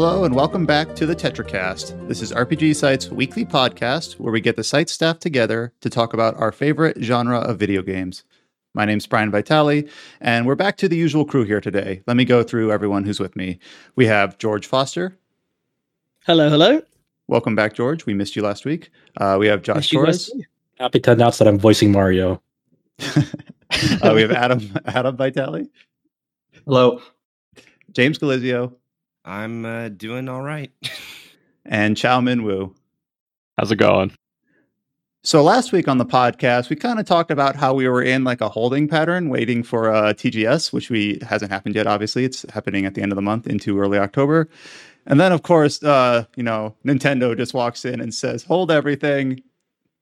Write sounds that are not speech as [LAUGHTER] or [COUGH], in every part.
Hello and welcome back to the TetraCast. This is RPG Site's weekly podcast where we get the site staff together to talk about our favorite genre of video games. My name's Brian Vitale, and we're back to the usual crew here today. Let me go through everyone who's with me. We have George Foster. Hello, hello. Welcome back, George. We missed you last week. Uh, we have Josh Missed Torres. Happy to announce that I'm voicing Mario. [LAUGHS] uh, we have Adam Adam Vitale, Hello. James Galizio, I'm uh, doing all right. [LAUGHS] and Chow Min Woo. How's it going? So last week on the podcast, we kind of talked about how we were in like a holding pattern, waiting for a TGS, which we hasn't happened yet. Obviously, it's happening at the end of the month into early October, and then of course, uh, you know, Nintendo just walks in and says, "Hold everything,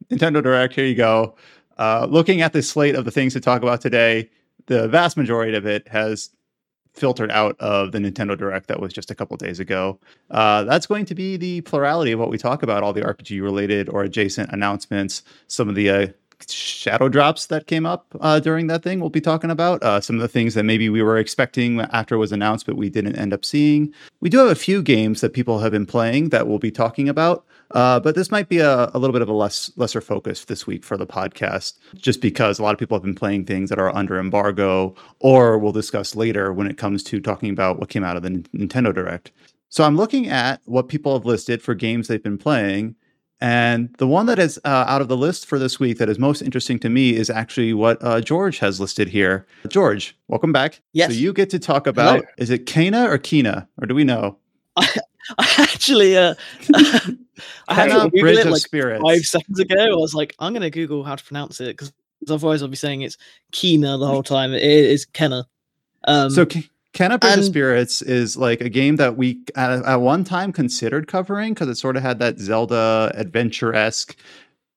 Nintendo Direct. Here you go." Uh, looking at the slate of the things to talk about today, the vast majority of it has filtered out of the Nintendo Direct that was just a couple days ago. Uh, that's going to be the plurality of what we talk about, all the RPG related or adjacent announcements, some of the uh, shadow drops that came up uh, during that thing we'll be talking about, uh, some of the things that maybe we were expecting after it was announced, but we didn't end up seeing. We do have a few games that people have been playing that we'll be talking about. Uh, but this might be a, a little bit of a less lesser focus this week for the podcast, just because a lot of people have been playing things that are under embargo, or we'll discuss later when it comes to talking about what came out of the Nintendo Direct. So I'm looking at what people have listed for games they've been playing, and the one that is uh, out of the list for this week that is most interesting to me is actually what uh, George has listed here. George, welcome back. Yes. So you get to talk about Hello. is it Kana or Kina, or do we know? [LAUGHS] [LAUGHS] I actually, uh, [LAUGHS] I had to Google Bridge it of like Spirits. five seconds ago. I was like, I'm gonna Google how to pronounce it because otherwise I'll be saying it's Kena the whole time. It is Kenna. Um, so K- Kena Bridge of Spirits is like a game that we at, at one time considered covering because it sort of had that Zelda adventure esque,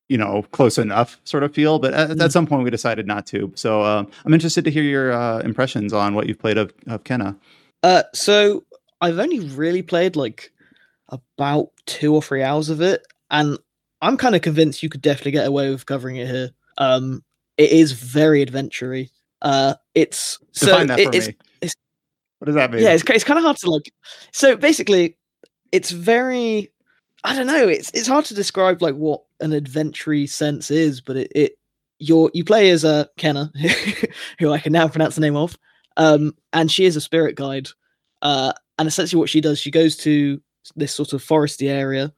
you know, close enough sort of feel. But at, at Mm. some point we decided not to. So um, I'm interested to hear your uh, impressions on what you've played of, of Kena. Uh, so I've only really played like about two or three hours of it, and I'm kind of convinced you could definitely get away with covering it here. Um, it is very adventure-y. Uh, it's so Define that it- it's, me. it's- what does that mean? yeah, it's it's kind of hard to like. So basically, it's very. I don't know. It's it's hard to describe like what an adventure sense is, but it it you're you play as a Kena, [LAUGHS] who I can now pronounce the name of, um, and she is a spirit guide, uh, and essentially what she does, she goes to this sort of foresty area.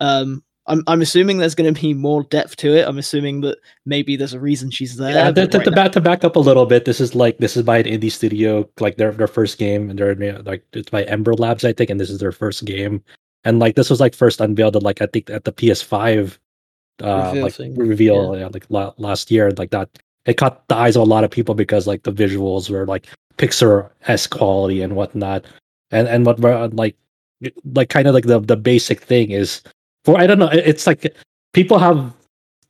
Um, I'm I'm assuming there's going to be more depth to it. I'm assuming that maybe there's a reason she's there. Yeah, to, to, right to back to back up a little bit, this is like this is by an indie studio, like their their first game, and they're like it's by Ember Labs, I think, and this is their first game, and like this was like first unveiled at like I think at the PS5 uh Reveal like thing, reveal yeah. like la- last year, like that it caught the eyes of a lot of people because like the visuals were like Pixar s quality and whatnot, and and what we're like like kind of like the the basic thing is for I don't know, it's like people have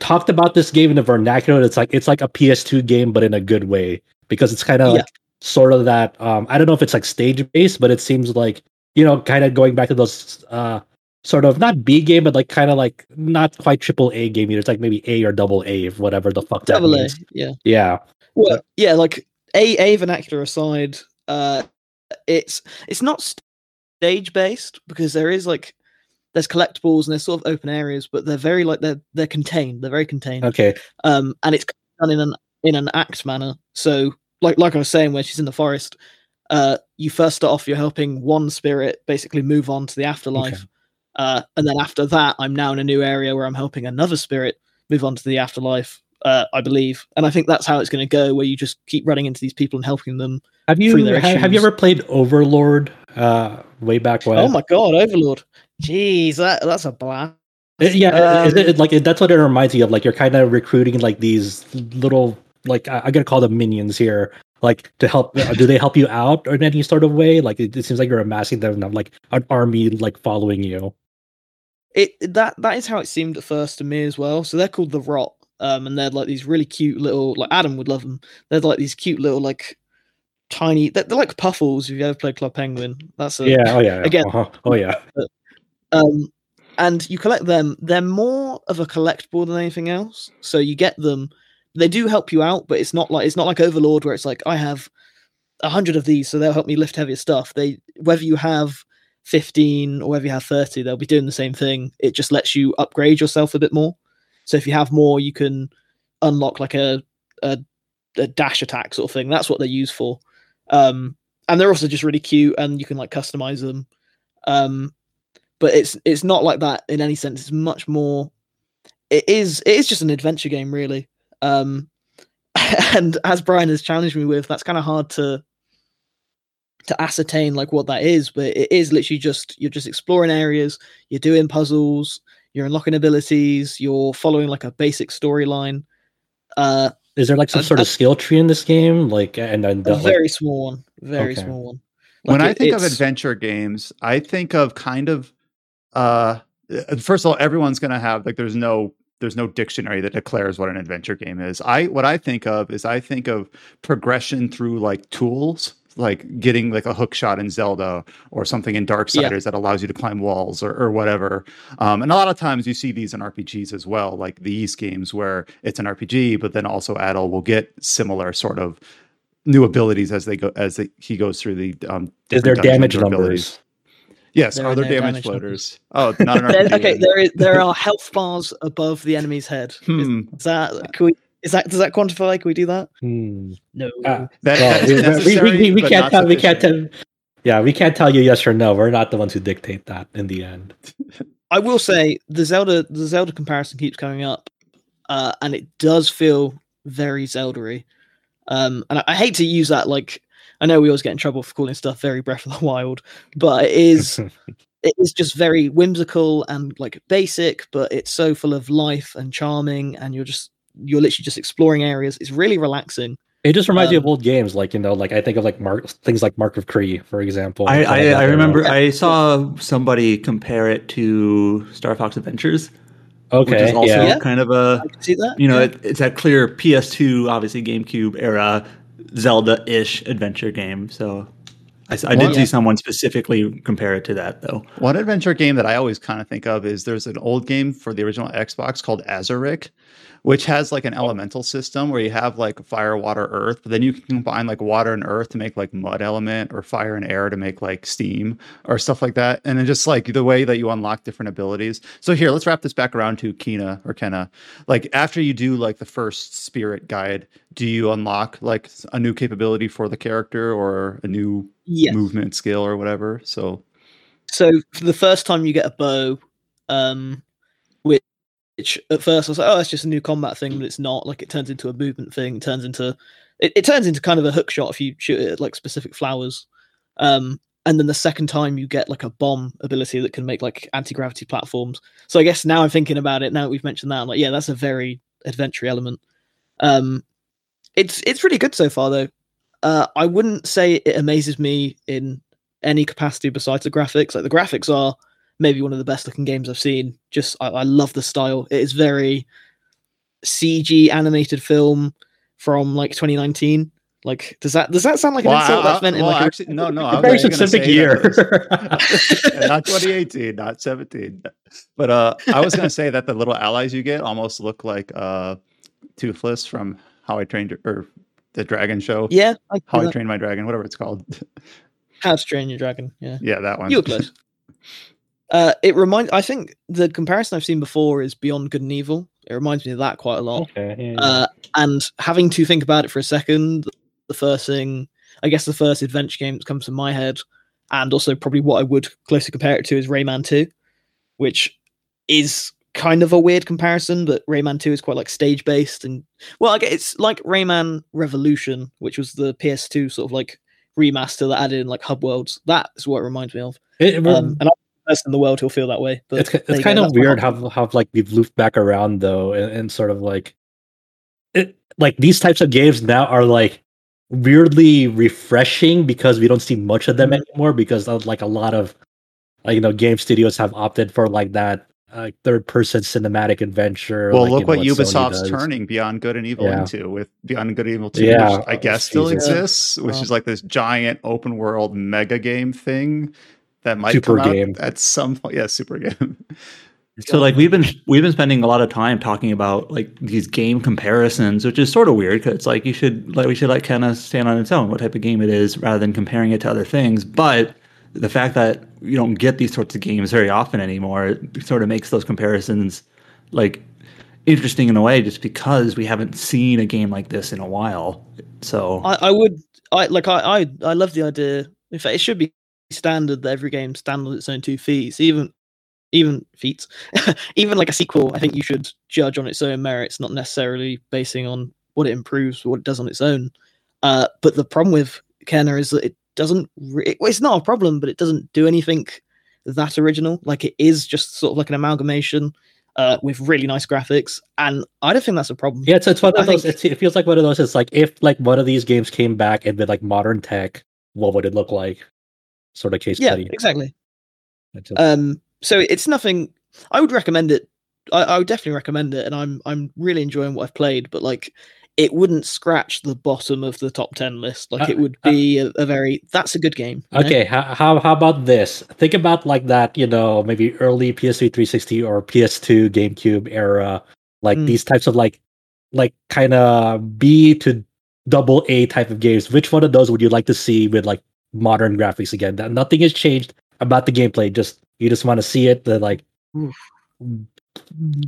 talked about this game in the vernacular. It's like it's like a PS2 game, but in a good way because it's kind of Yeah. like sort of that. Um, I don't know if it's like stage based, but it seems like you know, kind of going back to those uh sort of not B game, but like kind of like not quite triple A game. Either it's like maybe A or double A, if whatever the fuck that Double A, means. yeah. Yeah, Well, yeah, like a a vernacular aside, uh, it's it's not stage based because there is like there's collectibles and there's sort of open areas, but they're very like they're they're contained. They're very contained. okay, Um, and it's done in an in an act manner. So like like I was saying, where she's in the forest, uh, you first start off you're helping one spirit basically move on to the afterlife. Uh, and then after that, I'm now in a new area where I'm helping another spirit move on to the afterlife. Uh, I believe, and I think that's how it's going to go. Where you just keep running into these people and helping them. have you have, have you ever played Overlord? Uh, way back when. Oh my god, Overlord! Jeez, that that's a blast. Uh, Yeah, is Um, it, like that's what it reminds me of. Like you're kind of recruiting like these little like I, I gotta call them minions here, like to help. uh, do they help you out in any sort of way? Like it, it seems like you're amassing them, like an army like following you. it that that is how it seemed at first to me as well. So they're called the Rot, um, and they're like these really cute little like Adam would love them. They're like these cute little like tiny. They're, they're like puffles. If you ever played Club Penguin, that's a Yeah. Oh yeah. Again- uh-huh, Oh yeah. [LAUGHS] um, and you collect them. They're more of a collectible than anything else. So you get them. They do help you out, but it's not like it's not like Overlord where it's like I have a hundred of these, so they'll help me lift heavier stuff. They whether you have 15 or whether you have 30, they'll be doing the same thing. It just lets you upgrade yourself a bit more. So if you have more, you can unlock like a a, a dash attack sort of thing. That's what they're used for. Um, and they're also just really cute, and you can like customize them. Um, but it's it's not like that in any sense. It's much more. It is it is just an adventure game, really. Um, [LAUGHS] and as Brian has challenged me with, that's kind of hard to to ascertain like what that is. But it is literally just you're just exploring areas, you're doing puzzles, you're unlocking abilities, you're following like a basic storyline. Uh, Is there like some Uh, sort of uh, skill tree in this game? Like, and then a the, like, very small one, very Okay. small one. when Like, I it- think of adventure games, I think of kind of uh uh, first of all, everyone's gonna have like there's no there's no dictionary that declares what an adventure game is. I what I think of is I think of progression through like tools, like getting like a hook shot in Zelda or something in Darksiders Yeah. that allows you to climb walls or, or whatever. Um, and a lot of times you see these in RPGs as well, like these games where it's an RPG, but then also Adel will get similar sort of new abilities as they go as they, he goes through the um is there damage dungeons or numbers? Yes, There are are there no damage damage floaters? Oh, not an [LAUGHS] There- RPG. okay, there is there are health bars above the enemy's head. Is, Hmm. is that can we? Is that does that quantify? Can we do that? Hmm. No. That, Well, we, we, we, we, we can't not tell. We can't tell. Yeah, we can't tell you yes or no. We're not the ones who dictate that in the end. [LAUGHS] I will say the Zelda the Zelda comparison keeps coming up, uh, and it does feel very Zelda-y. Um, and I, I hate to use that like I know we always get in trouble for calling stuff very Breath of the Wild, but it is [LAUGHS] it is just very whimsical and like basic, but it's so full of life and charming, and you're just you're literally just exploring areas. It's really relaxing. It just reminds me of Um, old games, like you know, like I think of like Mark things like Mark of Kri, for example. I, I, I remember Yeah. I saw somebody compare it to Star Fox Adventures, which Okay, is also yeah. Yeah. kind of a see that. you know yeah. it, it's that clear PS2, obviously GameCube era Zelda-ish adventure game. So I did Well, see someone specifically compare it to that though. One adventure game that I always kind of think of is there's an old game for the original Xbox called Azurik, which has like an elemental system where you have like fire, water, earth, but then you can combine like water and earth to make like mud element or fire and air to make like steam or stuff like that. And then just like the way that you unlock different abilities. So here, let's wrap this back around to Kina or Kenna. Like after you do like the first spirit guide, do you unlock like a new capability for the character or a new Yes. movement skill or whatever? So So for the first time you get a bow, um, which at first I was like, oh, it's just a new combat thing, but it's not. Like it turns into a movement thing. It turns into it, it turns into kind of a hook shot if you shoot it at like specific flowers. Um, and then the second time you get like a bomb ability that can make like anti gravity platforms. So I guess now I'm thinking about it. Now that we've mentioned that, I'm like, yeah, that's a very adventure element. Um, it's it's really good so far though. Uh, I wouldn't say it amazes me in any capacity besides the graphics. Like the graphics are maybe one of the best looking games I've seen. Just I, I love the style. It is very CG animated film from like 2019. Like does that does that sound like an Well, insult I- that's meant in well, like a- no, no, I A was very specific year. was- [LAUGHS] not 2018, not 17. But uh, I was going to say that the little allies you get almost look like uh, Toothless from How I Trained or the Dragon Show. yeah, I How I can Trained My Dragon, whatever it's called. [LAUGHS] How to Train Your Dragon. Yeah, yeah, that one. you were close. Uh, it reminds. I think the comparison I've seen before is Beyond Good and Evil. It reminds me of that quite a lot. okay, yeah, yeah. Uh, and having to think about it for a second, the first thing, I guess, the first adventure game that comes to my head, and also probably what I would closely compare it to is Rayman Two, which is kind of a weird comparison, but Rayman Two is quite like stage based, and well, I guess it's like Rayman Revolution, which was the PS2 sort of like remaster that added in like hub worlds. That is what it reminds me of. It- Um, and the person in the world who'll feel that way. But it's it's kind go, of that's weird how how like we've looped back around though, and, and sort of like it like these types of games now are like weirdly refreshing because we don't see much of them Mhm. anymore because of like a lot of like you know game studios have opted for like that uh, third person cinematic adventure. Well, like, look you know, what Sony Ubisoft's turning Beyond Good and Evil Yeah. into with Beyond Good and Evil 2, Yeah, which I guess still Jesus. exists, which Wow. is like this giant open world mega game thing that might Super come out game. at some point. Yeah, super game. [LAUGHS] So like we've been we've been spending a lot of time talking about like these game comparisons, which is sort of weird because it's like you should like we should let kind of stand on its own what type of game it is rather than comparing it to other things. But the fact that you don't get these sorts of games very often anymore it sort of makes those comparisons like interesting in a way just because we haven't seen a game like this in a while. So I, I would I like I, I I love the idea. In fact, it should be standard that every game stand on its own two feet. Even even feats, [LAUGHS] even like a sequel, I think you should judge on its own merits, not necessarily basing on what it improves what it does on its own. Uh, but the problem with Kena is that it doesn't. Re- well, it's not a problem, but it doesn't do anything that original. Like it is just sort of like an amalgamation uh, with really nice graphics, and I don't think that's a problem. Yeah, it's, it's one I of those. think- it feels like one of those. It's like if like one of these games came back and with like modern tech, what would it look like? Sort of case yeah, study. exactly. Um, so it's nothing. I would recommend it. I, I would definitely recommend it, and I'm I'm really enjoying what I've played. But like, it wouldn't scratch the bottom of the top ten list. Like, Uh, it would uh, be a, a very. That's a good game. know? Okay, how, how how about this? Think about like that, you know, maybe early PS3 360 or PS2 GameCube era, like Mm. these types of like like kind of B to double A type of games. Which one of those would you like to see with like modern graphics again? That nothing has changed about the gameplay. Just you just want to see it, the like Oof.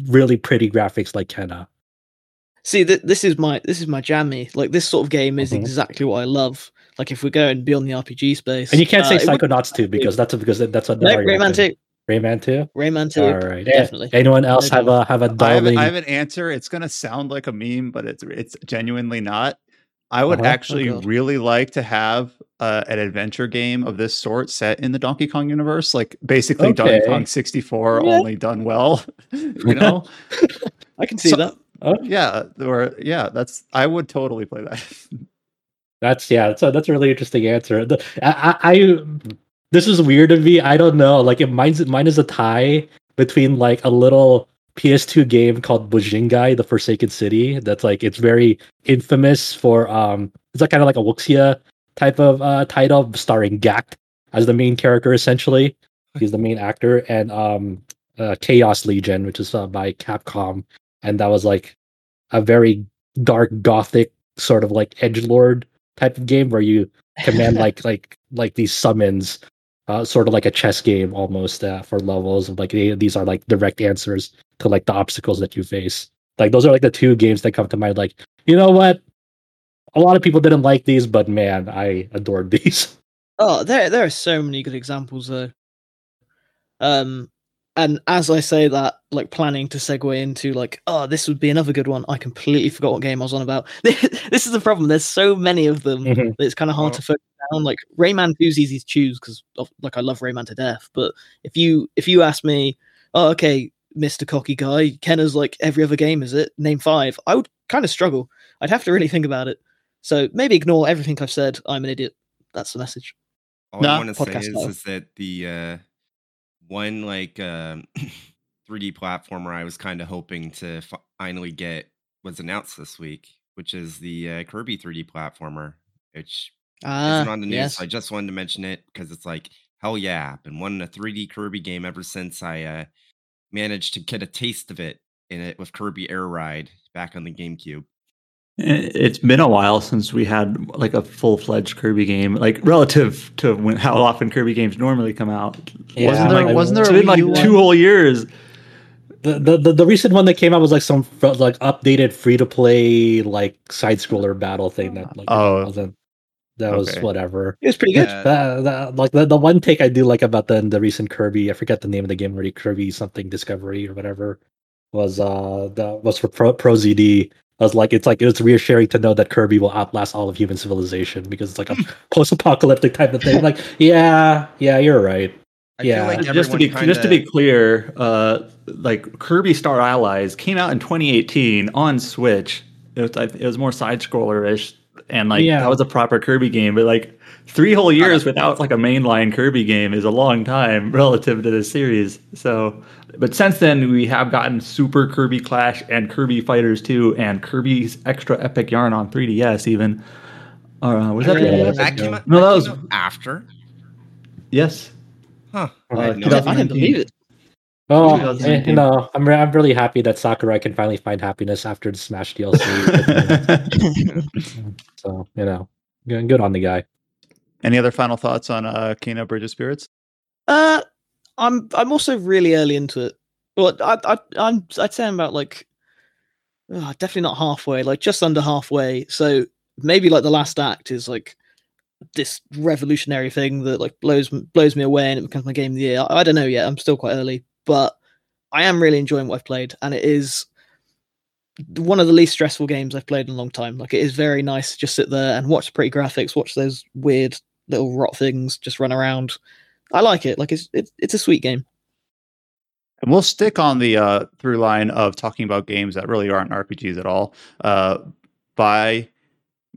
really pretty graphics like Kena. See, th- this is my this is my jammy. Like this sort of game is Mhm. exactly what I love. Like if we're going beyond the RPG space, And you can't uh, say it would- Psychonauts 2 because that's because that's a No, Rayman two, Rayman 2? Rayman two, All right. Eh, definitely. Anyone else No have a have a I have. I have an answer. It's going to sound like a meme, but it's it's genuinely not. I would Uh-huh. Oh, actually God. really like to have uh, an adventure game of this sort set in the Donkey Kong universe, like basically Donkey Kong 64 Yeah. only done well. [LAUGHS] you know? [LAUGHS] I can see So- that. Oh, yeah, or yeah, that's I would totally play that. That's yeah, that's a that's a really interesting answer. The, I, I, I this is weird to me. I don't know. Like it mine's mine is a tie between like a little PS2 game called Bujingai, The Forsaken City. That's like it's very infamous for um it's like kind of like a Wuxia type of uh title starring Gackt as the main character essentially. He's the main [LAUGHS] actor and um uh, Chaos Legion, which is uh, by Capcom, and that was like a very dark gothic sort of like edge lord type of game where you command [LAUGHS] like like like these summons uh, sort of like a chess game almost uh, for levels of like they, these are like direct answers to like the obstacles that you face. Like those are like the two games that come to mind like you know what a lot of people didn't like these but man i adored [LAUGHS] these Oh, there there are so many good examples though. Um, and as I say that, like planning to segue into like, oh, this would be another good one. I completely forgot what game I was on about. [LAUGHS] this is the problem. There's so many of them Mhm. that it's kind of hard to focus down. Like Rayman 2's easy to choose because like I love Rayman to death. But if you if you ask me, oh, okay, Mister Cocky Guy, Kena's like every other game, is it? Name five. I would kind of struggle. I'd have to really think about it. So maybe ignore everything I've said. I'm an idiot. That's the message. All Nah, I want to say is, is that the uh, one like um [CLEARS THROAT] 3D platformer I was kind of hoping to finally get was announced this week, which is the uh, Kirby 3D platformer, which Ah, isn't on the news. yes. So I just wanted to mention it because it's like hell yeah! I've been wanting a 3D Kirby game ever since I uh, managed to get a taste of it in it with Kirby Air Ride back on the GameCube. Eh, It's been a while since we had like a full fledged Kirby game, like relative to when, how often Kirby games normally come out. Yeah, wasn't there like, wasn't there It's a been Wii like U two one? whole years. the, the the the recent one that came out was like some like updated free to play like side scroller battle thing that like Oh. wasn't that was Okay. whatever It was pretty good. Yeah. The, the, like the, the one take I do like about the the recent Kirby, I forget the name of the game already, Kirby something Discovery or whatever, was uh the was for Pro, Pro ZD. I was like, it's like it's reassuring to know that Kirby will outlast all of human civilization because it's like a post-apocalyptic type of thing. [LAUGHS] Like, yeah, yeah, you're right. I Yeah. feel like just to be everyone just to be clear, uh, like Kirby Star Allies came out in 2018 on Switch. It was, I- it was more side scroller ish, and like Yeah. that was a proper Kirby game. But like three whole years without like a mainline Kirby game is a long time [LAUGHS] relative to this series. So, but since then we have gotten Super Kirby Clash and Kirby Fighters 2 and Kirby's Extra Epic Yarn on 3DS. Even uh, was that Yeah, the that's that a came out, No, that that came was- out after. yes. Huh. Uh, I had no I 2000 idea. didn't believe it. Oh, Yeah, that's amazing. you know, I'm re- I'm really happy that Sakurai can finally find happiness after the Smash DLC. [LAUGHS] [LAUGHS] so you know, good, good on the guy. Any other final thoughts on uh, Kena Bridge of Spirits? Uh, I'm I'm also really early into it. Well, I, I I'm I'd say I'm about like oh, definitely not halfway, like just under halfway. So maybe like the last act is like this revolutionary thing that like blows blows me away and it becomes my game of the year. I, I don't know yet. I'm still quite early, but I am really enjoying what I've played, and it is one of the least stressful games I've played in a long time. Like it is very nice to just sit there and watch pretty graphics, watch those weird little rot things just run around. I like it. Like it's it's, a sweet game. And we'll stick on the uh, through line of talking about games that really aren't RPGs at all uh, by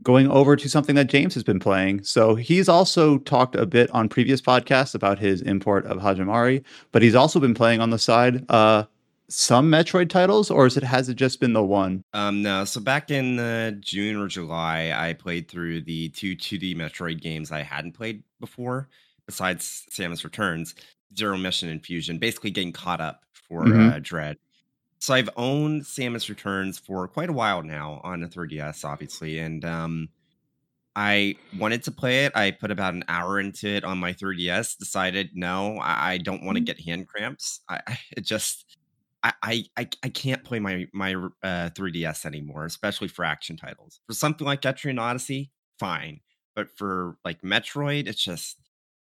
going over to something that James has been playing. So he's also talked a bit on previous podcasts about his import of Hajimari, but he's also been playing on the side uh, some Metroid titles, or is it has it just been the one? Um, no. So back in uh, June or July, I played through the two 2D Metroid games I hadn't played before, besides Samus Returns, Zero Mission and Fusion. Basically, getting caught up for Mhm. uh, Dread. So I've owned Samus Returns for quite a while now on the 3DS, obviously, and um, I wanted to play it. I put about an hour into it on my 3DS. Decided no, I, I don't want to get hand cramps. I, [LAUGHS] I it just I, I I can't play my my uh, 3DS anymore, especially for action titles. For something like Etrian Odyssey, fine, but for like Metroid, it's just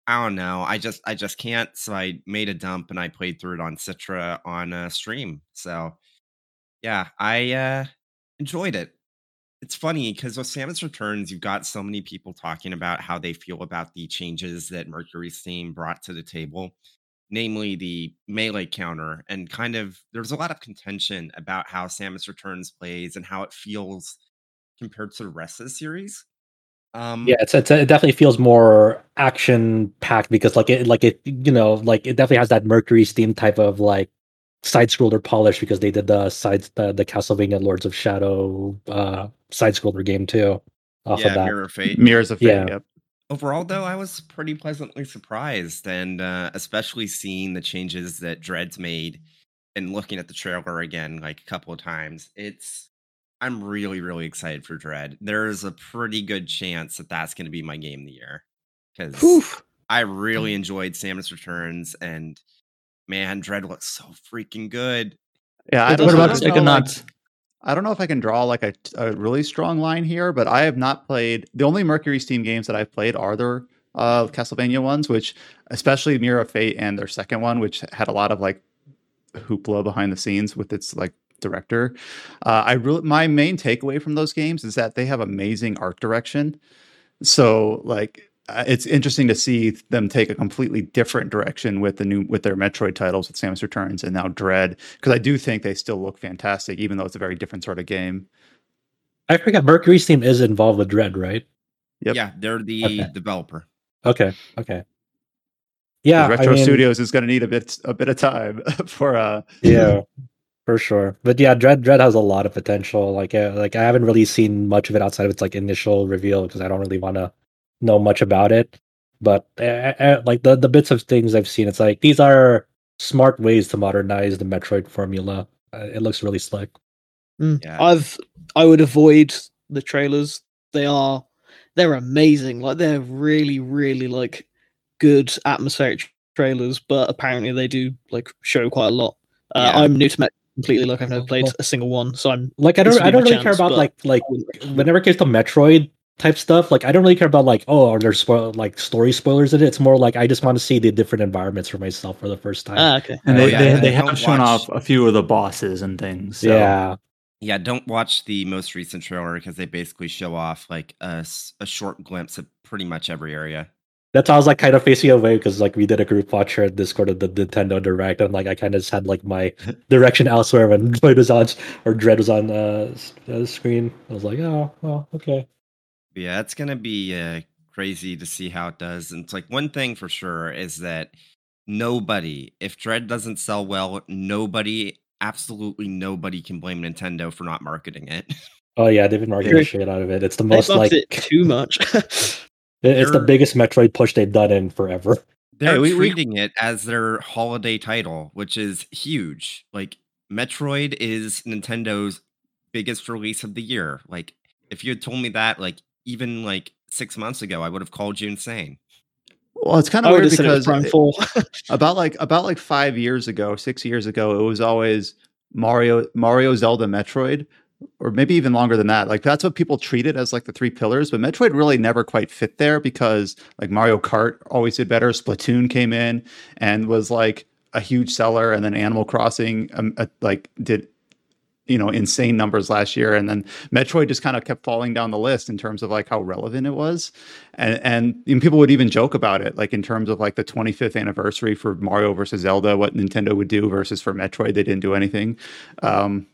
I don't know. I just I just can't. So I made a dump and I played through it on Citra on a stream. So yeah, I uh, enjoyed it. It's funny because with Samus Returns, you've got so many people talking about how they feel about the changes that Mercury Steam brought to the table, namely the melee counter, and kind of there's a lot of contention about how Samus Returns plays and how it feels compared to the rest of the series. Um, Yeah, it's, it's it definitely feels more action packed because like it like it you know like it definitely has that Mercury Steam type of like side scroller polish because they did the sides the, the Castlevania Lords of Shadow uh side scroller game too off yeah, of that. Mirror of Fate. Mirrors of Fate. Yeah. Yep. Overall, though, I was pretty pleasantly surprised, and uh, especially seeing the changes that Dread's made and looking at the trailer again like a couple of times. It's I'm really, really excited for Dread. There's a pretty good chance that that's going to be my game of the year because I really enjoyed Samus Returns, and man, Dread looks so freaking good. Yeah. I It don't, does I What about know, like- Psychonauts? I don't know if I can draw like a, a really strong line here, but I have not played the only Mercury Steam games that I've played are their uh, Castlevania ones, which especially Mirror of Fate and their second one, which had a lot of like hoopla behind the scenes with its like director. Uh, I really my main takeaway from those games is that they have amazing art direction. So like uh, it's interesting to see them take a completely different direction with the new with their Metroid titles with Samus Returns and now Dread because I do think they still look fantastic even though it's a very different sort of game. I forgot Mercury Steam is involved with Dread, right? Yep. Yeah, they're the Okay. developer. Okay, Okay. Yeah, I Retro mean- Studios is going to need a bit a bit of time [LAUGHS] for uh yeah for sure but yeah dread dread has a lot of potential like uh, like i haven't really seen much of it outside of its like initial reveal because i don't really want to know much about it but uh, uh, like the the bits of things i've seen it's like these are smart ways to modernize the metroid formula uh, it looks really slick Mm. Yeah. I've I would avoid the trailers. They are they're amazing. Like they're really really like good atmospheric trailers, but apparently they do like show quite a lot. Uh, Yeah. I'm new to Met completely. Like I've never played Well- a single one, so I'm like i don't i don't really care about but like like I wouldn't recommend it. whenever it comes to metroid type stuff like i don't really care about like oh are there spoil like story spoilers in it it's more like i just want to see the different environments for myself for the first time Ah, okay. And Oh, they, yeah, they, and they don't have shown watch- off a few of the bosses and things. So. yeah Yeah, don't watch the most recent trailer because they basically show off like a, a short glimpse of pretty much every area. That's why I was like kind of facing away because like we did a group watch here at Discord of the Nintendo Direct, and like I kind of just had like my [LAUGHS] direction elsewhere when Void was on or Dread was on uh, s- uh, screen. I was like, oh well, okay. But yeah, it's gonna be uh, crazy to see how it does. And it's like one thing for sure is that nobody, if Dread doesn't sell well, nobody, absolutely nobody, can blame Nintendo for not marketing it. Oh yeah, they've been [LAUGHS] marketing the shit out of it. It's the most buffed like it too much. [LAUGHS] it's the They're- biggest Metroid push they've done in forever. They're we- we- treating it as their holiday title, which is huge. Like Metroid is Nintendo's biggest release of the year. Like if you had told me that, like even like six months ago, I would have called you insane. Well, it's kind of weird have said it was because it- [LAUGHS] about like about like five years ago, six years ago, it was always Mario, Mario, Zelda, Metroid, or maybe even longer than that. Like that's what people treated as like the three pillars. But Metroid really never quite fit there because like Mario Kart always did better. Splatoon came in and was like a huge seller, and then Animal Crossing um, uh, like did you know insane numbers last year. And then metroid just kind of kept falling down the list in terms of like how relevant it was. And and, and people would even joke about it like in terms of like the 25th anniversary for mario versus zelda what nintendo would do versus for metroid they didn't do anything. Um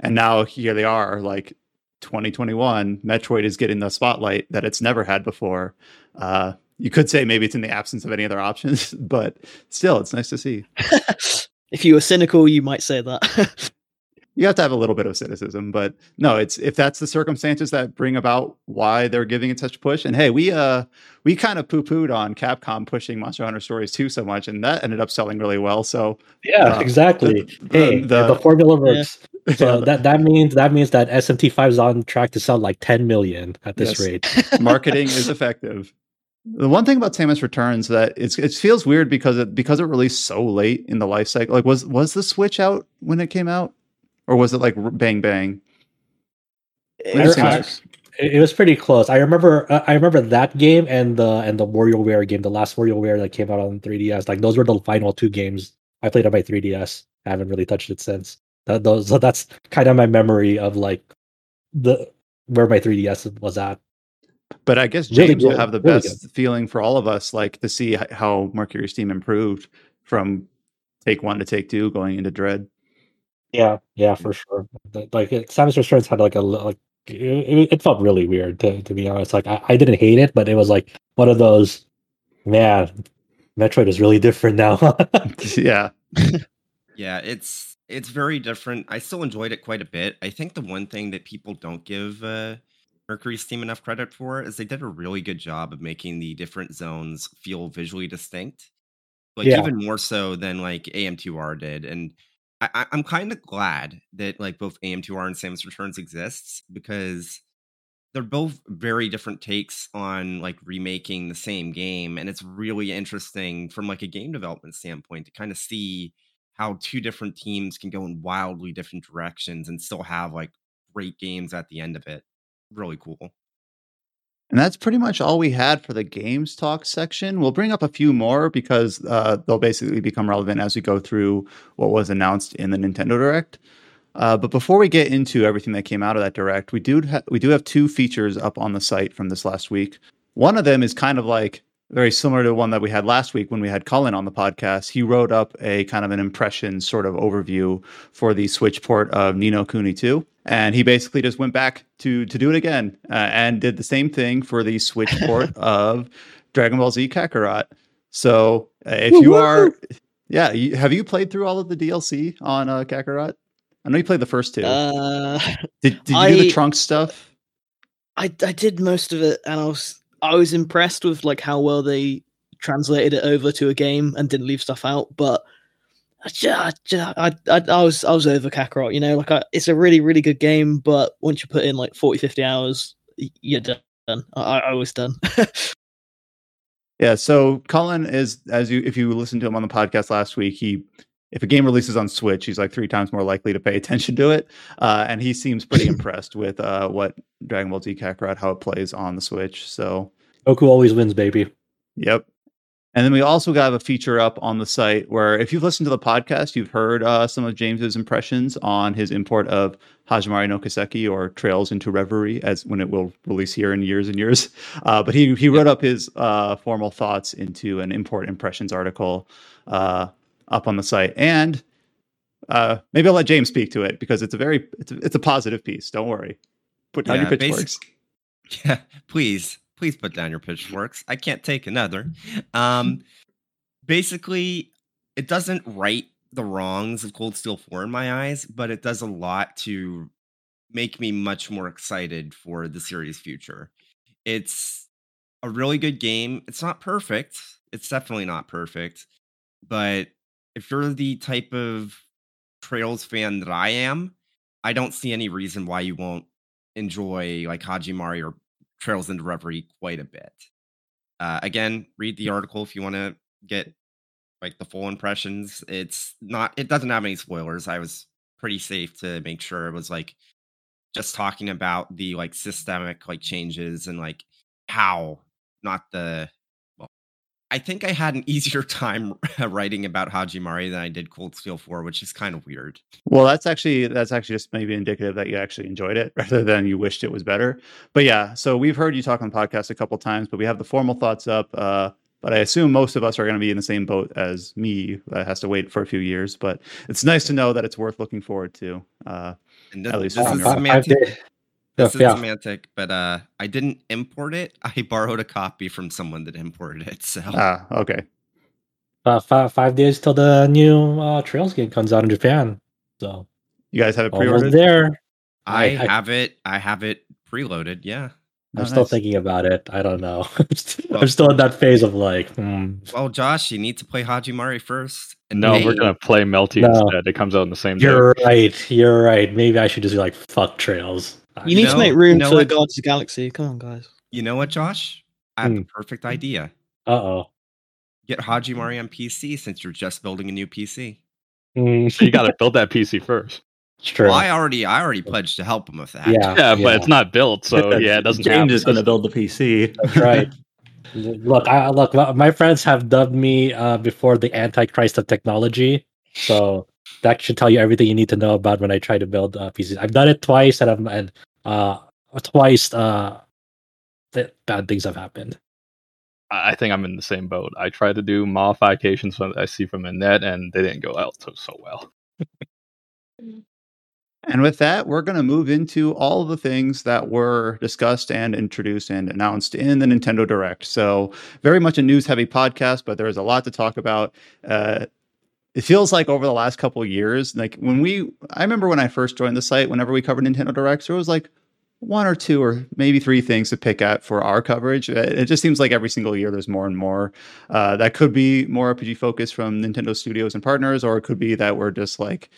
and now here they are like 2021 metroid is getting the spotlight that it's never had before. Uh you could say maybe it's in the absence of any other options [LAUGHS] but still it's nice to see. [LAUGHS] If you were cynical, you might say that. [LAUGHS] you have to have a little bit of cynicism but no it's if that's the circumstances that bring about why they're giving it such a push and hey we uh we kind of poo-pooed on capcom pushing monster hunter stories 2 so much and that ended up selling really well so Yeah, Uh, exactly. the- hey, the- the, the formula works. yeah, So [LAUGHS] that that means that means that SMT5 is on track to sell like 10 million at this Yes. rate. marketing is [LAUGHS] effective the one thing about Samus Returns that it's it feels weird because it because it released so late in the life cycle. Like was was the Switch out when it came out, or was it like bang bang? It- I- It, was pretty close. I remember uh, I remember that game and the and the WarioWare game, the last WarioWare that came out on 3DS. Like those were the final two games I played on my 3DS. I haven't really touched it since. That those so that's kind of my memory of like the where my 3DS was at. But I guess Really James will have the really best feeling for all of us, like to see how Mercury Steam improved from take one to take two, going into Dread. Yeah, yeah, for sure. Like it, Samus Returns had like a like it, it felt really weird to to be honest. Like I, I didn't hate it, but it was like one of those man, Metroid is really different now. [LAUGHS] [LAUGHS] yeah, [LAUGHS] Yeah, it's it's very different. I still enjoyed it quite a bit. I think the one thing that people don't give uh, Mercury Steam enough credit for is they did a really good job of making the different zones feel visually distinct. Like Yeah. even more so than like AM2R did. And I, I'm kind of glad that like both AM2R and Samus Returns exists because they're both very different takes on like remaking the same game and it's really interesting from like a game development standpoint to kind of see how two different teams can go in wildly different directions and still have like great games at the end of it. Really cool and that's pretty much all we had for the games talk section. We'll bring up a few more because uh, they'll basically become relevant as we go through what was announced in the Nintendo Direct. Uh, but before we get into everything that came out of that direct, we do ha- we do have two features up on the site from this last week. One of them is kind of like very similar to one that we had last week when we had Colin on the podcast. He wrote up a kind of an impression sort of overview for the Switch port of Ni no Kuni 2. And he basically just went back to to do it again uh, and did the same thing for the Switch port [LAUGHS] of Dragon Ball Z Kakarot. So uh, if you are, yeah, you, have you played through all of the DLC on uh, Kakarot? I know you played the first two. uh, did did you do the I- trunk stuff? I I did most of it, and I was I was impressed with like how well they translated it over to a game and didn't leave stuff out. But I, ju- I, ju- I, I, I was I was over Kakarot. You know, like I, it's a really really good game, but once you put in like 40, 50 hours, you're done. I, I was done. [LAUGHS] Yeah, so Colin is as you if you listened to him on the podcast last week, he if a game releases on Switch, he's like three times more likely to pay [LAUGHS] attention to it, uh, and he seems pretty [LAUGHS] impressed with uh, what Dragon Ball Z Kakarot how it plays on the Switch. So Goku always wins, baby. Yep. And then we also got a feature up on the site where if you've listened to the podcast, you've heard uh, some of James's impressions on his import of Hajimari no Kiseki or Trails into Reverie as when it will release here in years and years. [LAUGHS] Uh, but he he wrote up his uh, formal thoughts into an import impressions article uh, up on the site. And uh, maybe I'll let James speak to it because it's a very it's a, it's a positive piece. Don't worry. Put down Yeah, your basic- pitchforks. [LAUGHS] Yeah, please, please put down your pitchforks. I can't take another. [LAUGHS] Um, basically, it doesn't right the wrongs of Cold Steel 4 in my eyes, but it does a lot to make me much more excited for the series' future. It's a really good game. It's not perfect. It's definitely not perfect. But if you're the type of Trails fan that I am, I don't see any reason why you won't enjoy like Hajimari or Trails into Reverie quite a bit. Uh, again, read the article if you want to get like the full impressions. It's not. It doesn't have any spoilers. I was pretty safe to make sure it was like just talking about the like systemic like changes and like how, not the I think I had an [LAUGHS] easier time writing about Hajimari than I did Cold Steel 4, which is kind of weird. Well, that's actually that's actually just maybe indicative that you actually enjoyed it [LAUGHS] rather than you wished it was better. But yeah, so we've heard you talk on podcast a couple times, but we have the formal thoughts up. Uh, but I assume most of us are going to be in the same boat as me that has to wait for a few years. But it's nice to know that it's worth looking forward to. Uh, and this, at least this is your- semantic. Yeah, This is yeah. semantic, but uh, I didn't import it. [LAUGHS] I borrowed a copy from someone that imported it. So ah, okay. Uh, five, five days till the new uh, Trails game comes out in Japan. So You guys have it almost pre-ordered? there. I, I- I- have it. I have it preloaded. Yeah. I'm Oh, still nice. thinking about it. I don't know. [LAUGHS] Well- I'm still in that phase of like, hmm. Well, Josh, you need to play Hajimari first. and No, then- we're gonna play Melty No. instead. It comes out in the same. You're right. You're right. Maybe I should just be like, fuck Trails. You need know- to make room you know for what? Guardians of the Galaxy. Come on, guys. You know what, Josh? I have the Hmm. perfect idea. Uh oh. Get Hajimari on PC since you're just building a new PC. Mm, you got to build that PC first. it's true. Well, I already, I already pledged to help him with that. Yeah. Yeah, but it's not built, so [LAUGHS] yeah, it doesn't. James happen. is going to build the PC. That's right. [LAUGHS] look, I, look. my- My friends have dubbed me uh, before the Antichrist of technology, so that should tell you everything you need to know about when I try to build uh, PCs. I've done it twice, and I'm and uh, twice uh, th- bad things have happened. I I think I'm in the same boat. I tried to do modifications that I see from the net, and they didn't go out so, so well. [LAUGHS] And with that, we're going to move into all of the things that were discussed and introduced and announced in the Nintendo Direct. So, very much a news heavy podcast, but there is a lot to talk about. Uh, it feels like over the last couple of years, like when we, I remember when I first joined the site, whenever we covered Nintendo Directs, there was like one or two or maybe three things to pick at for our coverage. Uh, It just seems like every single year there's more and more. Uh, that could be more RPG focus from Nintendo studios and partners, or it could be that we're just like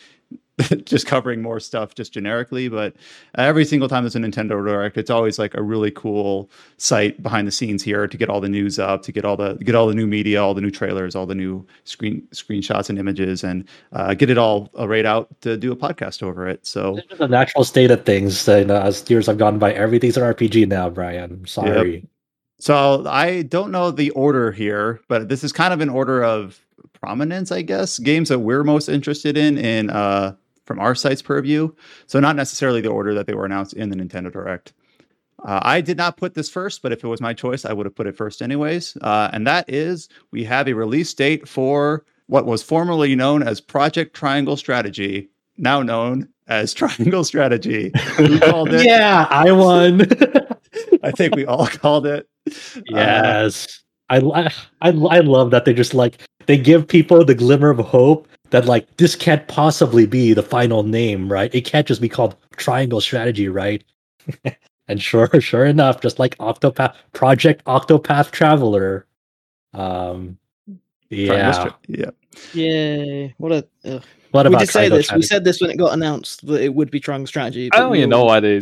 [LAUGHS] just covering more stuff just generically. But every single time there's a Nintendo Direct, it's always like a really cool site behind the scenes here to get all the news up, to get all the get all the new media, all the new trailers, all the new screen screenshots and images, and uh, get it all uh, out to do a podcast over it. So It's a natural state of things. And uh, as years have gone by, everything's an RPG now, Brian. I'm sorry. So I don't know the order here, but this is kind of an order of prominence, I guess. Games that we're most interested in in uh, from our site's purview. So not necessarily the order that they were announced in the Nintendo Direct. Uh, I did not put this first, but if it was my choice, I would have put it first anyways. Uh, and that is we have a release date for what was formerly known as Project Triangle Strategy, now known as [LAUGHS] Triangle Strategy. Who called it? [LAUGHS] Yeah, I won. [LAUGHS] I think we all called it. Uh, Yes. I, I I I love that they just like they give people the glimmer of hope that like this can't possibly be the final name, right? It can't just be called Triangle Strategy, right? [LAUGHS] and sure, [LAUGHS] sure enough, just like Octopath Project Octopath Traveler. Um Triangle yeah. Yeah. Yay! What a. Ugh. What We about did say Triangle this. We said this when it got announced that it would be Triangle Strategy. I don't even all- know why they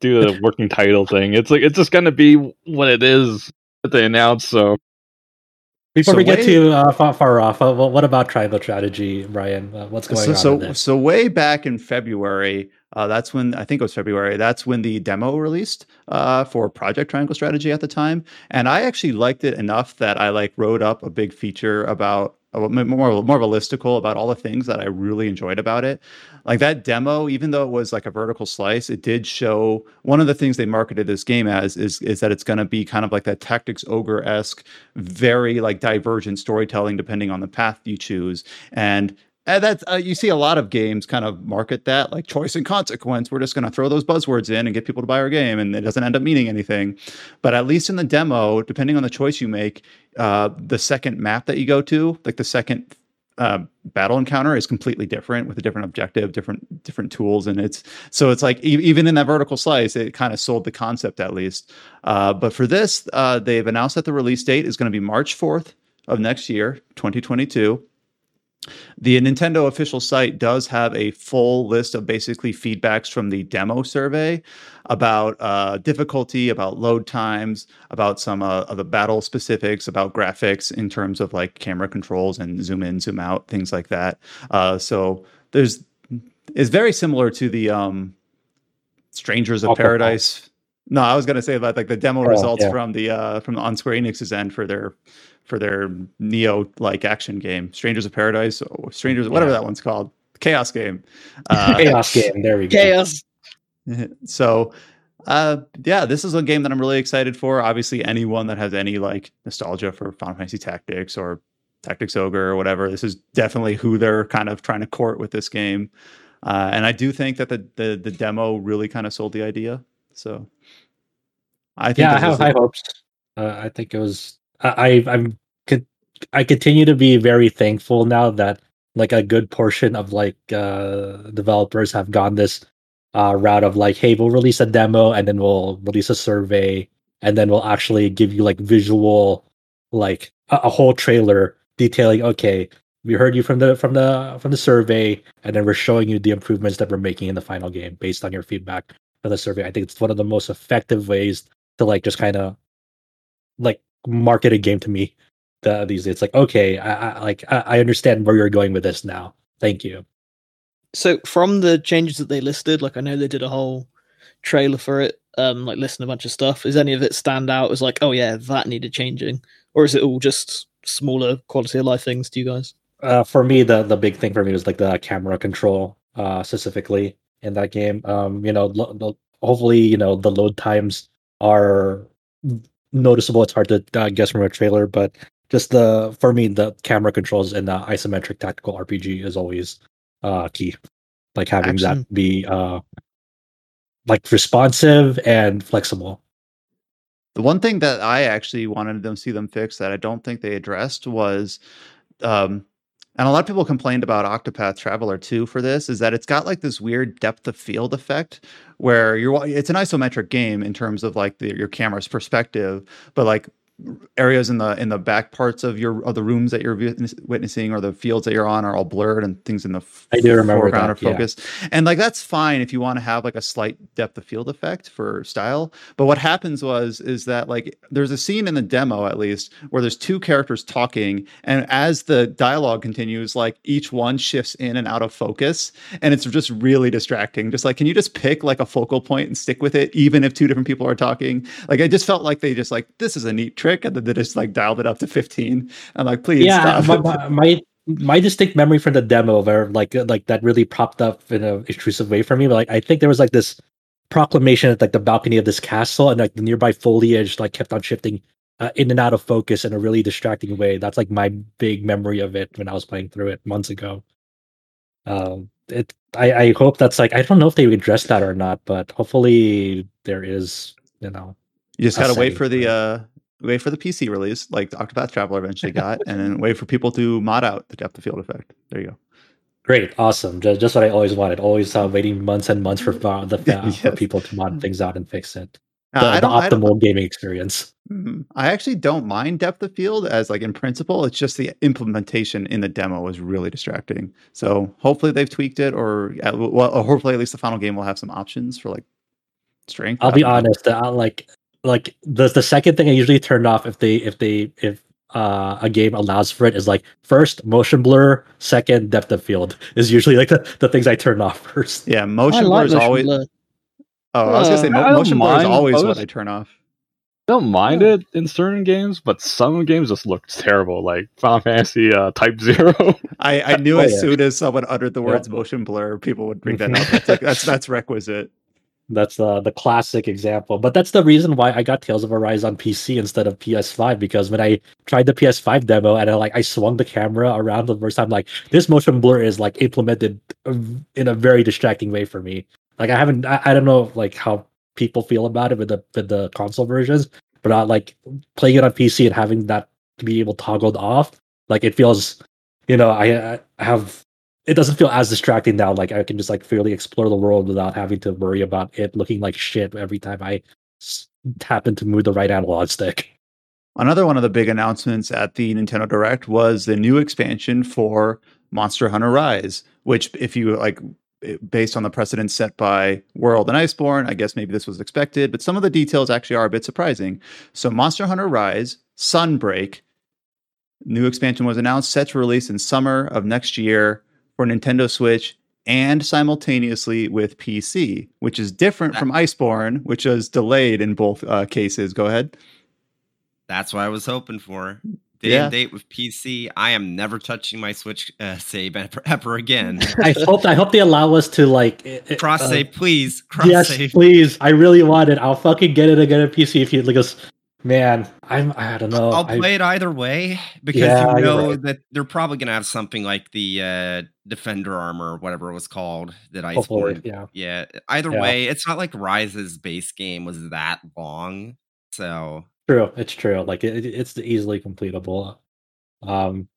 do the working title thing. It's like it's just gonna be what it is that they announce. So Before So we get way- to uh, far, far off, uh, what about Triangle Strategy, Brian? Uh, what's going so on so, so way back in February, uh, that's when I think it was February. That's when the demo released uh, for Project Triangle Strategy at the time, and I actually liked it enough that I like wrote up a big feature about uh, more more of a listicle about all the things that I really enjoyed about it. Like that demo, even though it was like a vertical slice, it did show one of the things they marketed this game as is is that it's going to be kind of like that tactics ogre esque, very like divergent storytelling depending on the path you choose, and and that's uh, you see a lot of games kind of market that like choice and consequence. We're just going to throw those buzzwords in and get people to buy our game, and it doesn't end up meaning anything. But at least in the demo, depending on the choice you make, uh, the second map that you go to, like the second uh, battle encounter, is completely different with a different objective, different different tools, and it's so it's like e- even in that vertical slice, it kind of sold the concept at least. Uh, but for this, uh, they've announced that the release date is going to be March fourth of next year, 2022. The Nintendo official site does have a full list of basically feedbacks from the demo survey about uh, difficulty, about load times, about some uh, of the battle specifics, about graphics in terms of like camera controls and zoom in, zoom out, things like that. Uh, so there's it's very similar to the um, Strangers of. Paradise. No, I was gonna say about like the demo Oh, results yeah. from the uh, from on Square Enix's end for their for their Nioh like action game, Strangers of Paradise, or Strangers, whatever Yeah. that one's called, Chaos game. Uh, [LAUGHS] Chaos game. There we go. Chaos. [LAUGHS] so uh yeah this is a game that i'm really excited for obviously anyone that has any like nostalgia for final fantasy tactics or tactics ogre or whatever this is definitely who they're kind of trying to court with this game uh and i do think that the the, the demo really kind of sold the idea so i think yeah, I have high hopes. Uh, I think it was. I, I I'm. I continue to be very thankful now that like a good portion of like uh developers have gone this uh route of like, hey, we'll release a demo and then we'll release a survey and then we'll actually give you like visual, like a, a whole trailer detailing. Okay, we heard you from the from the from the survey, and then we're showing you the improvements that we're making in the final game based on your feedback from the survey. I think it's one of the most effective ways to like just kind of like market a game to me the, these days. It's like okay, I, I like I, I understand where you're going with this now. Thank you. So from the changes that they listed, like I know they did a whole trailer for it, um, like listing a bunch of stuff. Is any of it stand out as like, oh yeah, that needed changing, or is it all just smaller quality of life things to you guys? Uh, for me, the the big thing for me was like the camera control, uh, specifically in that game. Um, you know, lo- lo- hopefully, you know, the load times are noticeable. It's hard to uh, guess from a trailer, but just the for me, the camera controls in the isometric tactical RPG is always uh key. Like having Excellent. that be uh like responsive and flexible. The one thing that I actually wanted them to see them fix that I don't think they addressed was, um, and a lot of people complained about Octopath Traveler 2 for this, is that it's got like this weird depth of field effect where you're it's an isometric game in terms of like the, your camera's perspective, but like areas in the in the back parts of your of the rooms that you're witnessing or the fields that you're on are all blurred and things in the f- I do remember foreground that, are yeah. focused. And like that's fine if you want to have like a slight depth of field effect for style. But what happens was is that like there's a scene in the demo at least where there's two characters talking and as the dialogue continues like each one shifts in and out of focus and it's just really distracting. Just like can you just pick like a focal point and stick with it even if two different people are talking? Like i just felt like they just like this is a neat trick and then they just like dialed it up to 15 i'm like please yeah, stop my, my, my distinct memory from the demo where like uh, like that really propped up in a intrusive way for me. But like I think there was like this proclamation at like the balcony of this castle, and like the nearby foliage like kept on shifting uh, in and out of focus in a really distracting way. That's like my big memory of it when I was playing through it months ago. Um, it I I hope that's like I don't know if they addressed that or not, but hopefully there is you know You just gotta wait for the uh wait for the PC release, like the Octopath Traveler eventually [LAUGHS] got, and then wait for people to mod out the depth of field effect. There you go. Great, awesome. Just, just what I always wanted. Always uh, waiting months and months for [LAUGHS] uh, the uh, for people to mod things out and fix it. Uh, The, the don't, I don't optimal gaming experience. Mhm. I actually don't mind depth of field as like in principle. It's just the implementation in the demo was really distracting. So hopefully they've tweaked it, or uh, well, hopefully at least the final game will have some options for like strength. I'll be honest. I like like the the second thing I usually turn off if they if they if uh, a game allows for it is like first motion blur, second depth of field is usually like the, the things I turn off [LAUGHS] first. Yeah, I motion blur is motion always. blur. Oh, I was gonna say Uh, mo- motion blur is mind always what I turn off. I don't mind Yeah. it in certain games, but some games just look terrible, like Final Fantasy uh, Type Zero. [LAUGHS] I, I knew Oh, as yeah. soon as someone uttered the Yeah. words motion blur, people would bring that up. That's like, that's [LAUGHS] that's requisite. That's uh, the classic example. But that's the reason why I got Tales of Arise on PC instead of PS5 because when I tried the PS5 demo and I like I swung the camera around the first time, like this motion blur is like implemented uh, in a very distracting way for me. Like I haven't, I, I don't know like how people feel about it with the with the console versions, but I like playing it on PC and having that to be able toggled off. Like it feels, you know, I, I have it doesn't feel as distracting now. Like I can just like fairly explore the world without having to worry about it looking like shit every time I happen to move the right analog stick. Another one of the big announcements at the Nintendo Direct was the new expansion for Monster Hunter Rise, which if you like based on the precedent set by World and Iceborne, I guess maybe this was expected, but some of the details actually are a bit surprising. So Monster Hunter Rise, Sunbreak, new expansion was announced set to release in summer of next year for Nintendo Switch and simultaneously with PC, which is different from Iceborne, which was delayed in both uh, cases. Go ahead. That's what I was hoping for. Day Yeah. and date with PC. I am never touching my Switch uh, save ever, [LAUGHS] ever again. I hope I hope they allow us to like i- i- Cross uh, save, please. Cross yes, save. please. I really want it. I'll fucking get it again on PC if you like us. Man, I'm. I don't know. I'll I- play it either way because Yeah, you know right. that they're probably gonna have something like the uh, Defender armor, or whatever it was called. That I hopefully, yeah. Yeah. Either Yeah. way, it's not like Rise's base game was that long. So True, it's true. Like it- it's easily completable. Um,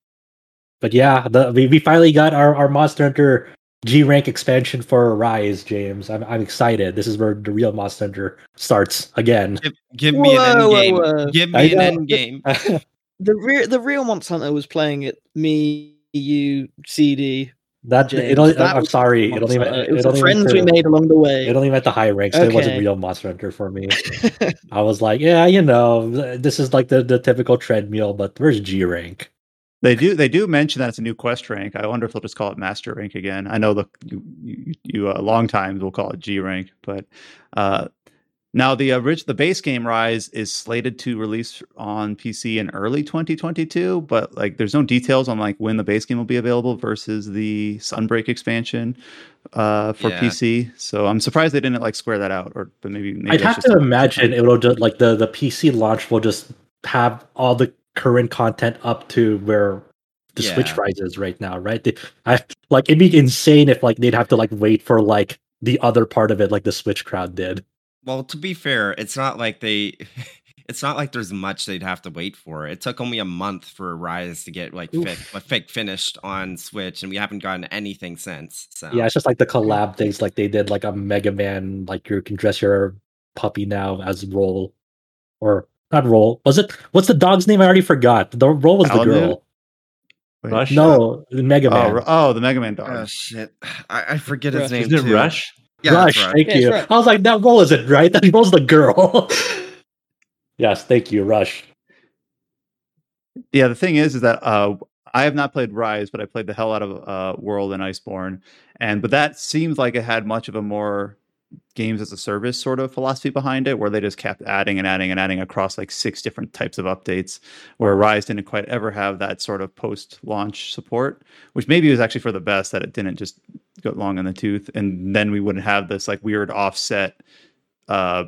but yeah, the we, we finally got our, our Monster Hunter G rank expansion for Rise, James. I'm I'm excited. This is where the real Monster Hunter starts again. give, give me an end game. whoa. Give I me an know. end game. [LAUGHS] The real the real Monster Hunter was playing it. Me, you, CD. that James, it only, that I'm sorry, it Monster only Hunter. It was it the only friends we made along the way. It only meant the high ranks. so It wasn't real Monster Hunter for me. I was like, yeah, you know, this is like the, the typical treadmill, but where's G rank? They do they do mention that it's a new quest rank. I wonder if they'll just call it master rank again. I know the you you, you uh, long times will call it G rank, but uh, now the uh, rich the base game Rise is slated to release on PC in early 2022, but like there's no details on like when the base game will be available versus the Sunbreak expansion uh, for Yeah. PC. So I'm surprised they didn't like square that out, or but maybe, maybe I'd have just to imagine it will just like the the PC launch will just have all the current content up to where the Switch Yeah. rises right now, right? They, I like it'd be insane if like they'd have to like wait for like the other part of it, like the Switch crowd did. Well, to be fair, it's not like they [LAUGHS] it's not like there's much they'd have to wait for. It took only a month for Rise to get like Oof. fi- fake finished on Switch, and we haven't gotten anything since. So Yeah, it's just like the collab things, like they did like a Mega Man, like you can dress your puppy now as Roll, or not Roll. Was it? What's the dog's name? I already forgot. The Roll was the girl. Wait. Rush? No, the Mega Oh, Man. Ru- oh, the Mega Man dog. Oh shit! I, I forget his name. Isn't it too. Rush? Yeah, Rush, Rush. thank Yeah, you. Rush. I was like, that Roll isn't right. [LAUGHS] That Roll's the girl. [LAUGHS] yes, thank you, Rush. Yeah, the thing is, is that uh, I have not played Rise, but I played the hell out of uh, World and Iceborne, and but that seems like it had much of a more games as a service sort of philosophy behind it, where they just kept adding and adding and adding across like six different types of updates. Where Rise didn't quite ever have that sort of post-launch support, which maybe was actually for the best that it didn't just go long in the tooth, and then we wouldn't have this like weird offset uh,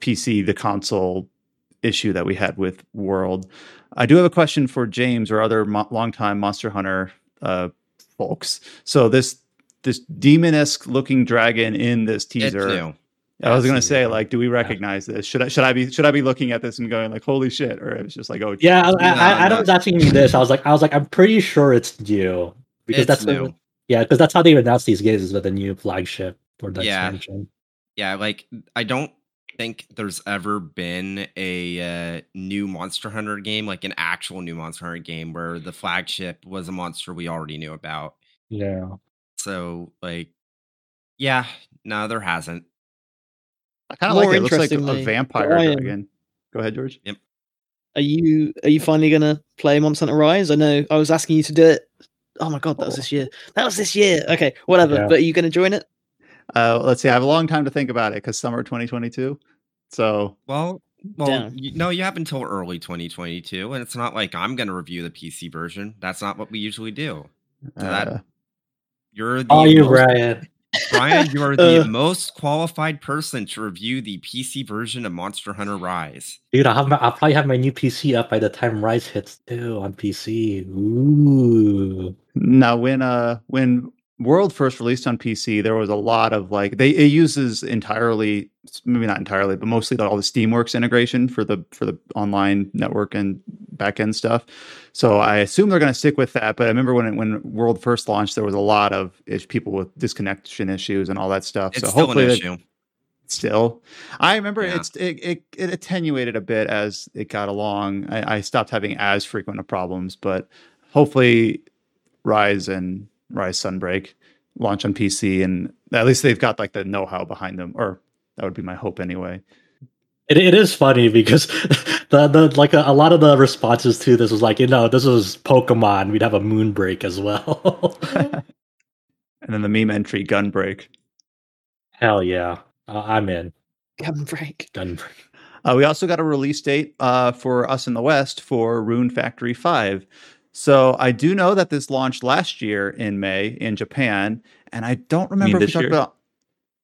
PC the console issue that we had with World. I do have a question for James or other mo- longtime Monster Hunter uh, folks. So this this demon-esque looking dragon in this It's teaser. new. I was gonna say, like, do we recognize this? Should I should I be should I be looking at this and going like, holy shit, or it's just like, oh Yeah, I, I, I, Adam no. was asking me this. I was like, I was like, I'm pretty sure it's new because It's that's new. yeah, because that's how they announce these games is with a new flagship for the Yeah. expansion. Yeah, like I don't think there's ever been a uh, new Monster Hunter game, like an actual new Monster Hunter game, where the flagship was a monster we already knew about. Yeah, So, like, yeah, no, there hasn't. I kind of like it. It looks like a vampire Brian- dragon. Go ahead, George. Yep. Are you are you finally gonna play Monster Hunter Rise? I know I was asking you to do it. Oh my god, that was Oh. this year. That was this year. Okay, whatever. Yeah. But are you gonna join it? Uh, let's see. I have a long time to think about it because summer 2022. So Well, well, you, no, you have until early 2022, and it's not like I'm going to review the PC version. That's not what we usually do. So that- uh, You're the oh, you most- Brian. Brian, you are [LAUGHS] the Uh. most qualified person to review the PC version of Monster Hunter Rise. Dude, I'll have my, I'll probably have my new PC up by the time Rise hits too on PC. Ooh, Now, when uh when World first released on PC, there was a lot of like they it uses entirely, maybe not entirely, but mostly all the SteamWorks integration for the for the online network and backend stuff. So I assume they're going to stick with that. But I remember when it, when World first launched, there was a lot of ish, people with disconnection issues and all that stuff. It's so still hopefully, issue. still i remember Yeah. it's it, it it attenuated a bit as it got along I, I stopped having as frequent of problems but hopefully Rise and Rise Sunbreak launch on PC, and at least they've got like the know-how behind them, or that would be my hope anyway. It, it is funny because [LAUGHS] the the like a, a lot of the responses to this was like you know this was Pokemon we'd have a Moonbreak as well. [LAUGHS] And then the meme entry, gun break. Hell yeah, uh, I'm in Gunbreak. Gunbreak. Uh, we also got a release date uh, for us in the West for Rune Factory 5. So I do know that this launched last year in May in Japan, and I don't remember if we talked year? about.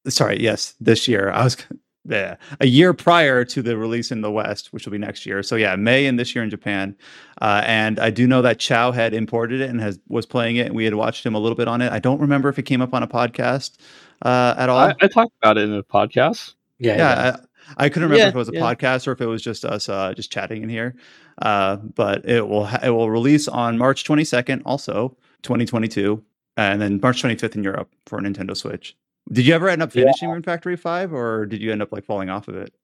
Sorry, yes, this year. I was [LAUGHS] yeah, a year prior to the release in the West, which will be next year. So yeah, May and this year in Japan. Uh, and I do know that Chow had imported it and has was playing it, and we had watched him a little bit on it. I don't remember if it came up on a podcast uh, at all. I, I talked about it in the podcast. Yeah, yeah, I, I couldn't remember Yeah, if it was a yeah. podcast or if it was just us uh, just chatting in here. Uh, but it will ha- it will release on March 22nd, also 2022, and then March 25th in Europe for Nintendo Switch. Did you ever end up Yeah. finishing Rune Factory Five, or did you end up like falling off of it?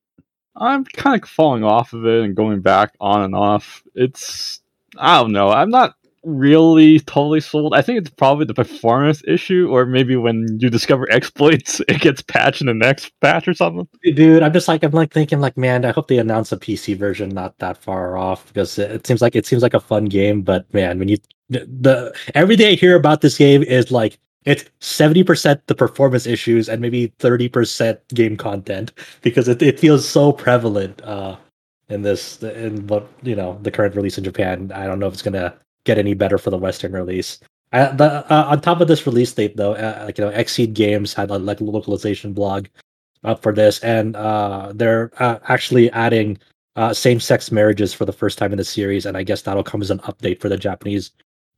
I'm kind of falling off of it and going back on and off. It's I don't know. I'm not really totally sold. I think it's probably the performance issue, or maybe when you discover [LAUGHS] exploits, it gets patched in the next patch or something. dude i'm just like i'm like thinking like man i hope they announce a pc version not that far off because it, seems like it seems like a fun game but man when you the, the every day i hear about this game is like it's 70% the performance issues and maybe 30% game content because it, it feels so prevalent uh in this in what you know the current release in japan i don't know if it's gonna get any better for the western release uh, the, uh, on top of this release date though uh, like you know XSEED Games had a like localization blog up for this, and uh, they're uh, actually adding uh, same-sex marriages for the first time in the series, and I guess that'll come as an update for the Japanese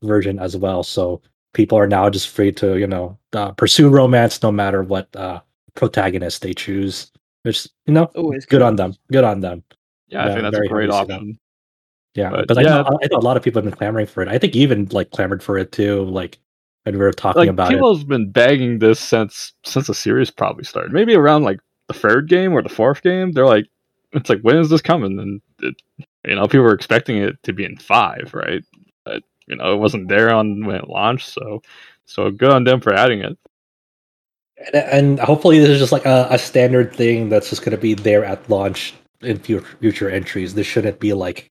version as well. So people are now just free to you know uh, pursue romance no matter what uh, protagonist they choose. Which you know, Always good on them. Good on them. Yeah, I think that's a great happy to see that. option. Yeah, But, because I, know, I know a lot of people have been clamoring for it. I think you even like clamored for it too. Like when we were talking Like about it. people have been begging this since since the series probably started. Maybe around like the third game or the fourth game. They're like, it's like when is this coming? And it, you know, people were expecting it to be in five, right? But you know, it wasn't there on when it launched. So, so good on them for adding it. and, and hopefully this is just like a, a standard thing that's just going to be there at launch in future, future entries this shouldn't be like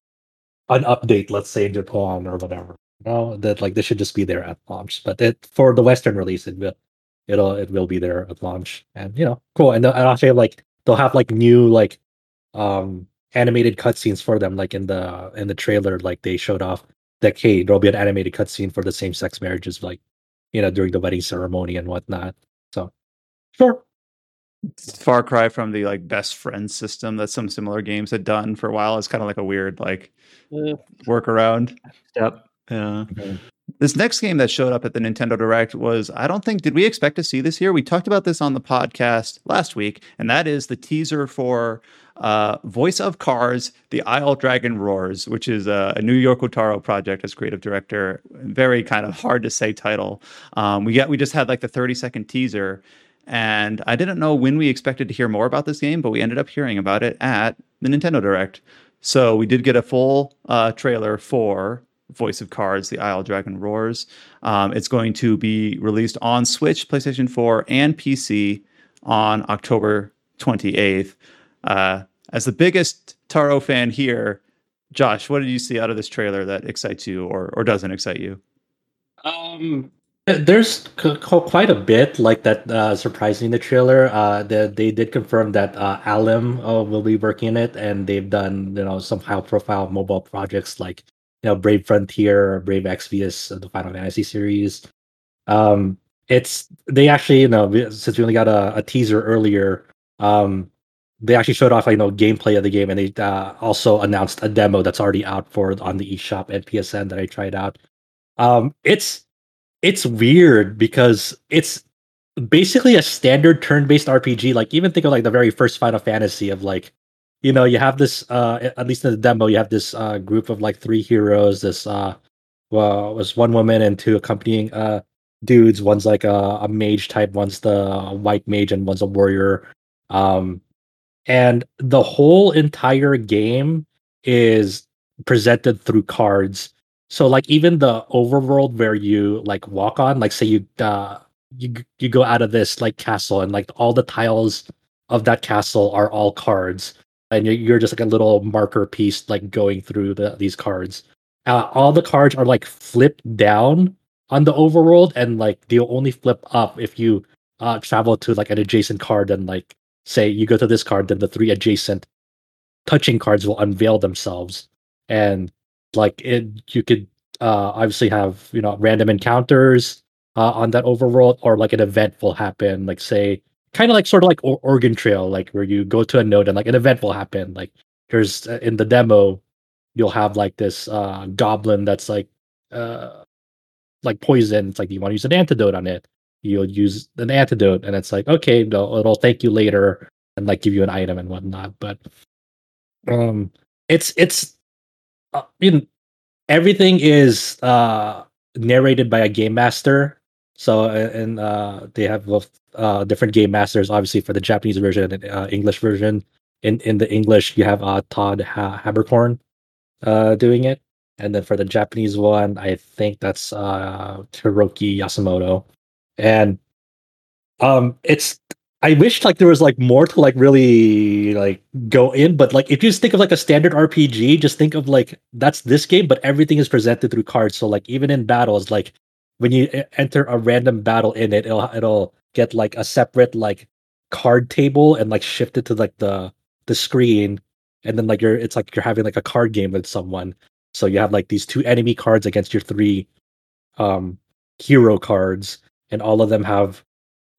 an update let's say in japan or whatever no that like this should just be there at launch. But it, for the western release it will it'll it will be there at launch. And you know cool. And, they'll- and actually like they'll have like new like um animated cutscenes for them like in the in the trailer like they showed off that hey there'll be an animated cutscene for the same sex marriages like you know during the wedding ceremony and whatnot. So sure far cry from the like best friend system that some similar games had done for a while. It's kind of like a weird like Uh, workaround. Yep. Yeah. This next game that showed up at the Nintendo Direct was I don't think did we expect to see this here? We talked about this on the podcast last week, and that is the teaser for uh, Voice of Cards: The Isle Dragon Roars, which is a, a Yoko Taro project as creative director. Very kind of hard to say title. Um, we got we just had like the 30 second teaser, and I didn't know when we expected to hear more about this game, but we ended up hearing about it at the Nintendo Direct. So we did get a full uh, trailer for Voice of Cards, The Isle Dragon Roars. Um, it's going to be released on Switch, PlayStation 4, and PC on October 28th. Uh, as the biggest Taro fan here, Josh, what did you see out of this trailer that excites you or, or doesn't excite you? Um, there's quite a bit like that uh, surprising the trailer. Uh, the, they did confirm that uh, Alim uh, will be working in it, and they've done you know some high profile mobile projects like you know Brave Frontier, Brave Exvius, uh, the Final Fantasy series. Um, it's they actually you know since we only got a, a teaser earlier, um, they actually showed off you know gameplay of the game, and they uh, also announced a demo that's already out for on the eShop and PSN that I tried out. Um, it's it's weird because it's basically a standard turn-based RPG. Like even think of like the very first Final Fantasy of like, you know, you have this uh at least in the demo, you have this uh group of like three heroes, this uh well was one woman and two accompanying uh dudes. One's like a, a mage type, one's the white mage, and one's a warrior. Um and the whole entire game is presented through cards So like even the overworld where you like walk on, like say you uh you you go out of this like castle and like all the tiles of that castle are all cards and you're, just like a little marker piece like going through the, these cards. Uh, all the cards are like flipped down on the overworld and like they'll only flip up if you uh travel to like an adjacent card and like say you go to this card then the three adjacent touching cards will unveil themselves. And like it you could uh obviously have you know random encounters uh, on that overworld or like an event will happen like say kind of like sort of like or- Oregon Trail like where you go to a node and like an event will happen. Like there's uh, in the demo you'll have like this uh goblin that's like uh like poison. It's like you want to use an antidote on it. You'll use an antidote and it's like okay it'll thank you later and like give you an item and whatnot but um it's it's uh, you know, everything is uh narrated by a game master. So and uh they have uh different game masters obviously for the japanese version and uh, english version. In in the english you have uh todd ha- haberkorn uh doing it. And then for the japanese one i think that's uh hiroki yasumoto. And um it's i wish like there was like more to like really like go in but like if you just think of like a standard rpg just think of like that's this game but everything is presented through cards. So like even in battles like when you enter a random battle in it it'll it'll get like a separate like card table and like shift it to like the the screen. And then like you're it's like you're having like a card game with someone. So you have like these two enemy cards against your three um hero cards and all of them have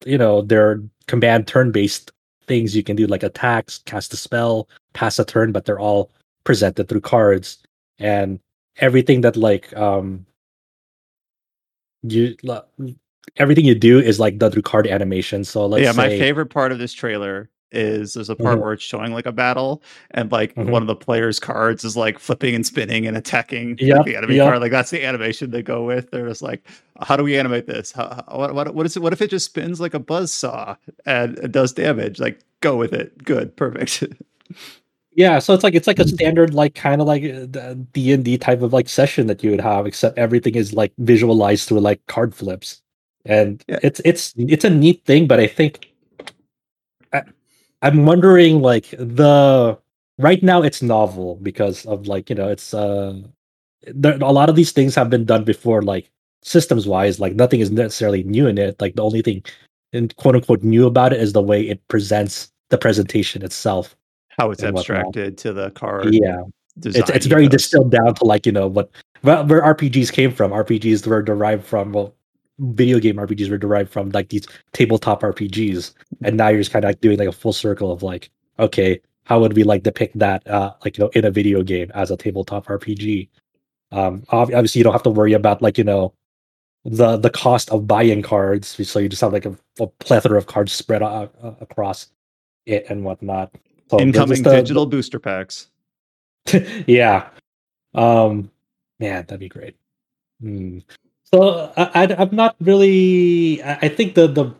you know their command turn based things. You can do like attacks cast a spell pass a turn but they're all presented through cards. And everything that like um you everything you do is like done through card animation. So let's yeah, my favorite part of this trailer is there's a part Mhm. where it's showing like a battle and like Mhm. one of the players' cards is like flipping and spinning and attacking Yep, the enemy yep. card. Like that's the animation they go with. They're just like, how do we animate this? How, what, what, what is it? What if it just spins like a buzz saw and it does damage? Like go with it. Good, perfect. [LAUGHS] Yeah, so it's like it's like a standard like kind of like D and D type of like session that you would have, except everything is like visualized through like card flips, and Yeah. it's it's it's a neat thing. But I think I'm wondering like the right now it's novel because of like you know it's uh there, a lot of these things have been done before like systems wise like nothing is necessarily new in it like the only thing in quote unquote new about it is the way it presents the presentation itself how it's And abstracted to the card. yeah it's it's very distilled down to like you know what where, where RPGs came from. RPGs were derived from well, video game RPGs were derived from like these tabletop RPGs, and now you're just kind of like doing like a full circle of like, okay, how would we like depict that uh like you know in a video game as a tabletop RPG? Um, obviously you don't have to worry about like you know the the cost of buying cards, so you just have like a, a plethora of cards spread uh, uh, across it and whatnot. So incoming the- digital booster packs. [LAUGHS] yeah. Um, man, that'd be great. Hmm. So I, I'm not really. I, think the the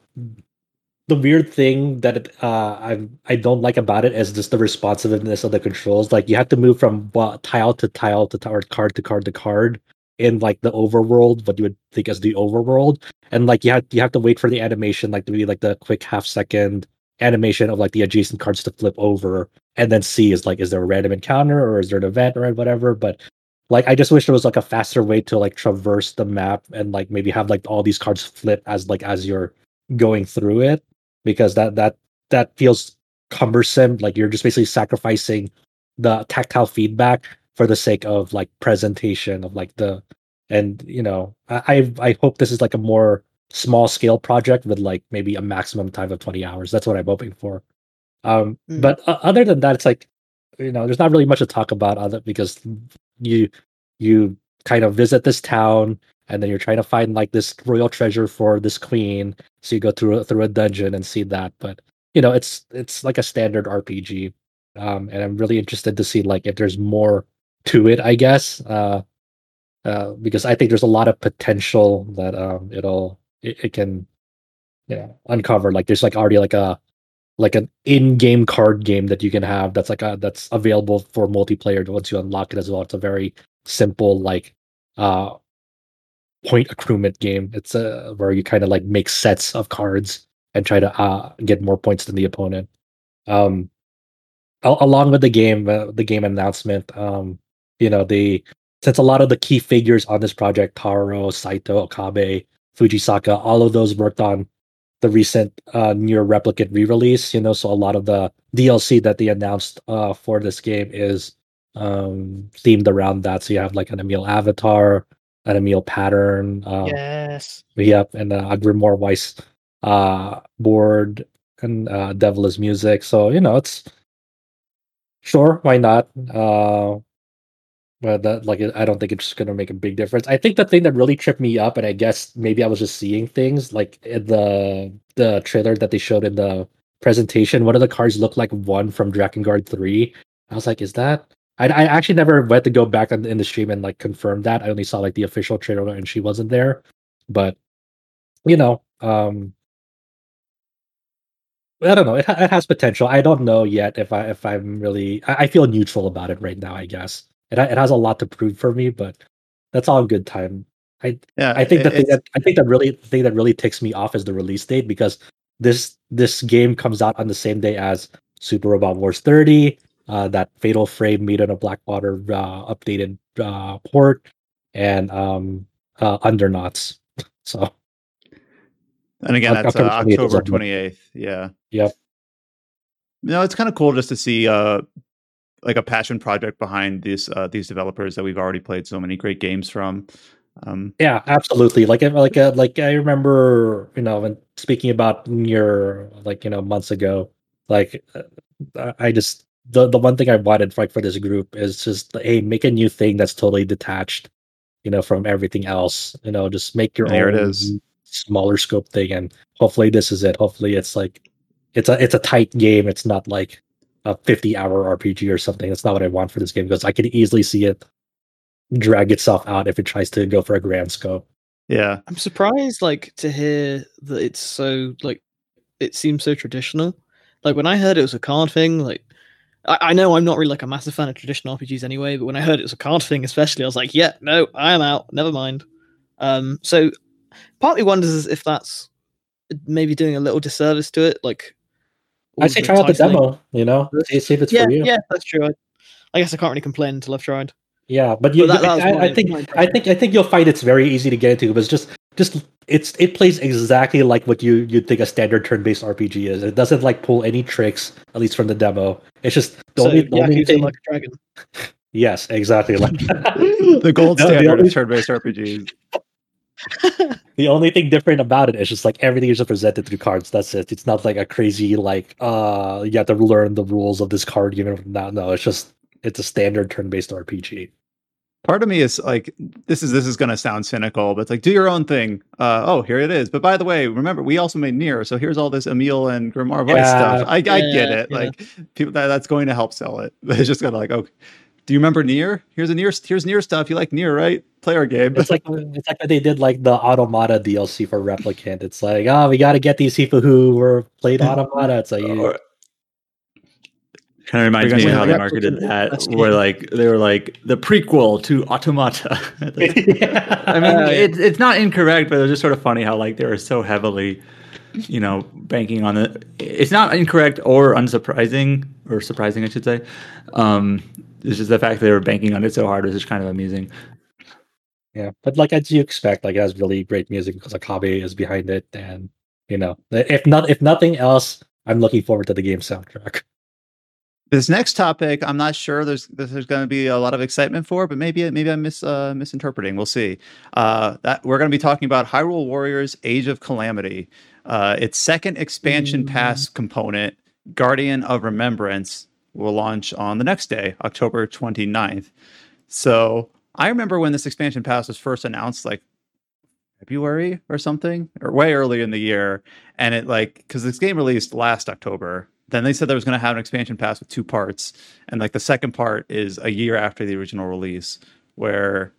the weird thing that uh, I I don't like about it is just the responsiveness of the controls. Like you have to move from tile to tile to tile, card to card to card in like the overworld, what you would think as the overworld, and like you have you have to wait for the animation, like to be like the quick half second animation of like the adjacent cards to flip over and then see is like is there a random encounter or is there an event or whatever but like i just wish there was like a faster way to like traverse the map and like maybe have like all these cards flip as like as you're going through it because that that that feels cumbersome. Like you're just basically sacrificing the tactile feedback for the sake of like presentation of like the and you know i i hope this is like a more small scale project with like maybe a maximum time of 20 hours. That's what i'm hoping for. Um Mm. but uh, other than that it's like you know there's not really much to talk about other because you you kind of visit this town and then you're trying to find like this royal treasure for this queen. So you go through through a dungeon and see that but you know it's it's like a standard rpg um and i'm really interested to see like if there's more to it i guess. Uh uh because i think there's a lot of potential that um it'll it, it can you know uncover. Like there's like already like a like an in-game card game that you can have that's like a that's available for multiplayer once you unlock it as well it's a very simple like uh point accruement game. It's a where you kind of like make sets of cards and try to uh get more points than the opponent. Um, al- along with the game, uh, the game announcement, um, you know, the since a lot of the key figures on this project, Taro, Saito, Okabe, Fujisaka, all of those worked on the recent uh, Nier Replicant re-release. You know, so a lot of the DLC that they announced uh, for this game is um, themed around that. So you have like an Emil avatar, an Emil pattern. Um, yes. Yep, and uh, a Grimoire Weiss uh, board and uh, Devil is music. So you know, it's sure why not. Uh, but that like I don't think it's gonna make a big difference. I think the thing that really tripped me up, and I guess maybe I was just seeing things like in the the trailer that they showed in the presentation. One of the cards looked like one from Drakengard Three. I was like, is that? I, I actually never went to go back in the stream and like confirm that. I only saw like the official trailer and she wasn't there. But you know, um I don't know. It, it has potential. I don't know yet if I if I'm really. I, I feel neutral about it right now. I guess it it has a lot to prove for me, but that's all good time. Yeah, I think the thing that I think that really the thing that really ticks me off is the release date because this this game comes out on the same day as Super Robot Wars 30, uh, that Fatal Frame Maiden of Black Water uh, updated uh, port, and um, uh, Undernauts. [LAUGHS] So And again, that's uh, October 28th October twenty eighth. Yeah. Yep. No, it's kind of cool just to see uh like a passion project behind these uh these developers that we've already played so many great games from. Um Yeah, absolutely. Like, if- like, uh, like I remember, you know, when speaking about your like, you know, months ago, like, uh, I just the the one thing I wanted like for this group is just hey, make a new thing that's totally detached, you know, from everything else. You know, just make your There own it is. smaller scope thing, and hopefully this is it. Hopefully it's like it's a it's a tight game. It's not like a 50 hour RPG or something. That's not what I want for this game because I could easily see it drag itself out if it tries to go for a grand scope. yeah. I'm surprised, like, to hear that it's so like it seems so traditional. Like when I heard it was a card thing, like I, I know I'm not really like a massive fan of traditional RPGs anyway, but when I heard it was a card thing, especially, I was like, yeah, no, I am out. Never mind. Um, so partly wonders if that's maybe doing a little disservice to it. Like, all I of say try out the titling. demo. You know, see, see if it's Yeah, for you. yeah, that's true. I, I guess I can't really complain until I've tried. Yeah, but you, that- that I, I think I think I think you'll find it's very easy to get into. But it's just just it's it plays exactly like what you you'd think a standard turn-based RPG is. It doesn't like pull any tricks, at least from the demo. It's just the So only, the only Yakuza thing. like a dragon. [LAUGHS] yes, exactly. Like [LAUGHS] the gold [LAUGHS] No, the standard only- of turn-based RPGs. [LAUGHS] the only thing different about it is just like everything is just presented through cards. That's it. It's not like a crazy like uh you have to learn the rules of this card game. No, no, it's just it's a standard turn-based RPG. Part of me is like, this is this is going to sound cynical, but it's like, do your own thing. Uh, oh, here it is. But by the way, remember, we also made Nier, so here's all this Emil and Grimoire Weiss Yeah, stuff. I, I get it. yeah. Like, people that, that's going to help sell it. [LAUGHS] It's just gonna like, okay, do you remember Nier? Here's a Nier. Here's Nier stuff. You like Nier, right? Play our game. It's like it's like they did like the Automata DLC for Replicant. It's like, oh, we got to get these people who were played Automata. It's like, you, Kind of reminds me of how they marketed that, where like they were like the prequel to Automata. [LAUGHS] [LAUGHS] I mean, it's it's not incorrect, but it's just sort of funny how like they were so heavily, you know, banking on it. It's not incorrect or unsurprising, or surprising, I should say. Um, it's just the fact that they were banking on it so hard was just kind of amusing. yeah. But like as you expect, like it has really great music because Okabe is behind it, and you know, if not if nothing else, I'm looking forward to the game soundtrack. this next topic, I'm not sure there's there's going to be a lot of excitement for, but maybe maybe I'm mis, uh, misinterpreting. We'll see. Uh, that we're going to be talking about Hyrule Warriors: Age of Calamity. Uh, its second expansion pass component, Guardian of Remembrance, will launch on the next day, October 29th. So I remember when this expansion pass was first announced, like February or something, or way early in the year. And it like because this game released last October. Then they said there was going to have an expansion pass with two parts, and like the second part is a year after the original release. Where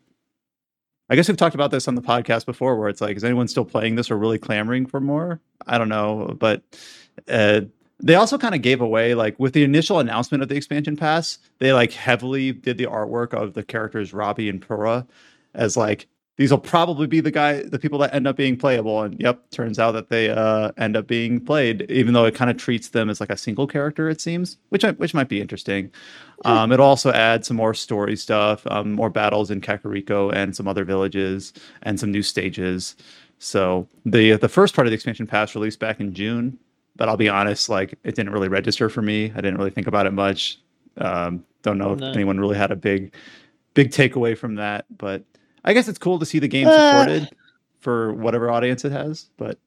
I guess we've talked about this on the podcast before, where it's like, is anyone still playing this or really clamoring for more? I don't know, but uh, they also kind of gave away like with the initial announcement of the expansion pass, they like heavily did the artwork of the characters Robbie and Purah, as like these will probably be the guy the people that end up being playable and yep turns out that they uh end up being played even though it kind of treats them as like a single character it seems which I, which might be interesting. Um it also adds some more story stuff um more battles in kakariko and some other villages and some new stages. So the the first part of the expansion pass released back in june but i'll be honest like it didn't really register for me i didn't really think about it much um don't know No. if anyone really had a big big takeaway from that but I guess it's cool to see the game Uh. supported for whatever audience it has, but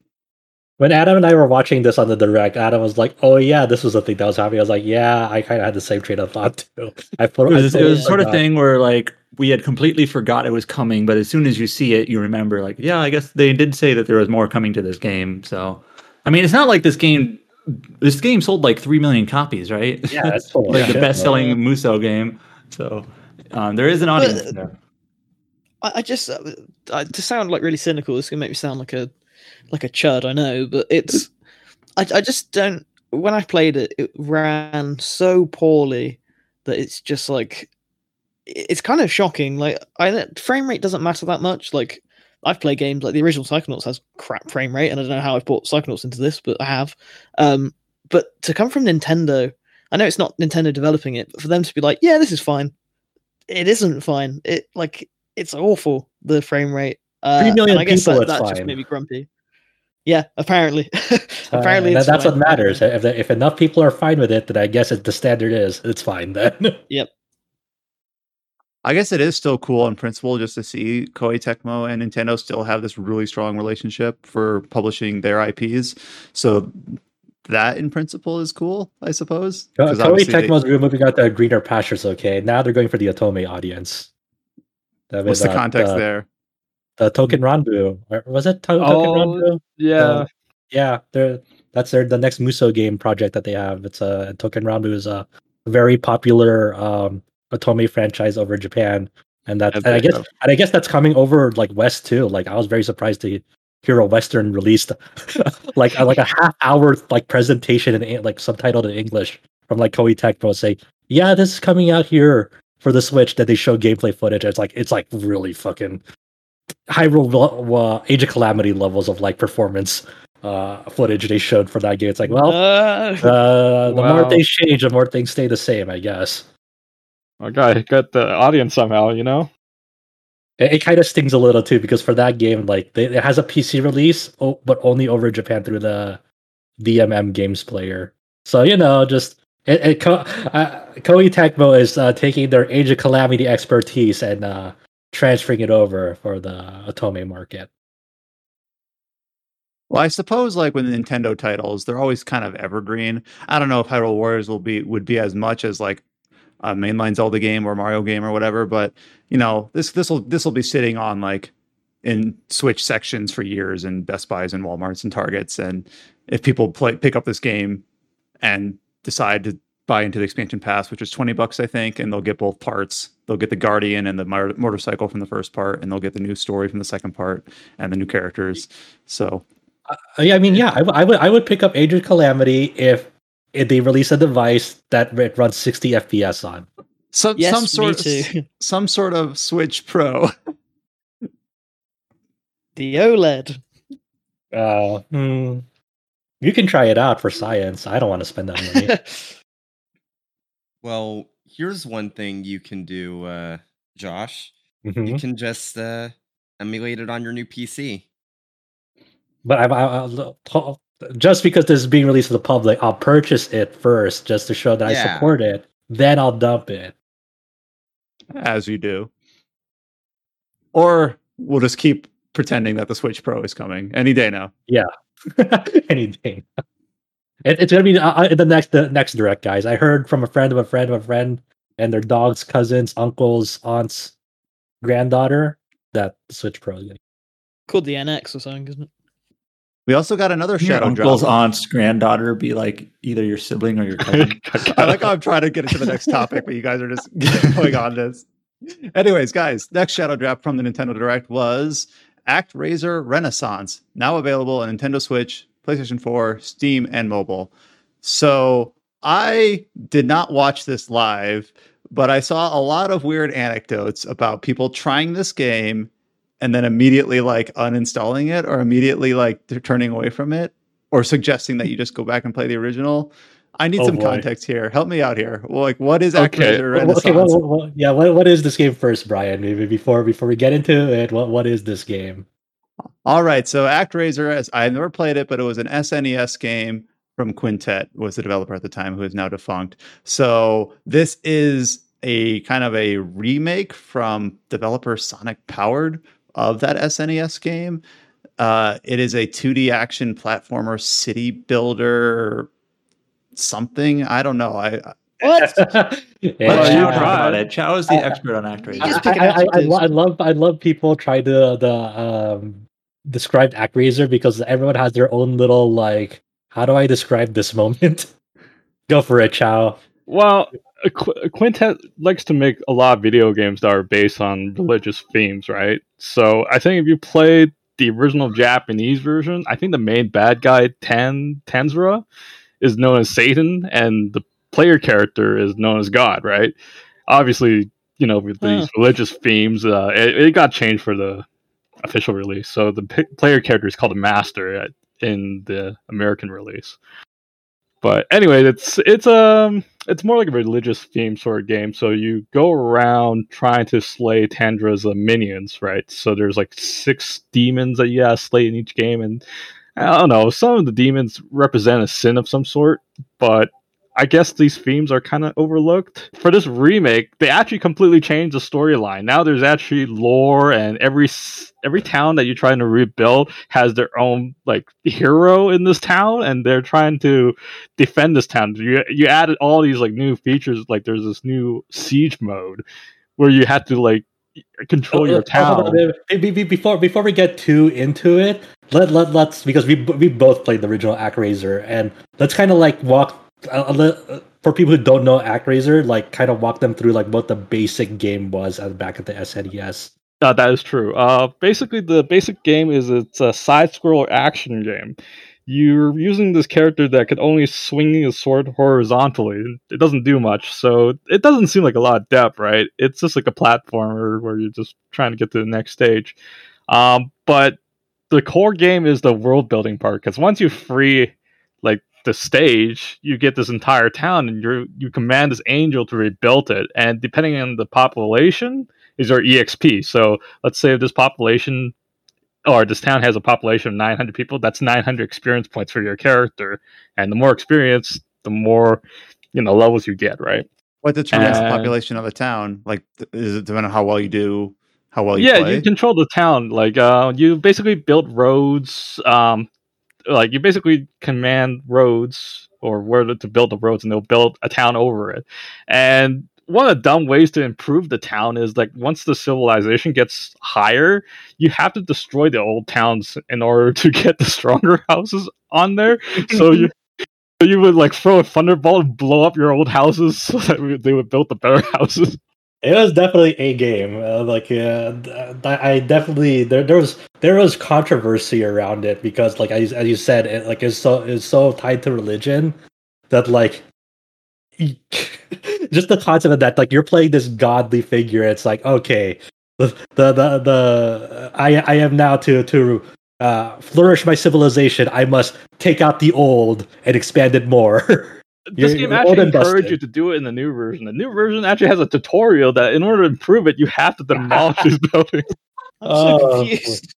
When Adam and I were watching this on the direct, Adam was like, "Oh yeah, this was the thing that was happening." I was like, "Yeah, I kind of had the same train of thought too." [LAUGHS] I put It was, I it was totally sort of forgot. thing where like we had completely forgot it was coming, but as soon as you see it, you remember like, yeah, I guess they did say that there was more coming to this game. So, I mean, it's not like this game. This game sold like three million copies, right? Yeah, [LAUGHS] that's totally like the best-selling Yeah. Muso game. So, um, there is an audience But- there. I, I just uh, I, to sound like really cynical. This is gonna make me sound like a like a chud. I know, but it's I I just don't. When I played it, it ran so poorly that it's just like it's kind of shocking. Like I know- frame rate doesn't matter that much. Like I've played games like the original Psychonauts has crap frame rate, and I don't know how I've brought Psychonauts into this, but I have. Um, but to come from Nintendo, I know it's not Nintendo developing it, but for them to be like, yeah, this is fine, it isn't fine. It like it's awful the frame rate. Uh, Three million I guess people, that, that just fine. made me grumpy. Yeah, apparently. [LAUGHS] Uh, apparently, it's that's what matters. If, if enough people are fine with it, then I guess it, the standard is it's fine then. [LAUGHS] I guess it is still cool in principle just to see Koei Tecmo and Nintendo still have this really strong relationship for publishing their IPs. So that in principle is cool, I suppose. Ko- 'Cause Koei obviously they- Tecmo's moving out the greener pastures. Okay, now they're going for the Otome audience. That what's was, the uh, context the, there? The Token Ranbu, was it to- Token Oh, Ranbu? Yeah. yeah, they're that's their the next Muso game project that they have. It's a Token Ranbu is a very popular um Otome franchise over Japan, and that And I guess and I guess that's coming over like West too. Like I was very surprised to hear a Western released [LAUGHS] like a- like a half hour like presentation and like subtitled in English from like Koei Tecmo say, yeah, this is coming out here for the Switch. That they show gameplay footage. It's like it's like really fucking Hyrule uh, Age of Calamity levels of like performance uh footage they showed for that game. It's like, well, Uh, uh, the more Wow. things change, the more things stay the same, I guess. I got got the audience somehow, you know. It, it kind of stings a little too because for that game, like they, it has a PC release, o- but only over Japan through the DMM Games Player. So you know, just it, it Ko- uh, Koei Tecmo is uh, taking their Age of Calamity expertise and uh, transferring it over for the Otome market. Well, I suppose like with Nintendo titles, they're always kind of evergreen. I don't know if Hyrule Warriors will be would be as much as like a mainline Zelda game or Mario game or whatever, but you know, this this will this will be sitting on like in Switch sections for years in Best Buys and Walmarts and Targets. And if people play pick up this game and decide to buy into the expansion pass, which is 20 bucks, I think, and they'll get both parts. They'll get the Guardian and the motor- motorcycle from the first part, and they'll get the new story from the second part and the new characters. So Uh, yeah, I mean, yeah, I, w- I would I would pick up Age of Calamity if they release a device that it runs 60 FPS on. some yes, some sort of [LAUGHS] some sort of Switch Pro. the OLED. Uh, hmm. You can try it out for science. I don't want to spend that money. [LAUGHS] Well, here's one thing you can do, uh, Josh. You Mhm. can just uh, emulate it on your new PC. But I, I, I'll, just because this is being released to the public, I'll purchase it first just to show that I support it. Then I'll dump it. as you do. Or we'll just keep pretending that the Switch Pro is coming any day now. Yeah [LAUGHS] anything. It, it's gonna be uh, in the next the next direct, guys. I heard from a friend of a friend of a friend and their dogs, cousins, uncles, aunts, granddaughter that the Switch Pro is gonna. Called the NX or something, isn't it? We also got another Your shadow uncle's drop. aunt's granddaughter be like either your sibling or your cousin. [LAUGHS] I like how I'm trying to get into the next topic, but you guys are just [LAUGHS] going on this. Anyways, guys, next shadow drop from the Nintendo Direct was Actraiser Renaissance, now available on Nintendo Switch, PlayStation 4, Steam, and mobile. So I did not watch this live, but I saw a lot of weird anecdotes about people trying this game and then immediately like uninstalling it or immediately like they're turning away from it or suggesting that you just go back and play the original. I need Oh, some boy. context here. Help me out here. Well, like, what is Okay. Actraiser Renaissance? okay, well, well, well, yeah. What, what is this game first, Brian? Maybe before before we get into it, what what is this game? All right, so ActRaiser, as I never played it, but it was an SNES game from Quintet, was the developer at the time, who is now defunct. So this is a kind of a remake from developer Sonic Powered of that SNES game. Uh, it is a 2D action platformer, city builder, something. I don't know. I What? [LAUGHS] Yeah. Let you Chow talk about it. Chow is the I- expert on Actraiser. You I, I, I, I, I love I love people try to the um describe ActRaiser because everyone has their own little like how do I describe this moment? [LAUGHS] Go for it, Chow. Well, Qu- Quintet likes to make a lot of video games that are based on religious themes, right? So I think if you played the original Japanese version, I think the main bad guy Tan Tanzra is known as Satan, and the player character is known as God, right? Obviously, you know with these religious themes, uh, it, it got changed for the official release. So the p- player character is called the Master at, in the American release. But anyway, it's it's um it's more like a religious theme sort of game. So you go around trying to slay Tanzra's uh, minions, right? So there's like six demons that you gotta slay in each game, and I don't know. Some of the demons represent a sin of some sort, but I guess these themes are kind of overlooked. For this remake, they actually completely changed the storyline. Now there's actually lore, and every every town that you're trying to rebuild has their own like hero in this town, and they're trying to defend this town. You you added all these like new features. Like there's this new siege mode where you have to like control your Uh, uh, town. uh, be- Before before we get too into it, let let let's because we we both played the original ActRaiser, and let's kind of like walk for people who don't know ActRaiser, like kind of walk them through like what the basic game was at back at the SNES. Uh, that is true. Uh, basically, the basic game is it's a side scroller action game. You're using this character that can only swing his sword horizontally. It doesn't do much, so it doesn't seem like a lot of depth, right? It's just like a platformer where you're just trying to get to the next stage. Um, but the core game is the world building part because once you free the stage, you get this entire town, and you you command this angel to rebuild it. And depending on the population, is your exp. So let's say if this population or this town has a population of 900 people, that's 900 experience points for your character. And the more experience, the more you know levels you get, right? what determines the Uh, population of a town? Like, is it depending on how well you do, how well you yeah, play? you control the town. Like uh, you basically build roads. Um, like you basically command roads or where to build the roads, and they'll build a town over it. And one of the dumb ways to improve the town is like once the civilization gets higher, you have to destroy the old towns in order to [LAUGHS] get the stronger houses on there. So you. [LAUGHS] so You would like throw a thunderbolt and blow up your old houses so that we- they would build the better [LAUGHS] houses. It was definitely a game. Uh, like, uh, I definitely there, there was there was controversy around it because, like, as, as you said, it like is so is so tied to religion that like [LAUGHS] just the concept of that like you're playing this godly figure. It's like okay, the the the, the I I am now to to uh, flourish my civilization. I must take out the old and expand it more. [LAUGHS] this You're- game actually old and encouraged busted. you to do it in the new version. The new version actually has a tutorial that, in order to improve it, you have to demolish these [LAUGHS] buildings. I'm so Oh, confused.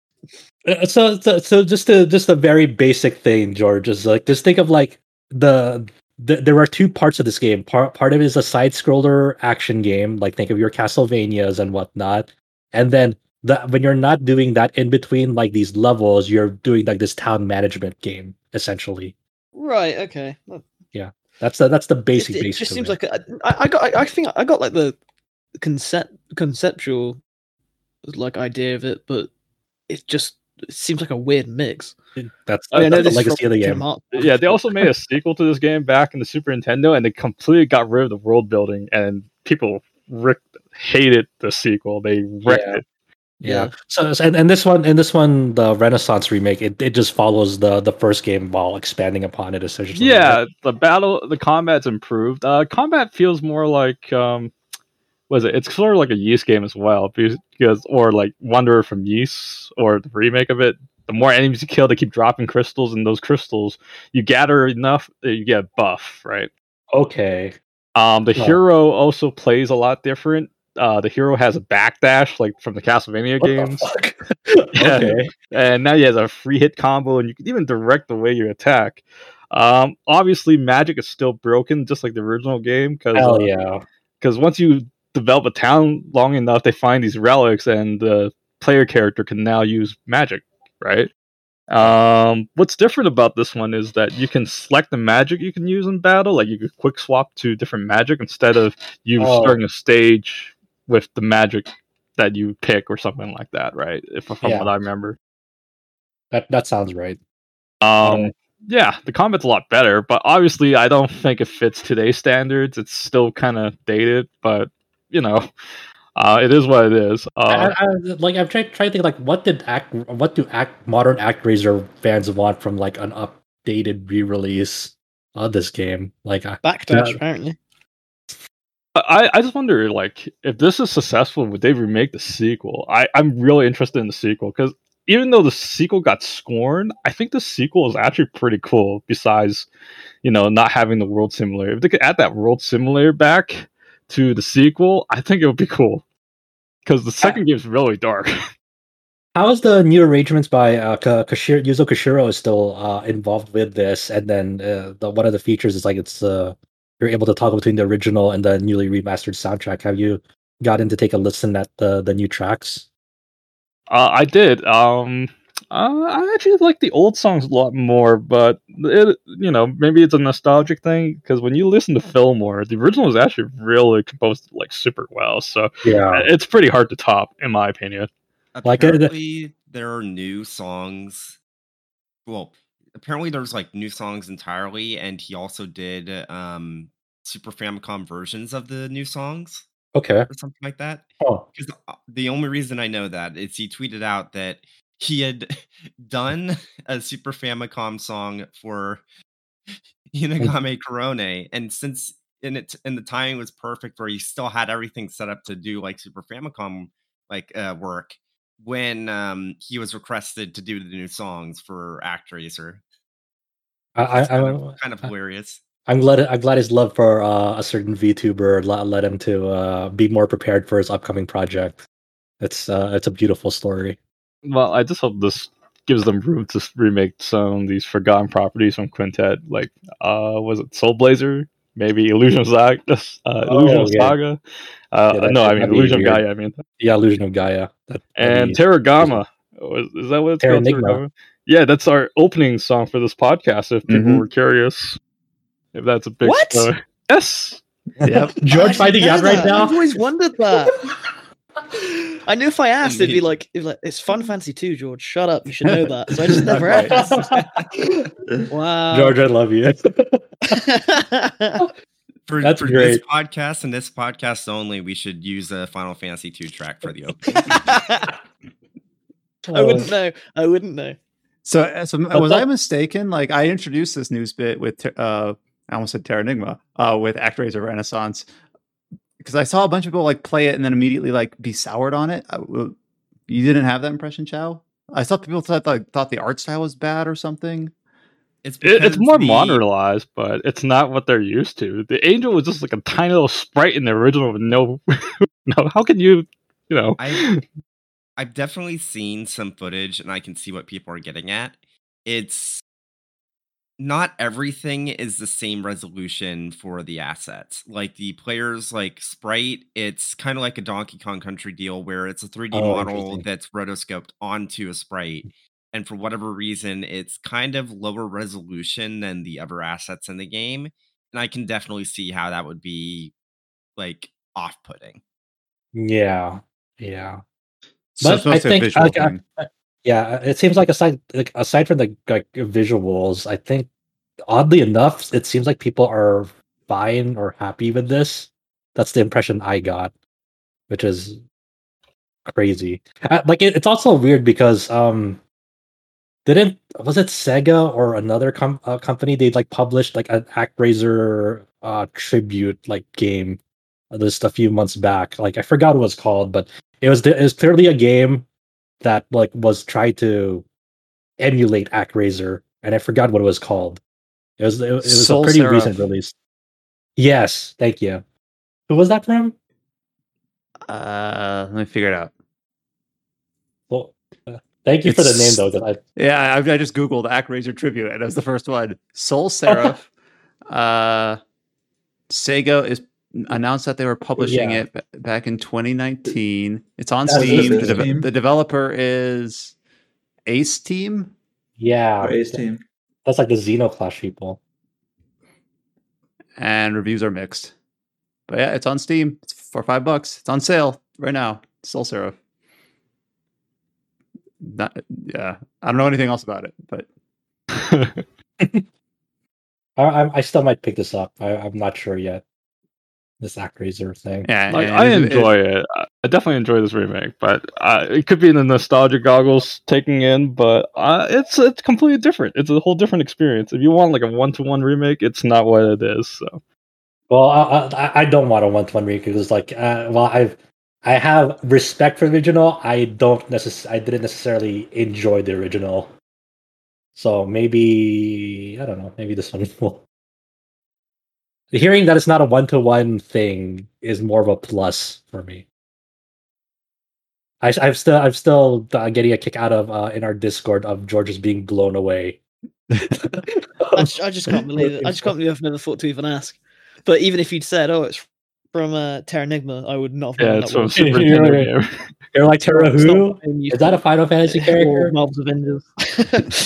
Uh, so, so so just a just a very basic thing george is like just think of like the, the there are two parts of this game part part of it is a side scroller action game like think of your castlevanias and whatnot and then the, when you're not doing that in between like these levels you're doing like this town management game essentially Right. Okay. Well, that's the that's the It, basic it basic just seems it. like a, I, I got. I, I think I got like the concept conceptual like idea of it, but it just it seems like a weird mix. that's, I, mean, I know that's the legacy of the game Hearts. yeah, they also made a sequel to this game back in the Super Nintendo, and they completely got rid of the world building, and people ripped, hated the sequel. They wrecked Yeah. it. Yeah. So so- and, and this one and this one the Renaissance remake it, it just follows the the first game while expanding upon it essentially. Yeah, the battle, the combat's improved. Uh, combat feels more like um, was it? It's sort of like a Ys game as well, because, or like Wanderer from Ys or the remake of it. The more enemies you kill, they keep dropping crystals, and those crystals you gather enough, uh, you get buff, right? Okay. Um, the Oh. hero also plays a lot different. Uh, the hero has a backdash like from the Castlevania What the games. fuck? [LAUGHS] [LAUGHS] Yeah. okay. and now he has a free hit combo, and you can even direct the way you attack. Um, obviously, magic is still broken, just like the original game, because Hell yeah. because once you develop a town long enough, they find these relics, and the player character can now use magic, right? Um, what's different about this one is that you can select the magic you can use in battle, like you could quick swap to different magic instead of you Oh. starting a stage with the magic that you pick or something like that, right? If from Yeah. what I remember. That that sounds right. Um, yeah, the combat's a lot better, but obviously, I don't think it fits today's standards. It's still kind of dated, but you know, [LAUGHS] uh, it is what it is. Uh, I, I- like I'm trying, trying to think like what did act what do act modern act ActRaiser fans want from like an updated re-release of this game? Like I, Backdash, Yeah. apparently. I, I just wonder, like, if this is successful, would they remake the sequel? I, I'm really interested in the sequel because even though the sequel got scorned, I think the sequel is actually pretty cool. Besides, you know, not having the world simulator, if they could add that world simulator back to the sequel, I think it would be cool. Because the second game is really dark. [LAUGHS] how is the new arrangements by uh, Ka- Kashiro, Yuzo Koshiro is still uh, involved with this, and then uh, the one of the features is like it's uh, you're able to toggle between the original and the newly remastered soundtrack. Have you gotten to take a listen at the the new tracks? Uh, I did. Um, uh, I actually like the old songs a lot more, but it, you know, maybe it's a nostalgic thing because when you listen to Fillmore, the original is actually really composed like super well. So Yeah, it's pretty hard to top, in my opinion. Like, uh, apparently there are new songs. Well, apparently there's like new songs entirely, and he also did um Super Famicom versions of the new songs okay. or something like that. Oh, Because the only reason I know that is he tweeted out that he had [LAUGHS] done a Super Famicom song for [LAUGHS] Inugami Korone, and since in it and the timing was perfect, where he still had everything set up to do like Super Famicom like uh, work when um he was requested to do the new songs for ActRaiser. I, I, kind, I'm, of, kind of hilarious. I'm glad. I'm glad his love for uh, a certain VTuber le- led him to uh, be more prepared for his upcoming project. It's uh, it's a beautiful story. Well, I just hope this gives them room to remake some of these forgotten properties from Quintet, like uh, was it Soul Blazer? Maybe Illusion of Saga. [LAUGHS] Uh, Illusion Oh, of yeah. Saga. Uh, Yeah, no, I mean Illusion of. Gaia. I mean, Yeah, Illusion of Gaia. That, and Terragama. Was, is that what it's called? Terragama? Yeah, that's our opening song for this podcast. If people Mhm. were curious, if that's a big What? spoiler. Yes. Yep. [LAUGHS] George I finding out right that. now. I've always wondered that. [LAUGHS] I knew if I asked, it'd be like, it'd be like, it's Fun Fancy 2, George. Shut up. You should know that. So I just [LAUGHS] never asked. wow. George, I love you. For, That's for this podcast and this podcast only, we should use a Final Fantasy 2 track for the opening. I wouldn't know. I wouldn't know. So, uh, so was I mistaken? Like, I introduced this news bit with, uh, I almost said Terranigma, uh, with ActRaiser Renaissance, because I saw a bunch of people like play it and then immediately like be soured on it. I- w- you didn't have that impression, Chow? I thought people thought like thought the art style was bad or something. It's, It, it's more the- modernized, but it's not what they're used to. The angel was just like a tiny little sprite in the original with no, [LAUGHS] no. How can you, you know? I I've definitely seen some footage and I can see what people are getting at. It's not everything is the same resolution for the assets. Like the players like sprite, it's kind of like a Donkey Kong Country deal where it's a 3D Oh, model that's rotoscoped onto a sprite. Mm. And for whatever reason, it's kind of lower resolution than the other assets in the game. And I can definitely see how that would be like off putting. Yeah, yeah, So But I think visual like, thing. Yeah. It seems like aside like aside from the like visuals, I think oddly enough, it seems like people are fine or happy with this. That's the impression I got, which is crazy. Uh, like it, it's also weird because um, didn't was it Sega or another com- uh, company they like published like an ActRaiser uh tribute like game just a few months back. Like I forgot what it was called, but it was it was clearly a game that like was tried to emulate ActRaiser, and I forgot what it was called. It was it, it was Soul a pretty Seraph. recent release. Yes, thank you. Who was that from? Uh, let me figure it out. Well, uh, thank you for the name though. I, Yeah, I, I just googled ActRaiser tribute, and it was the first one. Soul [LAUGHS] Seraph. uh, Sega is announced that they were publishing Yeah. it b- back in 2019. It's on That's Steam. the The, deve- Steam. the developer is Ace Team. yeah, Or Ace Team. that's like the Zeno Clash people. and reviews are mixed. But yeah, it's on Steam. It's for five bucks. It's on sale right now. SolSeraph. Not, yeah, I don't know anything else about it, but [LAUGHS] I, I, I still might pick this up. I, I'm not sure yet. This ActRaiser thing. yeah, like, and I it- it- enjoy it. I I definitely enjoy this remake, but uh, it could be the nostalgia goggles taking in. But uh, it's it's completely different. It's a whole different experience. If you want like a one to one remake, it's not what it is. So Well, I, I, I don't want a one to one remake because, like, uh, well, I've I have respect for the original. I don't necess- I didn't necessarily enjoy the original. So maybe I don't know. Maybe this one [LAUGHS] will. Hearing that it's not a one to one thing is more of a plus for me. I, I'm still I'm still uh, getting a kick out of uh, in our Discord of George's being blown away. [LAUGHS] I, just, I just can't believe it. I just can't believe I've never thought to even ask. But even if you'd said, "Oh, it's from uh, Terranigma," I would not have yeah, known it's that from was. Super [LAUGHS] You're Nintendo game. You're like Terra It's not who? what I'm used Is that a Final [LAUGHS] Fantasy Or character? [LAUGHS] Marvel's Avengers.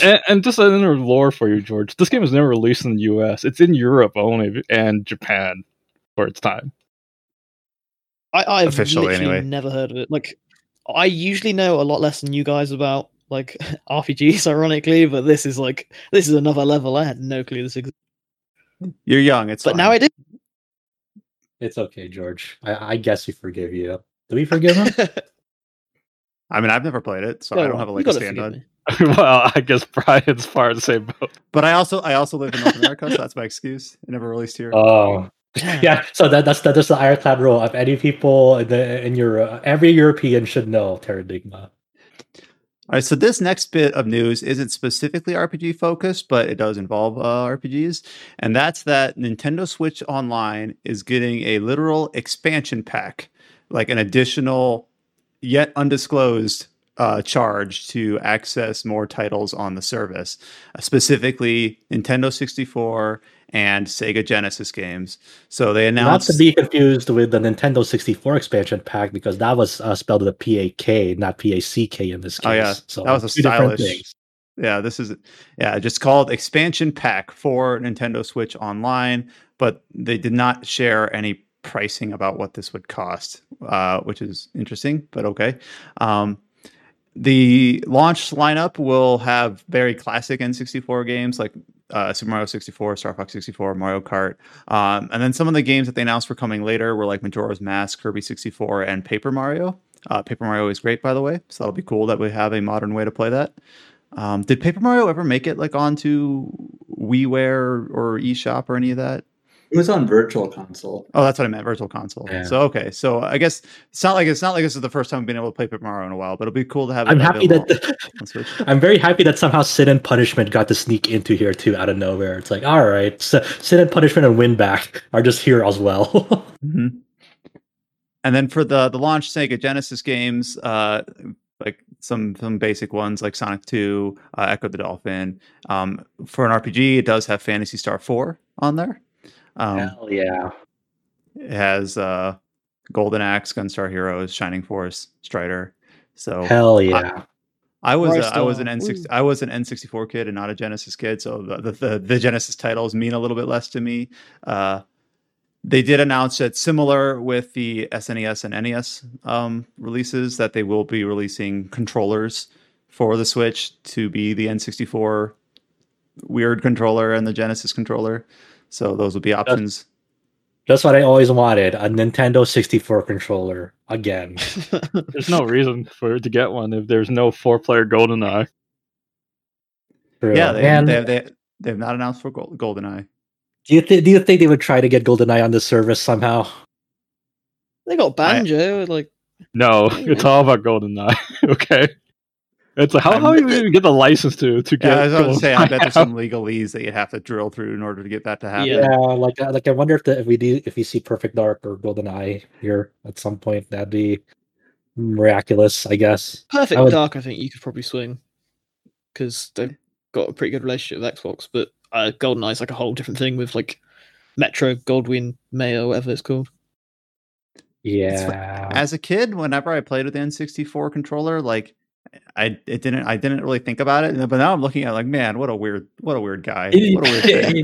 and, and just an inner lore for you, George. This game was never released in the U.S. It's in Europe only and Japan for its time. I, I've Officially, literally anyway. never heard of it. Like, I usually know a lot less than you guys about like RPGs, ironically, but this is like this is another level. I had no clue this existed, you're young. It's but fine. now I do. It's okay, George. I, I guess we forgive you. Do we forgive him? [LAUGHS] I mean, I've never played it, so I don't have a leg to stand on. [LAUGHS] well, I guess Brian's far the same boat. But I also I also live in North America, so that's my excuse. It never released here. Oh, [LAUGHS] yeah. So that, that's that, that's the ironclad rule. If any people in, the, in Europe, every European should know Terranigma. All right, so this next bit of news isn't specifically RPG focused, but it does involve uh, RPGs, and that's that Nintendo Switch Online is getting a literal expansion pack, like an additional, yet undisclosed uh, charge to access more titles on the service, uh, specifically Nintendo 64 and Sega Genesis games. So they announced. Not to be confused with the Nintendo 64 expansion pack because that was uh, spelled with a P A K, not P A C K in this case. Oh, yeah. So That was a stylish- Yeah, this is yeah, just called expansion pack for Nintendo Switch Online, but they did not share any pricing about what this would cost, uh, which is interesting, but okay. Um, the launch lineup will have very classic N64 games like uh, Super Mario 64, Star Fox 64, Mario Kart, um, and then some of the games that they announced were coming later were like Majora's Mask, Kirby 64, and Paper Mario. Uh, Paper Mario is great, by the way, so that'll be cool that we have a modern way to play that. Um, did Paper Mario ever make it like onto WiiWare or eShop or any of that? It was on Virtual Console. Oh, that's what I meant, Virtual Console. Yeah. So okay, so I guess it's not like it's not like this is the first time we've been able to play Paper Mario in a while, but it'll be cool to have. it I'm happy that Switch. [LAUGHS] I'm very happy that somehow Sin and Punishment got to sneak into here too out of nowhere. It's like, all right, so Sin and Punishment and Winback are just here as well. [LAUGHS] Mhm. And then for the the launch Sega Genesis games, uh, like some some basic ones like Sonic Two, uh, Ecco the Dolphin. Um, for an RPG, it does have Phantasy Star Four on there. Um, Hell yeah. It has uh, Golden Axe, Gunstar Heroes, Shining Force, Strider. So Hell yeah. I was Rise uh, I was an N six I was an N sixty four kid and not a Genesis kid, so the, the the the Genesis titles mean a little bit less to me. Uh, they did announce that similar with the SNES and NES um, releases that they will be releasing controllers for the Switch to be the N sixty four weird controller and the Genesis controller. So those will be options. That's what I always wanted a Nintendo 64 controller again. [LAUGHS] There's no reason for it to get one if there's no four-player GoldenEye. True. Yeah, they, and they, have, they they've not announced for Gold, GoldenEye. do you th- do you think they would try to get GoldenEye on the service somehow? They got banjo. like No, it's all about GoldenEye. [LAUGHS] okay. It's like how I'm- how do you even get the license to to get? Yeah, I was going to say, I [LAUGHS] bet there's some legalese that you have to drill through in order to get that to happen. Yeah. Yeah, like uh, like I wonder if the, if we do if we see Perfect Dark or Golden Eye here at some point, that'd be miraculous, I guess. Perfect I would- Dark, I think you could probably swing because they've got a pretty good relationship with Xbox. But uh, GoldenEye's like a whole different thing with like Metro, Goldwyn, Mayer, whatever it's called. Yeah, As a kid, whenever I played with the N64 controller, like I it didn't I didn't really think about it, but now I'm looking at it like, man, what a weird what a weird guy. What a weird [LAUGHS] thing.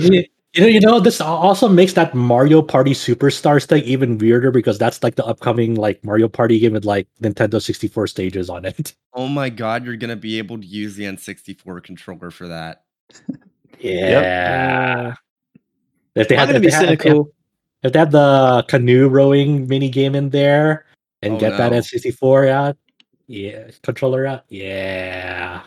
you know, you know, this also makes that Mario Party Superstars thing even weirder because that's like the upcoming like Mario Party game with like Nintendo 64 stages on it. [LAUGHS] Oh my god, you're gonna be able to use the N64 controller for that. Yeah. If they I'm had, gonna if be they had, if cynical. if they had the canoe rowing mini game in there and Oh, get that. N64 out, yeah, controller out, yeah.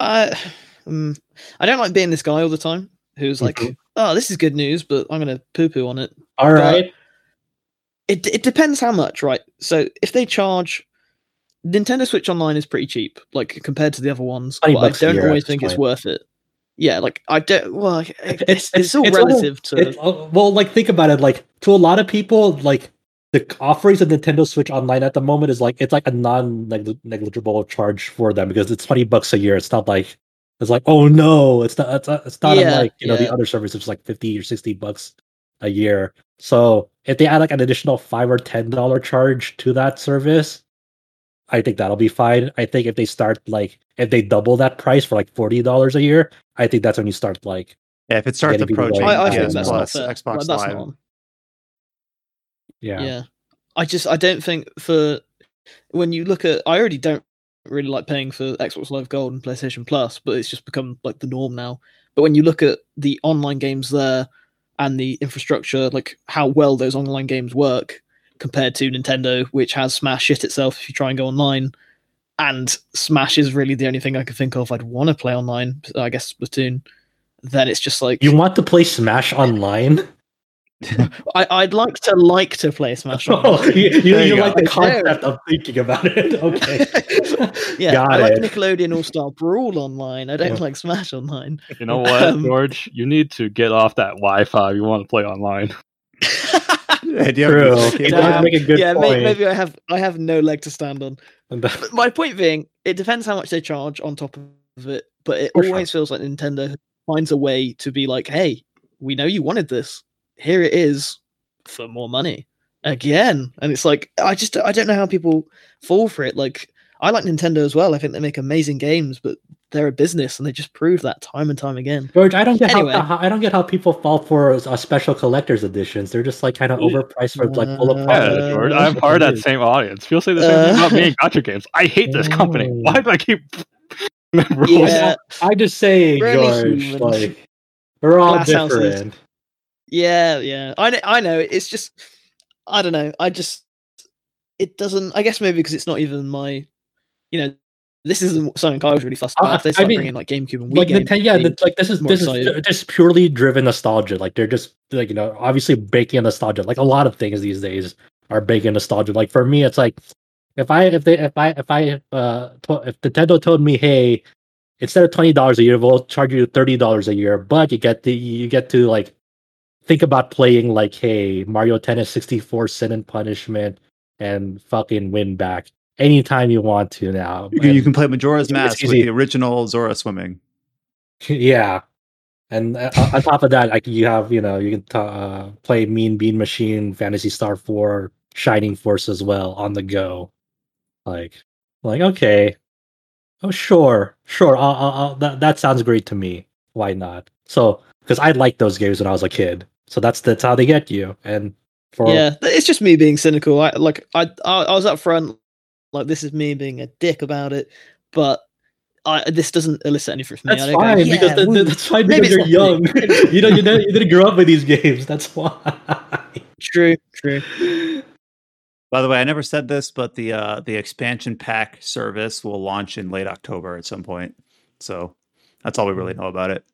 I, um, I don't like being this guy all the time who's like, Mhm. oh, this is good news, but I'm gonna poo poo on it. All right. It it depends how much, right? So if they charge, Nintendo Switch Online is pretty cheap, like compared to the other ones. But I don't always think it's worth it. Yeah, like I don't. Well, it- it's, it's, it's- all it's all- relative to. It, uh, well, like think about it. Like to a lot of people, like the offerings of Nintendo Switch Online at the moment is like it's like a non-negligible charge for them because it's twenty bucks a year. It's not like it's like oh no, it's not. It's not, it's not Yeah, like you know the other service which is like fifty or sixty bucks a year. So if they add like an additional five or ten dollar charge to that service, I think that'll be fine. I think if they start like if they double that price for like forty dollars a year, I think that's when you start like Yeah, if it starts approaching going. I, I Yeah, think PS that's Plus, not fair. Xbox Like, Live, not. Yeah. Yeah. I just I don't think for when you look at I already don't really like paying for Xbox Live Gold and PlayStation Plus, but it's just become like the norm now. But when you look at the online games there and the infrastructure, like how well those online games work compared to Nintendo, which has Smash shit itself if you try and go online. And Smash is really the only thing I can think of I'd want to play online. I guess Splatoon. Then it's just like You want to play Smash online? I, I'd like to like to play Smash Oh, [LAUGHS] online. you, you, you you like the concept of thinking about it. [LAUGHS] Okay. [LAUGHS] yeah, Got I like. Nickelodeon All Star Brawl online. I don't Yeah. like Smash online. You know what, Um, George? You need to get off that Wi-Fi. You want to play online. Yeah, do you have True. a- Yeah. does make a good yeah, may- point. maybe I have I have no leg to stand on. But my point being, it depends how much they charge on top of it. But it For sure. always feels like Nintendo finds a way to be like, "Hey, we know you wanted this. Here it is for more money again." And it's like I just I don't know how people fall for it. Like I like Nintendo as well. I think they make amazing games, but they're a business and they just prove that time and time again. George, I don't get Anyway. how, how I don't get how people fall for uh, special collector's editions. They're just like kind of overpriced for like full of Uh, Yeah. George. Uh, I'm part of that same audience. People say the same thing about me Uh, and gacha Games. I hate this company. Oh. Why do I keep? [LAUGHS] Yeah. I'm just saying, George. human. Like we're all Glass houses. Yeah, yeah. I know, I know. It's just I don't know. I just it doesn't. I guess maybe because it's not even my. You know, this isn't something I was really fussed about. Uh, if they I mean, bringing like GameCube and Wii Like Nintendo, yeah, the- like this is this is excited. ju- just purely driven nostalgia. Like they're just like you know, obviously baking nostalgia. Like a lot of things these days are baking nostalgia. Like for me, it's like if I if they if I if I uh to- if Nintendo told me, hey, instead of twenty dollars a year, we'll charge you thirty dollars a year, but you get the you get to like think about playing like hey Mario Tennis sixty four Sin and Punishment and fucking win back anytime you want to now. You can, you can play Majora's Mask with the original Zora swimming. [LAUGHS] yeah. And uh, on top of that like you have you know you can t- uh, play mean bean machine phantasy star 4 shining force as well on the go. Like like okay. Oh sure sure I'll, I'll, I'll, that, that sounds great to me. Why not? So because i liked those games when i was a kid so that's that's how they get you and for yeah, it's just me being cynical. I like I I, I was up front, like this is me being a dick about it, but I this doesn't elicit anything from me. that's I don't go, fine "Yeah, because the, that's fine because you're young [LAUGHS] [LAUGHS] you know you, didn't, you didn't grow up with these games that's why true, true. By the way, I never said this, but the uh, the expansion pack service will launch in late October at some point. So that's all we really know about it.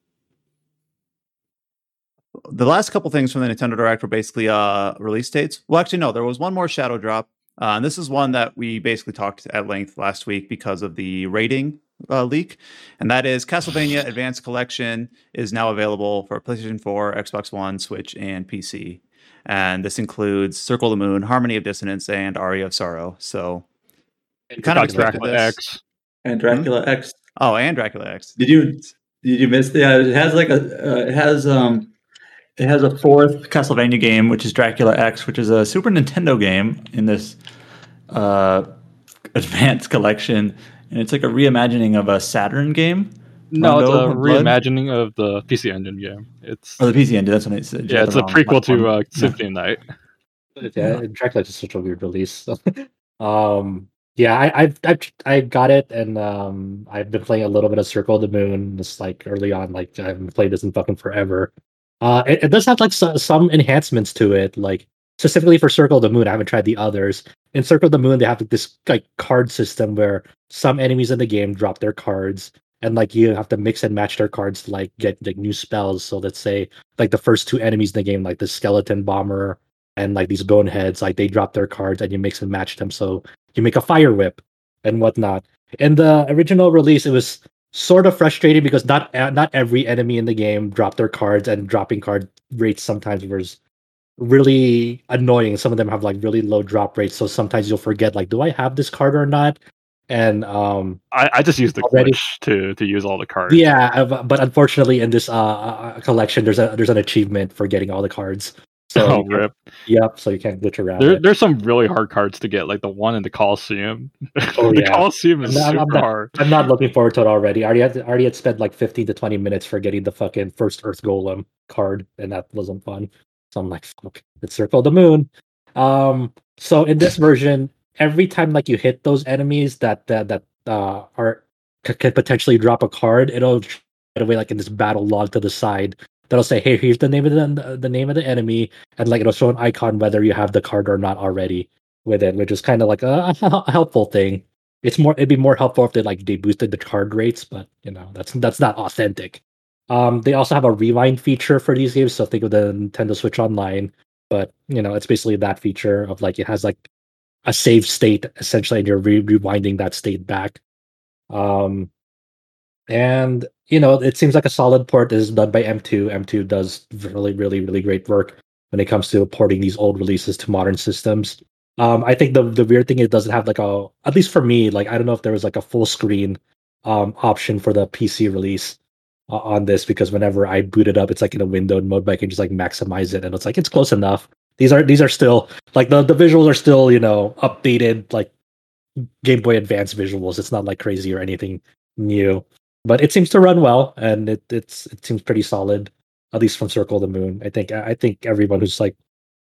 The last couple things from the Nintendo Direct were basically uh, release dates. Well, actually, no, there was one more Shadow Drop. Uh, and this is one that we basically talked at length last week because of the rating uh, leak, and that is Castlevania [SIGHS] Advanced Collection is now available for PlayStation 4, Xbox One, Switch, and PC. And this includes Circle of the Moon, Harmony of Dissonance, and Aria of Sorrow. So, you kind of Got Dracula this. X. And Dracula X. Oh, and Dracula X. Did you did you miss? Yeah, it has like a uh, it has um it has a fourth Castlevania game, which is Dracula X, which is a Super Nintendo game in this uh advanced collection, and it's like a reimagining of a Saturn game. No, it's a of Blood? reimagining of the PC Engine game. It's Or the PC Engine. That's what it said. yeah, it's a wrong prequel to uh, Symphony of Night. Yeah, Dracula is such a weird release. [LAUGHS] um, yeah, I, I've, I've I got it, and um, I've been playing a little bit of Circle of the Moon. Just like early on, like I haven't played this in fucking forever. Uh, it, it does have like so, some enhancements to it, like specifically for Circle of the Moon. I haven't tried the others. In Circle of the Moon, they have this like card system where some enemies in the game drop their cards, and like you have to mix and match their cards to like get like new spells. So let's say like the first two enemies in the game, like the skeleton bomber and like these boneheads, like they drop their cards and you mix and match them. So you make a fire whip and whatnot. In the original release, it was sort of frustrating because not uh, not every enemy in the game dropped their cards, and dropping card rates sometimes was really annoying. Some of them have like really low drop rates, so sometimes you'll forget like, do I have this card or not? And um, I, I just use the Already- glitch to to use all the cards. yeah, uh, but unfortunately, in this uh, uh, collection, there's a there's an achievement for getting all the cards. So oh, rip. Yep, so you can't glitch around. There, there's some really hard cards to get, like the one in the Coliseum. Oh, [LAUGHS] the yeah. Coliseum is I'm- I'm super not- hard. I'm not looking forward to it already. I already had, already had spent like 15 to 20 minutes for getting the fucking first Earth Golem card, and that wasn't fun. So I'm like, fuck, it's Circle the Moon. Um, so in this version, every time like you hit those enemies that that that uh, are c- can potentially drop a card, it'll get away like in this battle log to the side. That'll say, "Hey, here's the name of the the name of the enemy," and like it'll show an icon whether you have the card or not already with it, which is kind of like a, [LAUGHS] a helpful thing. It's more it'd be more helpful if they like they boosted the card rates but you know that's that's not authentic. Um they also have a rewind feature for these games so think of the nintendo switch online but you know it's basically that feature of like it has like a save state essentially and you're re- rewinding that state back. Um and you know it seems like a solid port is done by m2 m2 does really really really great work when it comes to porting these old releases to modern systems um, I think the the weird thing is it doesn't have like a at least for me like I don't know if there was like a full screen um option for the PC release uh, on this because whenever I boot it up it's like in a windowed mode but I can just like maximize it and it's like it's close enough. These are these are still like the the visuals are still you know updated like Game Boy Advance visuals. It's not like crazy or anything new, but it seems to run well and it it's it seems pretty solid at least from Circle of the Moon. I think I think everyone who's like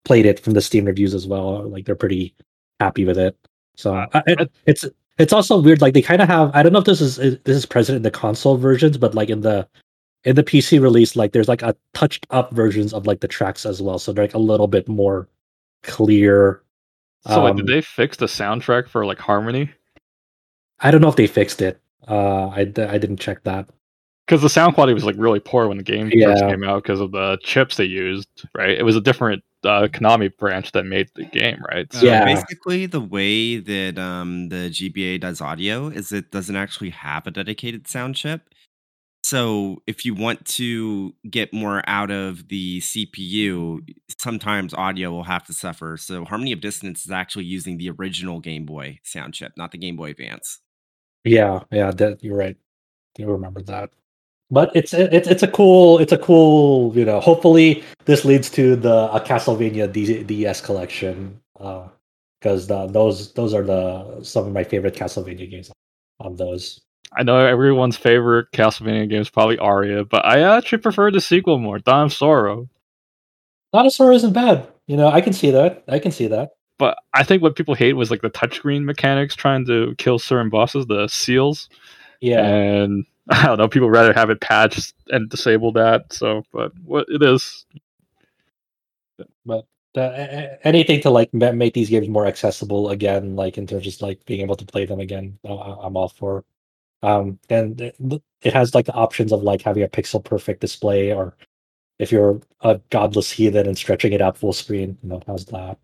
played it from the Steam reviews as well. Like they're pretty happy with it. So I, it's it's also weird. Like they kind of have. I don't know if this is this is present in the console versions, but like in the in the PC release, like there's like a touched up versions of like the tracks as well. So they're like a little bit more clear. So Um, did they fix the soundtrack for like Harmony? I don't know if they fixed it. Uh, I d- I didn't check that. Because the sound quality was like really poor when the game first came out because of the chips they used. Right, it was a different uh, Konami branch that made the game. Right. So Yeah. basically, the way that um, the GBA does audio is it doesn't actually have a dedicated sound chip. So if you want to get more out of the CPU, sometimes audio will have to suffer. So Harmony of Dissonance is actually using the original Game Boy sound chip, not the Game Boy Advance. Yeah, yeah, that you're right. You remember that. But it's it's it's a cool it's a cool you know. Hopefully, this leads to the a Castlevania D- DS collection uh, because those those are the some of my favorite Castlevania games on those. I know everyone's favorite Castlevania game is probably Aria, but I actually prefer the sequel more, Dawn of Sorrow. Dinosaur isn't bad. You know, I can see that. I can see that. But I think what people hate was like the touchscreen mechanics trying to kill certain bosses, the seals. Yeah, And [LAUGHS] I don't know, people rather have it patched and disable that. So, but what it is, but uh, anything to like make these games more accessible again, like in terms of just like being able to play them again, I'm all for. Um, and it, it has like the options of like having a pixel perfect display or if you're a godless heathen and stretching it out full screen, you know, how's that?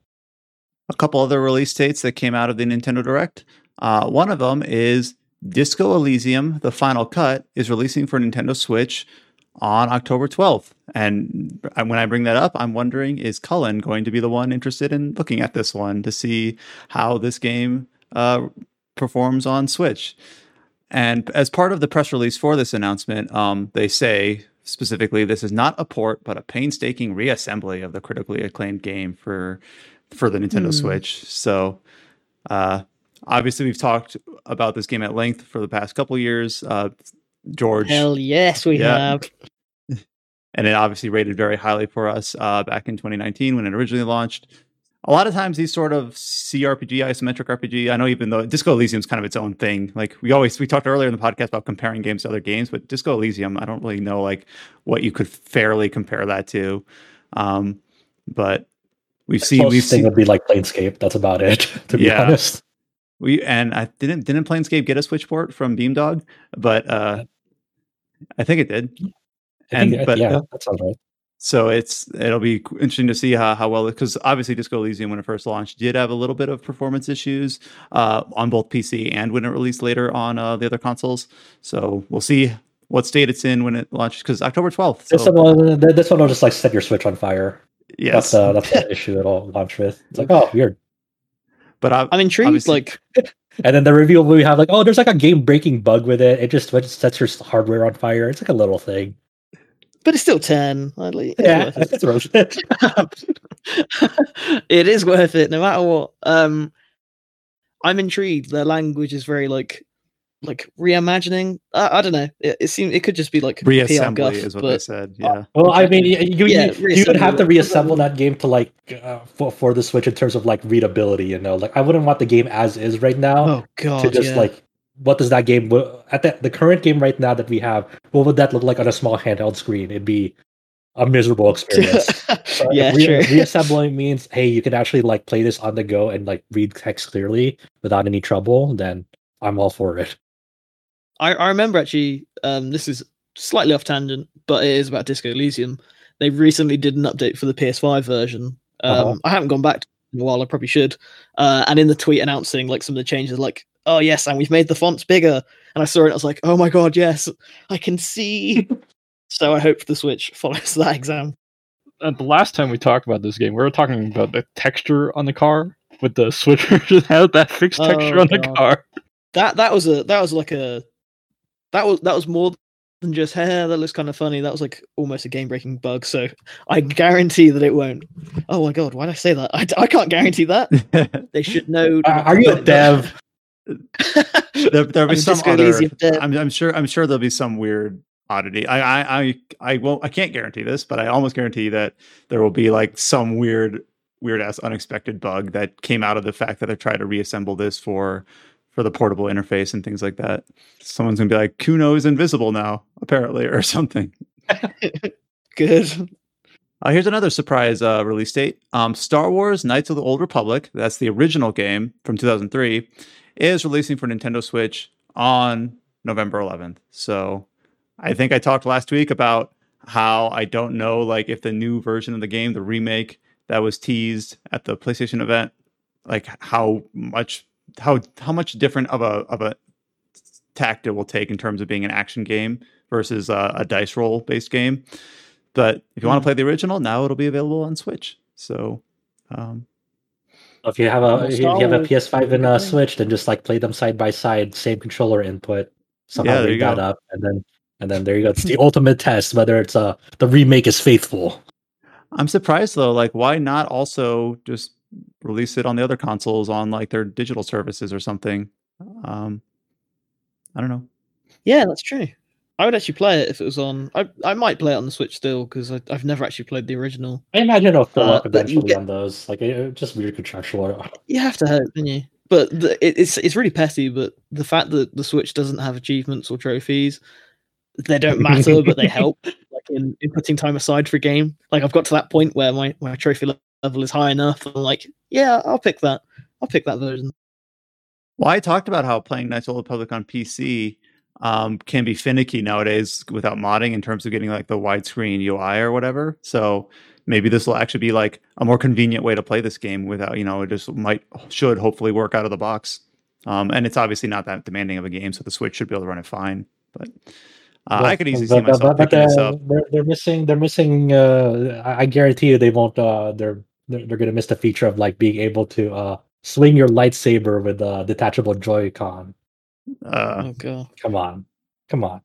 A couple other release dates that came out of the Nintendo Direct. Uh, one of them is Disco Elysium: The Final Cut is releasing for Nintendo Switch on October 12th. And when I bring that up, I'm wondering is Cullen going to be the one interested in looking at this one to see how this game uh, performs on Switch? And as part of the press release for this announcement, um, they say specifically this is not a port, but a painstaking reassembly of the critically acclaimed game for for the Nintendo Hmm. Switch. So, uh, obviously, we've talked about this game at length for the past couple years. Uh, George Hell yes, we Yeah. have. [LAUGHS] and it obviously rated very highly for us uh, back in 2019 when it originally launched. A lot of times, these sort of CRPG, isometric RPG. I know even though Disco Elysium is kind of its own thing. Like we always we talked earlier in the podcast about comparing games to other games, but Disco Elysium, I don't really know like what you could fairly compare that to. Um, but we've seen we've thing seen would be like Planescape. That's about it, [LAUGHS] to be Yeah. honest. we and I didn't didn't Planescape get a Switch port from Beamdog, but uh, I think it did. I And think- but yeah, that sounds right. So it's it'll be interesting to see how how well because obviously Disco Elysium when it first launched did have a little bit of performance issues uh, on both PC and when it released later on uh, the other consoles. So we'll see what state it's in when it launches because October twelfth. This So, one, this one will just like set your Switch on fire. Yes, That's uh, that's the issue it'll launch with. It's like, oh, weird. but I, I'm intrigued. Obviously- Like, [LAUGHS] And then the review we have like, oh, there's like a game breaking bug with it. It just, it just sets your hardware on fire. It's like a little thing. but it's still ten. I'd like- it's Yeah, worth it. it's worth it. [LAUGHS] it is worth it no matter what. Um, I'm intrigued. Their language is very like, like reimagining. I, I don't know. It, it seems it could just be like PR reassembly guff, is what they said. Yeah, Well, I mean, you you, Yeah, you, you would have to reassemble that game to like uh, for for the Switch in terms of like readability. You know, like I wouldn't want the game as is right now oh god, to just yeah. like what does that game at the, the current game right now that we have? What would that look like on a small handheld screen? It'd be a miserable experience. [LAUGHS] Yeah, if re- true. reassembling means hey, you can actually like play this on the go and like read text clearly without any trouble. Then I'm all for it. I, I remember actually, um, this is slightly off tangent, but it is about Disco Elysium. They recently did an update for the PS5 version. Um, Uh-huh. I haven't gone back to it in a while. I probably should. Uh, and in the tweet announcing like some of the changes, like, oh yes, and we've made the fonts bigger. And I saw it, I was like, oh my god, yes, I can see. [LAUGHS] so I hope the Switch follows that exam. Uh, the last time we talked about this game, we were talking about the texture on the car with the Switch [LAUGHS] version had that fixed texture Oh, on the car. That that was a that was like a that was that was more than just hair. That looks kind of funny. That was like almost a game breaking bug. So I guarantee that it won't. Oh my god, why did I say that? I, I can't guarantee that. [LAUGHS] They should know. Uh, are you a dev? [LAUGHS] there, there'll be I'm some other. Elysium. I'm, I'm sure. I'm sure there'll be some weird oddity. I, I, I, I won't. I can't guarantee this, but I almost guarantee that there will be like some weird, weird ass unexpected bug that came out of the fact that I tried to reassemble this for, for the portable interface and things like that. Someone's gonna be like, Cuno is invisible now, apparently, or [LAUGHS] something. Good. Uh, here's another surprise uh, release date. Um, Star Wars: Knights of the Old Republic. That's the original game from 2003. Is releasing for Nintendo Switch on November 11th. So, I think I talked last week about how I don't know, like, if the new version of the game, the remake that was teased at the PlayStation event, like how much how how much different of a of a tact it will take in terms of being an action game versus uh, a dice roll based game. But if you want to play the original, now it'll be available on Switch. So, um, If you have a if you have a PS5 and a. Switch, then just like play them side by side, same controller input. Somehow Yeah, there you that go. up, and then and then there you go. It's the [LAUGHS] ultimate test whether it's uh the remake is faithful. I'm surprised though. Like, why not also just release it on the other consoles on like their digital services or something? Um, I don't know. Yeah, that's true. I would actually play it if it was on. I I might play it on the Switch still because I've never actually played the original. I imagine it'll fill Uh, up eventually get- on those. Like it, just weird contractual. [LAUGHS] You have to hope, don't you? But the, it, it's it's really petty. But the fact that the Switch doesn't have achievements or trophies, they don't matter, but they [LAUGHS] help. Like in, in putting time aside for a game. Like I've got to that point where my my trophy le- level is high enough. I'm like, yeah, I'll pick that. I'll pick that version. Well, I talked about how playing Knights of the Republic on PC um, can be finicky nowadays without modding in terms of getting like the widescreen UI or whatever. So maybe this will actually be like a more convenient way to play this game without you know it just might should hopefully work out of the box. Um, and it's obviously not that demanding of a game, so the Switch should be able to run it fine. But uh, I could easily see myself picking this up. They're, they're missing. They're missing. Uh, I I guarantee you, they won't. Uh, they're they're, they're going to miss the feature of like being able to uh, swing your lightsaber with a detachable Joy-Con. Uh, oh god. Come on, come on.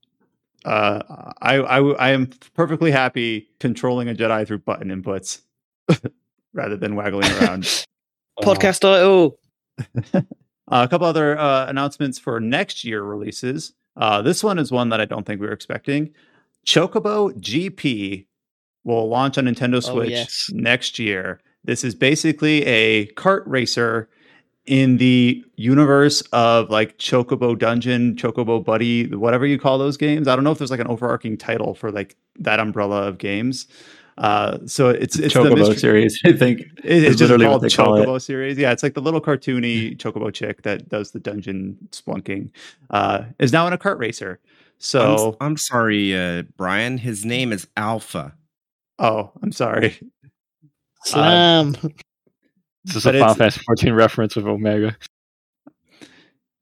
uh, I, I I am perfectly happy controlling a Jedi through button inputs [LAUGHS] rather than waggling around. [LAUGHS] Podcast title. [LAUGHS] Uh, a couple other uh, announcements for next year releases. Uh, this one is one that I don't think we were expecting. Chocobo GP will launch on Nintendo Oh, Switch yes. next year. This is basically a kart racer in the universe of like Chocobo Dungeon, Chocobo Buddy, whatever you call those games. I don't know if there's like an overarching title for like that umbrella of games. Uh, so it's it's the Chocobo mystery- series, I think. it- it's just literally called what they call it. Chocobo series. Yeah, it's like the little cartoony Chocobo chick that does the dungeon splunking. Uh, is now in a kart racer. I'm, So, s- I'm sorry, uh, Brian. His name is Alpha. oh, I'm sorry. Slam. This is a Final it's- Fantasy 14 reference with Omega.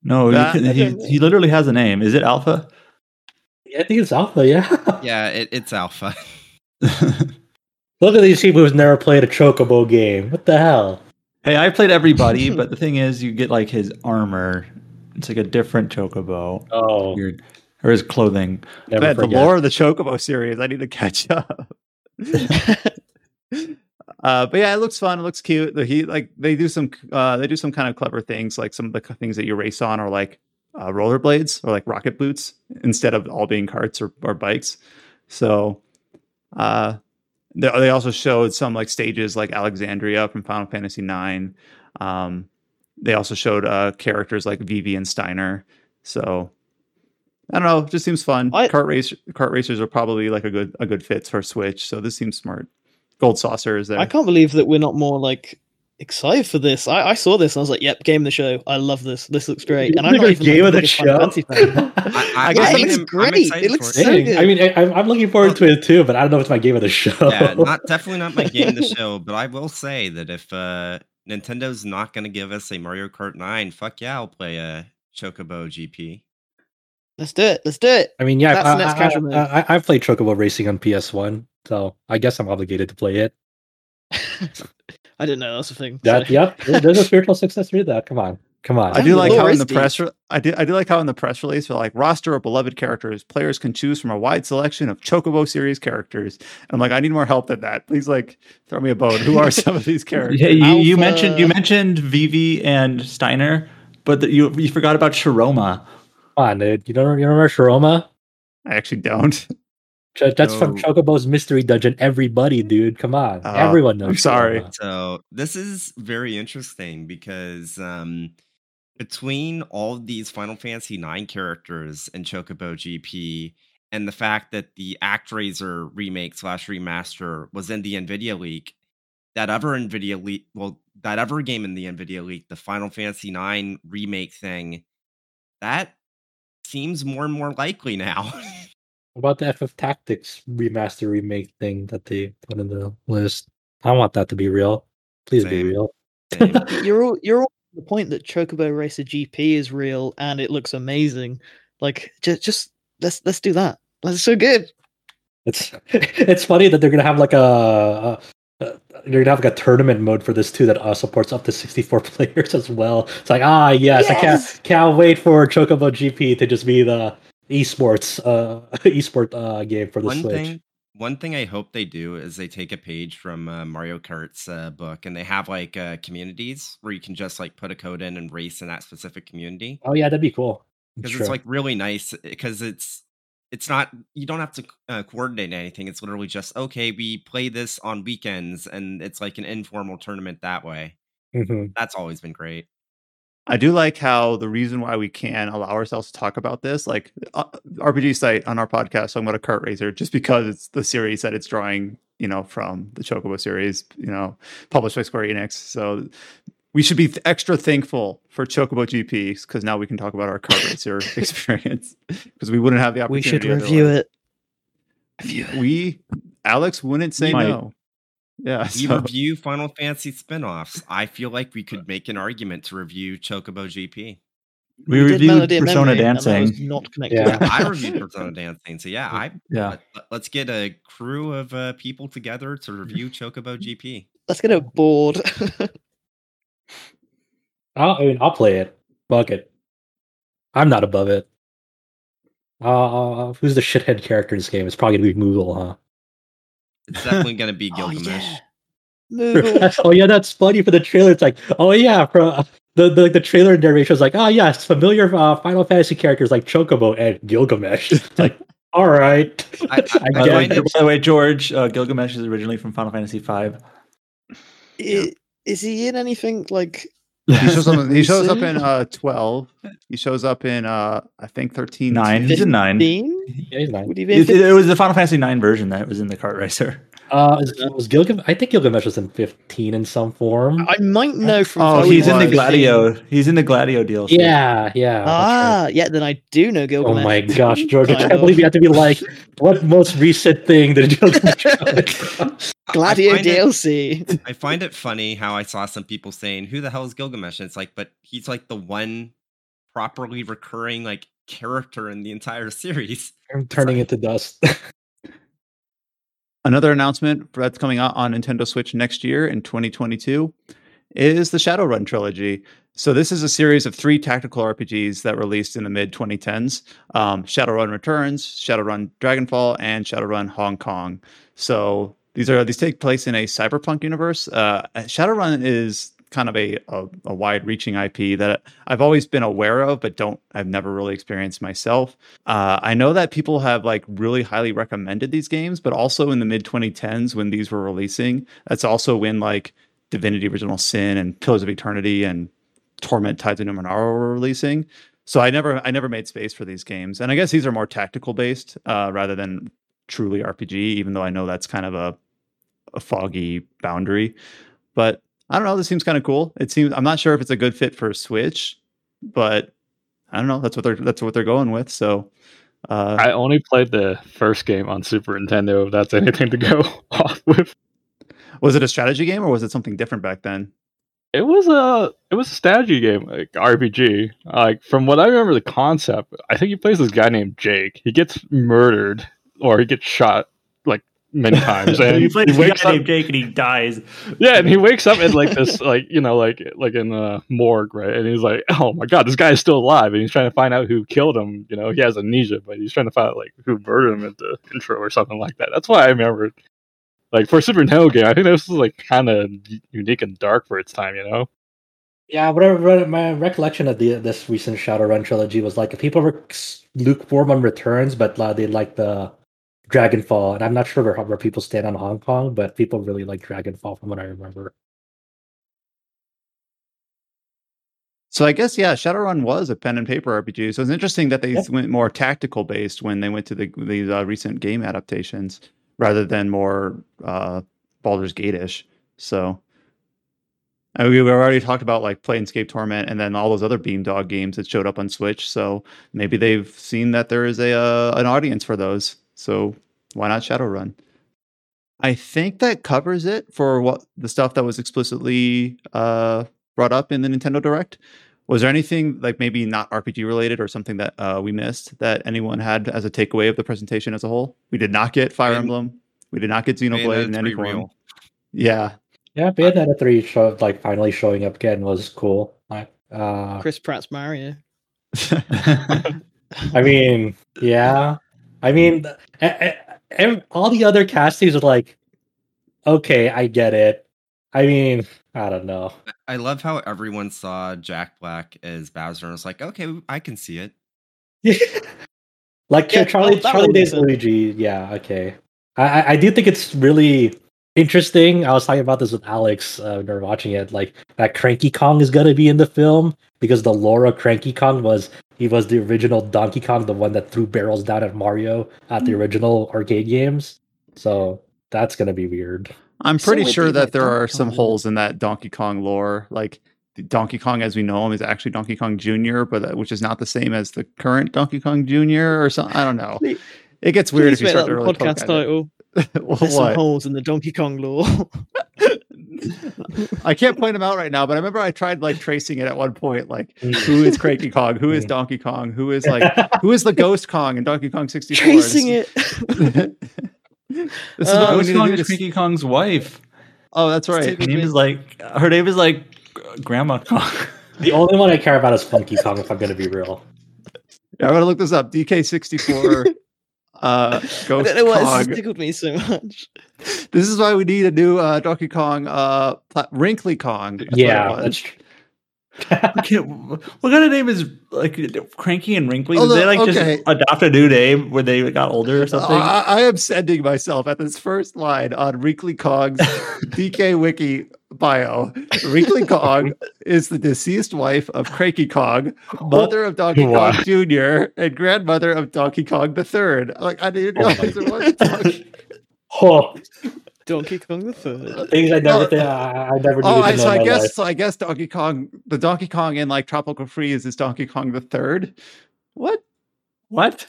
No, That- you can, he, he literally has a name. Is it Alpha? I think it's Alpha. Yeah. [LAUGHS] Yeah, it, it's Alpha. [LAUGHS] [LAUGHS] Look at these people who's never played a Chocobo game. What the hell? hey, I played everybody, [LAUGHS] but the thing is, you get like his armor. It's like a different Chocobo. Oh, Weird. Or his clothing. never Man, the lore of the Chocobo series. I need to catch up. [LAUGHS] uh, but yeah, it looks fun. It looks cute. The- He like they do some uh, they do some kind of clever things. Like some of the things that you race on are like uh, rollerblades or like rocket boots instead of all being carts or, or bikes. So uh, they, they also showed some like stages like Alexandria from Final Fantasy IX. Um, they also showed uh, characters like Vivi and Steiner. So I don't know, it just seems fun. I- kart race kart racers are probably like a good a good fit for Switch. So this seems smart. Gold saucer is there. I can't believe that we're not more like excited for this. I, I saw this and I was like, "Yep, game of the show. I love this. This looks great." And I'm not even game like, of the show. Fan. I, [LAUGHS] I I, guess Yeah, it looks I'm great. excited It looks so Dang, good. I mean, I, I'm, I'm looking forward to it too, but I don't know if it's my game of the show. yeah, [LAUGHS] not definitely not my game of the show, but I will say that if uh, Nintendo's not going to give us a Mario Kart 9, fuck yeah, I'll play a Chocobo GP. Let's do it. Let's do it. I mean, yeah, That's I, the next I, casual. I, I, I've played Chocobo Racing on PS1, so I guess I'm obligated to play it. [LAUGHS] I didn't know that's a thing. That, so- yep, there's a [LAUGHS] spiritual success to that. Come on, come on. I do like how in the Lore press re- I do I do like how in the press release for like roster of beloved characters, players can choose from a wide selection of Chocobo series characters. And I'm like, I need more help than that. Please like throw me a bone. Who are some of these characters? [LAUGHS] Yeah, you, you mentioned you mentioned Vivi and Steiner, but the, you you forgot about Shiroma. Come on, dude. You don't you remember Shiroma? I actually don't. [LAUGHS] Ch- That's from No. Chocobo's Mystery Dungeon. Everybody, dude. Come on. Uh, Everyone knows. I'm sorry. Shiroma. So this is very interesting because um, between all these Final Fantasy IX characters and Chocobo GP and the fact that the ActRaiser remake slash remaster was in the Nvidia leak, that other Nvidia leak, well, that other game in the Nvidia leak, the Final Fantasy IX remake thing, that seems more and more likely now. [LAUGHS] What about the FF Tactics remaster remake thing that they put in the list? I want that to be real. Please be real. [LAUGHS] You're all you're all the point that Chocobo Racer GP is real and it looks amazing. Like just just let's let's do that. That's so good. It's it's funny that they're gonna have like a, a, a they're gonna have like a tournament mode for this too that uh, supports up to 64 [LAUGHS] players as well. It's like ah yes, I can't can't wait for Chocobo GP to just be the esports uh [LAUGHS] esport uh game for the one Switch. thing one thing i hope they do is they take a page from uh, mario kart's uh, book and they have like uh, communities where you can just like put a code in and race in that specific community Oh yeah, that'd be cool. because it's like really nice because it's it's not you don't have to uh, coordinate anything it's literally just okay we play this on weekends and it's like an informal tournament that way Mhm. that's always been great I do like how the reason why we can allow ourselves to talk about this, like uh, RPG site on our podcast, talking about a kart racer, just because it's the series that it's drawing, you know, from the Chocobo series, you know, published by Square Enix. So we should be th- extra thankful for Chocobo GP because now we can talk about our kart racer [LAUGHS] experience [LAUGHS] because we wouldn't have the opportunity. We opportunity. should review otherwise. it. Review it. We Alex wouldn't say no. Yeah, We so- review Final Fantasy spin-offs. I feel like we could make an argument to review Chocobo GP. We, did reviewed Melody Persona Memory, and that was Dancing. not connected. Yeah. Yeah, I reviewed [LAUGHS] Persona Dancing. So yeah, I Yeah. let, us get a crew of uh, people together to review Chocobo GP. Let's get a board. [LAUGHS] I'll, I mean, I'll play it. Fuck it. I'm not above it. Uh, who's the shithead character in this game? It's probably gonna be Moogle, huh? It's definitely gonna be [LAUGHS] oh Gilgamesh. yeah. Moogle. [LAUGHS] oh yeah, that's funny for the trailer. It's like, oh yeah, for the the, the trailer narration is like, oh yeah, it's familiar uh, Final Fantasy characters like Chocobo and Gilgamesh. [LAUGHS] It's like, all right, I- I- I By the, way, by the way, George, uh, Gilgamesh is originally from Final Fantasy V. I- Is he in anything like? He shows up. He shows up in [LAUGHS] uh twelve. He shows up in uh I think thirteen. Nine. He's in nine. 15? Yeah, he's nice. Would he be? It, in it was the Final Fantasy nine version that was in the kart racer. Uh, is, was Gilgamesh? I think Gilgamesh was in 15 in some form. I might know from. Oh, Oh, he's in the was. Gladio. He's in the Gladio DLC. Yeah, yeah. that's right. Ah, yeah. Then I do know Gilgamesh. Oh my gosh, George! I [LAUGHS] can't of. believe you have to be like, what most recent thing [LAUGHS] did Gilgamesh? come from? Gladio I find it- DLC. I find it funny how I saw some people saying, "Who the hell is Gilgamesh?" And it's like, but he's like the one properly recurring like character in the entire [LAUGHS] series. I'm turning into dust. Another announcement that's coming out on Nintendo Switch next year in 2022 is the Shadowrun trilogy. So this is a series of three tactical RPGs that released in the mid 2010s: um, Shadowrun Returns, Shadowrun Dragonfall, and Shadowrun Hong Kong. So these are these take place in a cyberpunk universe. Uh, Shadowrun is kind of a, a, a wide-reaching IP that I've always been aware of, but don't I've never really experienced myself. Uh, I know that people have like really highly recommended these games, but also in the mid 2010s when these were releasing, that's also when like Divinity Original Sin and Pillars of Eternity and Torment Tides of Numenera were releasing. So I never I never made space for these games, and I guess these are more tactical based uh, rather than truly RPG. Even though I know that's kind of a a foggy boundary, but I don't know. This seems kind of cool. It seems I'm not sure if it's a good fit for a Switch, but I don't know. That's what they're that's what they're going with. So uh, I only played the first game on Super Nintendo. If that's anything to go [LAUGHS] off with. was it a strategy game or was it something different back then? It was a it was a strategy game, like RPG. Like from what I remember, the concept. I think he plays this guy named Jake. He gets murdered or he gets shot many [LAUGHS] times, and he plays he wakes up. named Jake and he dies. Yeah, and he [LAUGHS] wakes up in like this, like you know, like like in a morgue, right? And he's like, "Oh my god, this guy is still alive!" And he's trying to find out who killed him. You know, he has amnesia, but he's trying to find out like who murdered him at the intro or something like that. That's why I remember. Like for a Super Nintendo game, I think this was like kind of unique and dark for its time. You know. yeah, whatever. My recollection of the this recent Shadowrun trilogy was like if people were s- lukewarm on returns, but uh, they like the Dragonfall, and I'm not sure where, where people stand on Hong Kong, but people really like Dragonfall from what I remember. So I guess yeah, Shadowrun was a pen and paper RPG. So it's interesting that they Yeah. went more tactical based when they went to the these uh, recent game adaptations rather than more uh, Baldur's Gate-ish. So and we we already talked about like Planescape Torment and then all those other Beamdog games that showed up on Switch. So maybe they've seen that there is a uh, an audience for those. So why not Shadowrun? I think that covers it for what the stuff that was explicitly uh, brought up in the Nintendo Direct. Was there anything like maybe not RPG related or something that uh, we missed that anyone had as a takeaway of the presentation as a whole? We did not get Fire Bayonetta- Emblem. We did not get Xenoblade in any 3 form. real. Yeah, Yeah, Bayonetta three showed like finally showing up again was cool. Like, uh, Chris Pratt's Mario. [LAUGHS] I mean, yeah. I mean, th- e- all the other castings are like, okay, I get it. I mean, I don't know. I love how everyone saw Jack Black as Bowser and was like, okay, I can see it. [LAUGHS] like Yeah, Charlie, that- that Charlie one Days. Luigi. Yeah, okay. I, I- I do think it's really interesting. I was talking about this with Alex uh, when we were watching it. Like that Cranky Kong is gonna be in the film because the Laura Cranky Kong was he was the original Donkey Kong, the one that threw barrels down at Mario at the original arcade games. So that's gonna be weird. I'm pretty weird sure that that there Donkey are some Kong- holes in that Donkey Kong lore. Like Donkey Kong as we know him is actually Donkey Kong Jr., but uh, which is not the same as the current Donkey Kong Jr. or something. I don't know. It gets weird if you start to the really poke podcast at it. title. [LAUGHS] Well, There's some holes in the Donkey Kong lore. [LAUGHS] I can't point them out right now, but I remember I tried like tracing it at one point. Like, who is Cranky Kong? Who is Mm. Donkey Kong? Who is like [LAUGHS] who is the Ghost Kong in Donkey Kong 64? Tracing it. this is Uh, what we What's need to wrong do with this- Cranky Kong's wife? Oh, that's right. Her name is like her name is like Grandma Kong. The only one I care about is Funky Kong. If I'm gonna be real. Yeah, I'm gonna look this up. DK64 uh [LAUGHS] I Ghost don't know why this tickled me so much. [LAUGHS] This is why we need a new uh Donkey Kong uh pla- Wrinkly Kong. That's yeah, that's [LAUGHS] true. What kind of name is like Cranky and Wrinkly? Oh, Did they like okay. just adopt a new name when they got older or something? I, I am sending myself at this first line on Wrinkly Kong's DK Wiki bio. Wrinkly [LAUGHS] Kong is the deceased wife of Cranky Kong, mother of Donkey Wow. Kong Jr., and grandmother of Donkey Kong the Third. Like I didn't Oh my there was Donkey. [LAUGHS] Oh, Donkey Kong the Third. things I never Oh, think I, I never Oh, needed I, to know so in I my guess life. so. I guess Donkey Kong, the Donkey Kong in like Tropical Freeze is Donkey Kong the Third. What? what?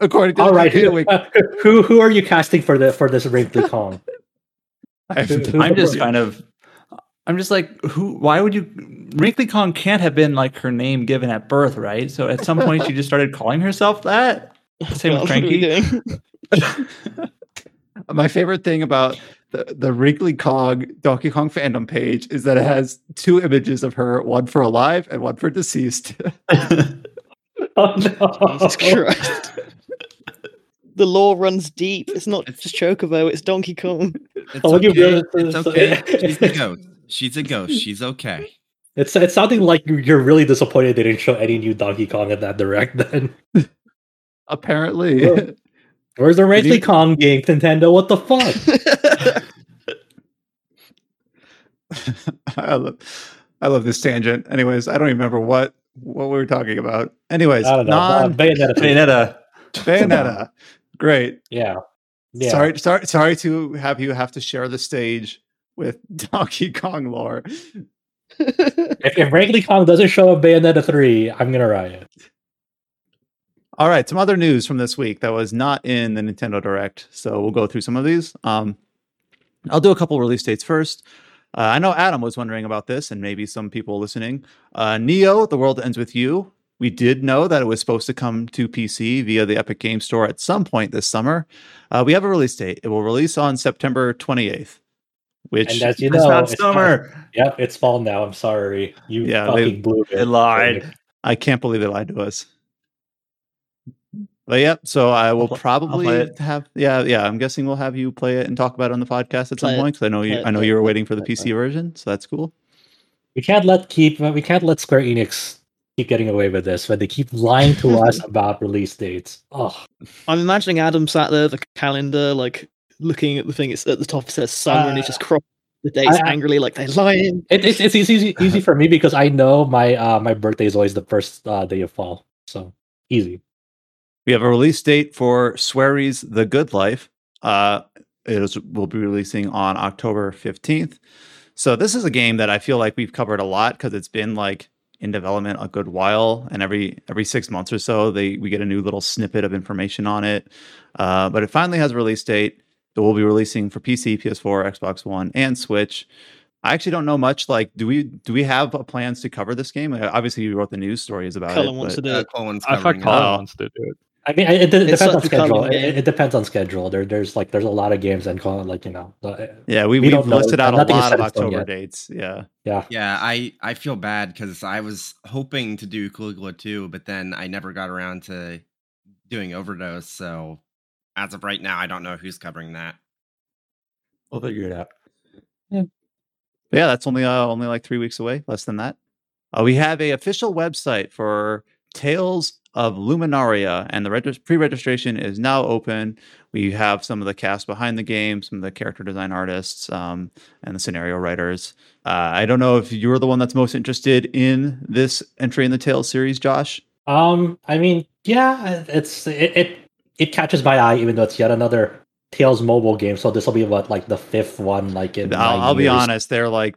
According to All the right, who, Wiki. [LAUGHS] who who are you casting for the for this Wrinkly Kong? I have who- no I'm just kind of I'm just like who why would you Wrinkly Kong can't have been like her name given at birth, right? So at some point she just started calling herself that. Same with What Cranky. [LAUGHS] My favorite thing about the, the Wrinkly Kong Donkey Kong fandom page is that it has two images of her, one for alive and one for deceased. [LAUGHS] [LAUGHS] Oh no! Jesus Christ. The law runs deep. It's not just Chocobo, it's Donkey Kong. It's look at okay. this. It's okay. [LAUGHS] She's a ghost. She's a ghost. She's okay. It's it's sounding like you're really disappointed they didn't show any new Donkey Kong in that direct. Then [LAUGHS] Apparently, Yeah. where's the Wrinkly you- Kong game, Nintendo? What the fuck? [LAUGHS] I love, I love this tangent. Anyways, I don't even remember what what we were talking about. Anyways, I don't know. Uh, non Bayonetta. Bayonetta. Bayonetta. Great. Yeah. Yeah. Sorry, sorry, sorry to have you have to share the stage with [LAUGHS] Donkey Kong lore. If, if Kong doesn't show up Bayonetta 3, I'm gonna riot. All right, some other news from this week that was not in the Nintendo Direct. So we'll go through some of these. Um, I'll do a couple release dates first. Uh, I know Adam was wondering about this, and maybe some people listening. Uh, Neo: The World Ends with You. We did know that it was supposed to come to PC via the Epic Game Store at some point this summer. Uh, we have a release date. It will release on September 28th. Which And as you It's know, not it's summer. Yep, it's fall now. I'm sorry. You Yeah, fucking they- blew it. They lied. I can't believe they lied to us. But yeah, so I will I'll probably have yeah yeah. I'm guessing we'll have you play it and talk about it on the podcast at Play some it. point because I know you it, I know you it, were waiting for the PC it. version, so that's cool. We can't let keep we can't let Square Enix keep getting away with this when they keep lying to us [LAUGHS] about release dates. Oh, I'm imagining Adam sat there, the calendar, like looking at the thing. It's at the top. It says summer, and he Uh, just crossed the dates I- I- angrily, like they're lying. it, it's it's easy easy for me because I know my uh my birthday is always the first uh, day of fall, so easy. We have a release date for Swery's The Good Life. Uh, it is, will be releasing on October 15th. So this is a game that I feel like we've covered a lot because it's been like in development a good while, and every every six months or so, they we get a new little snippet of information on it. Uh, but it finally has a release date. that we'll be releasing for PC, PS4, Xbox One, and Switch. I actually don't know much. Like, do we do we have uh, plans to cover this game? Uh, Obviously, you wrote the news stories about Colin it. wants but- to do Uh, it. Colin's I thought covering. Colin wants to do it. I mean, it, it, it depends on schedule. It, it depends on schedule. There, there's like there's a lot of games and call it like you know. uh, Yeah, we, We we don't have know. out a Nothing is lot of October yet. dates. Yeah. Yeah, Yeah, I I feel bad because I was hoping to do Caligula 2, but then I never got around to doing Overdose. So as of right now, I don't know who's covering that. We'll figure it out. But yeah, that's only uh, only like three weeks away, less than that. Uh, we have a official website for Tales of Luminaria, and the regis- pre-registration is now open. We have some of the cast behind the game, some of the character design artists, um, and the scenario writers. Uh, I don't know if you're the one that's most interested in this entry in the Tales series, Josh. Um, I mean, yeah, it's it, it it catches my eye, even though it's yet another Tales mobile game. So this will be what like the fifth one, like in. I'll, I'll be honest; they're like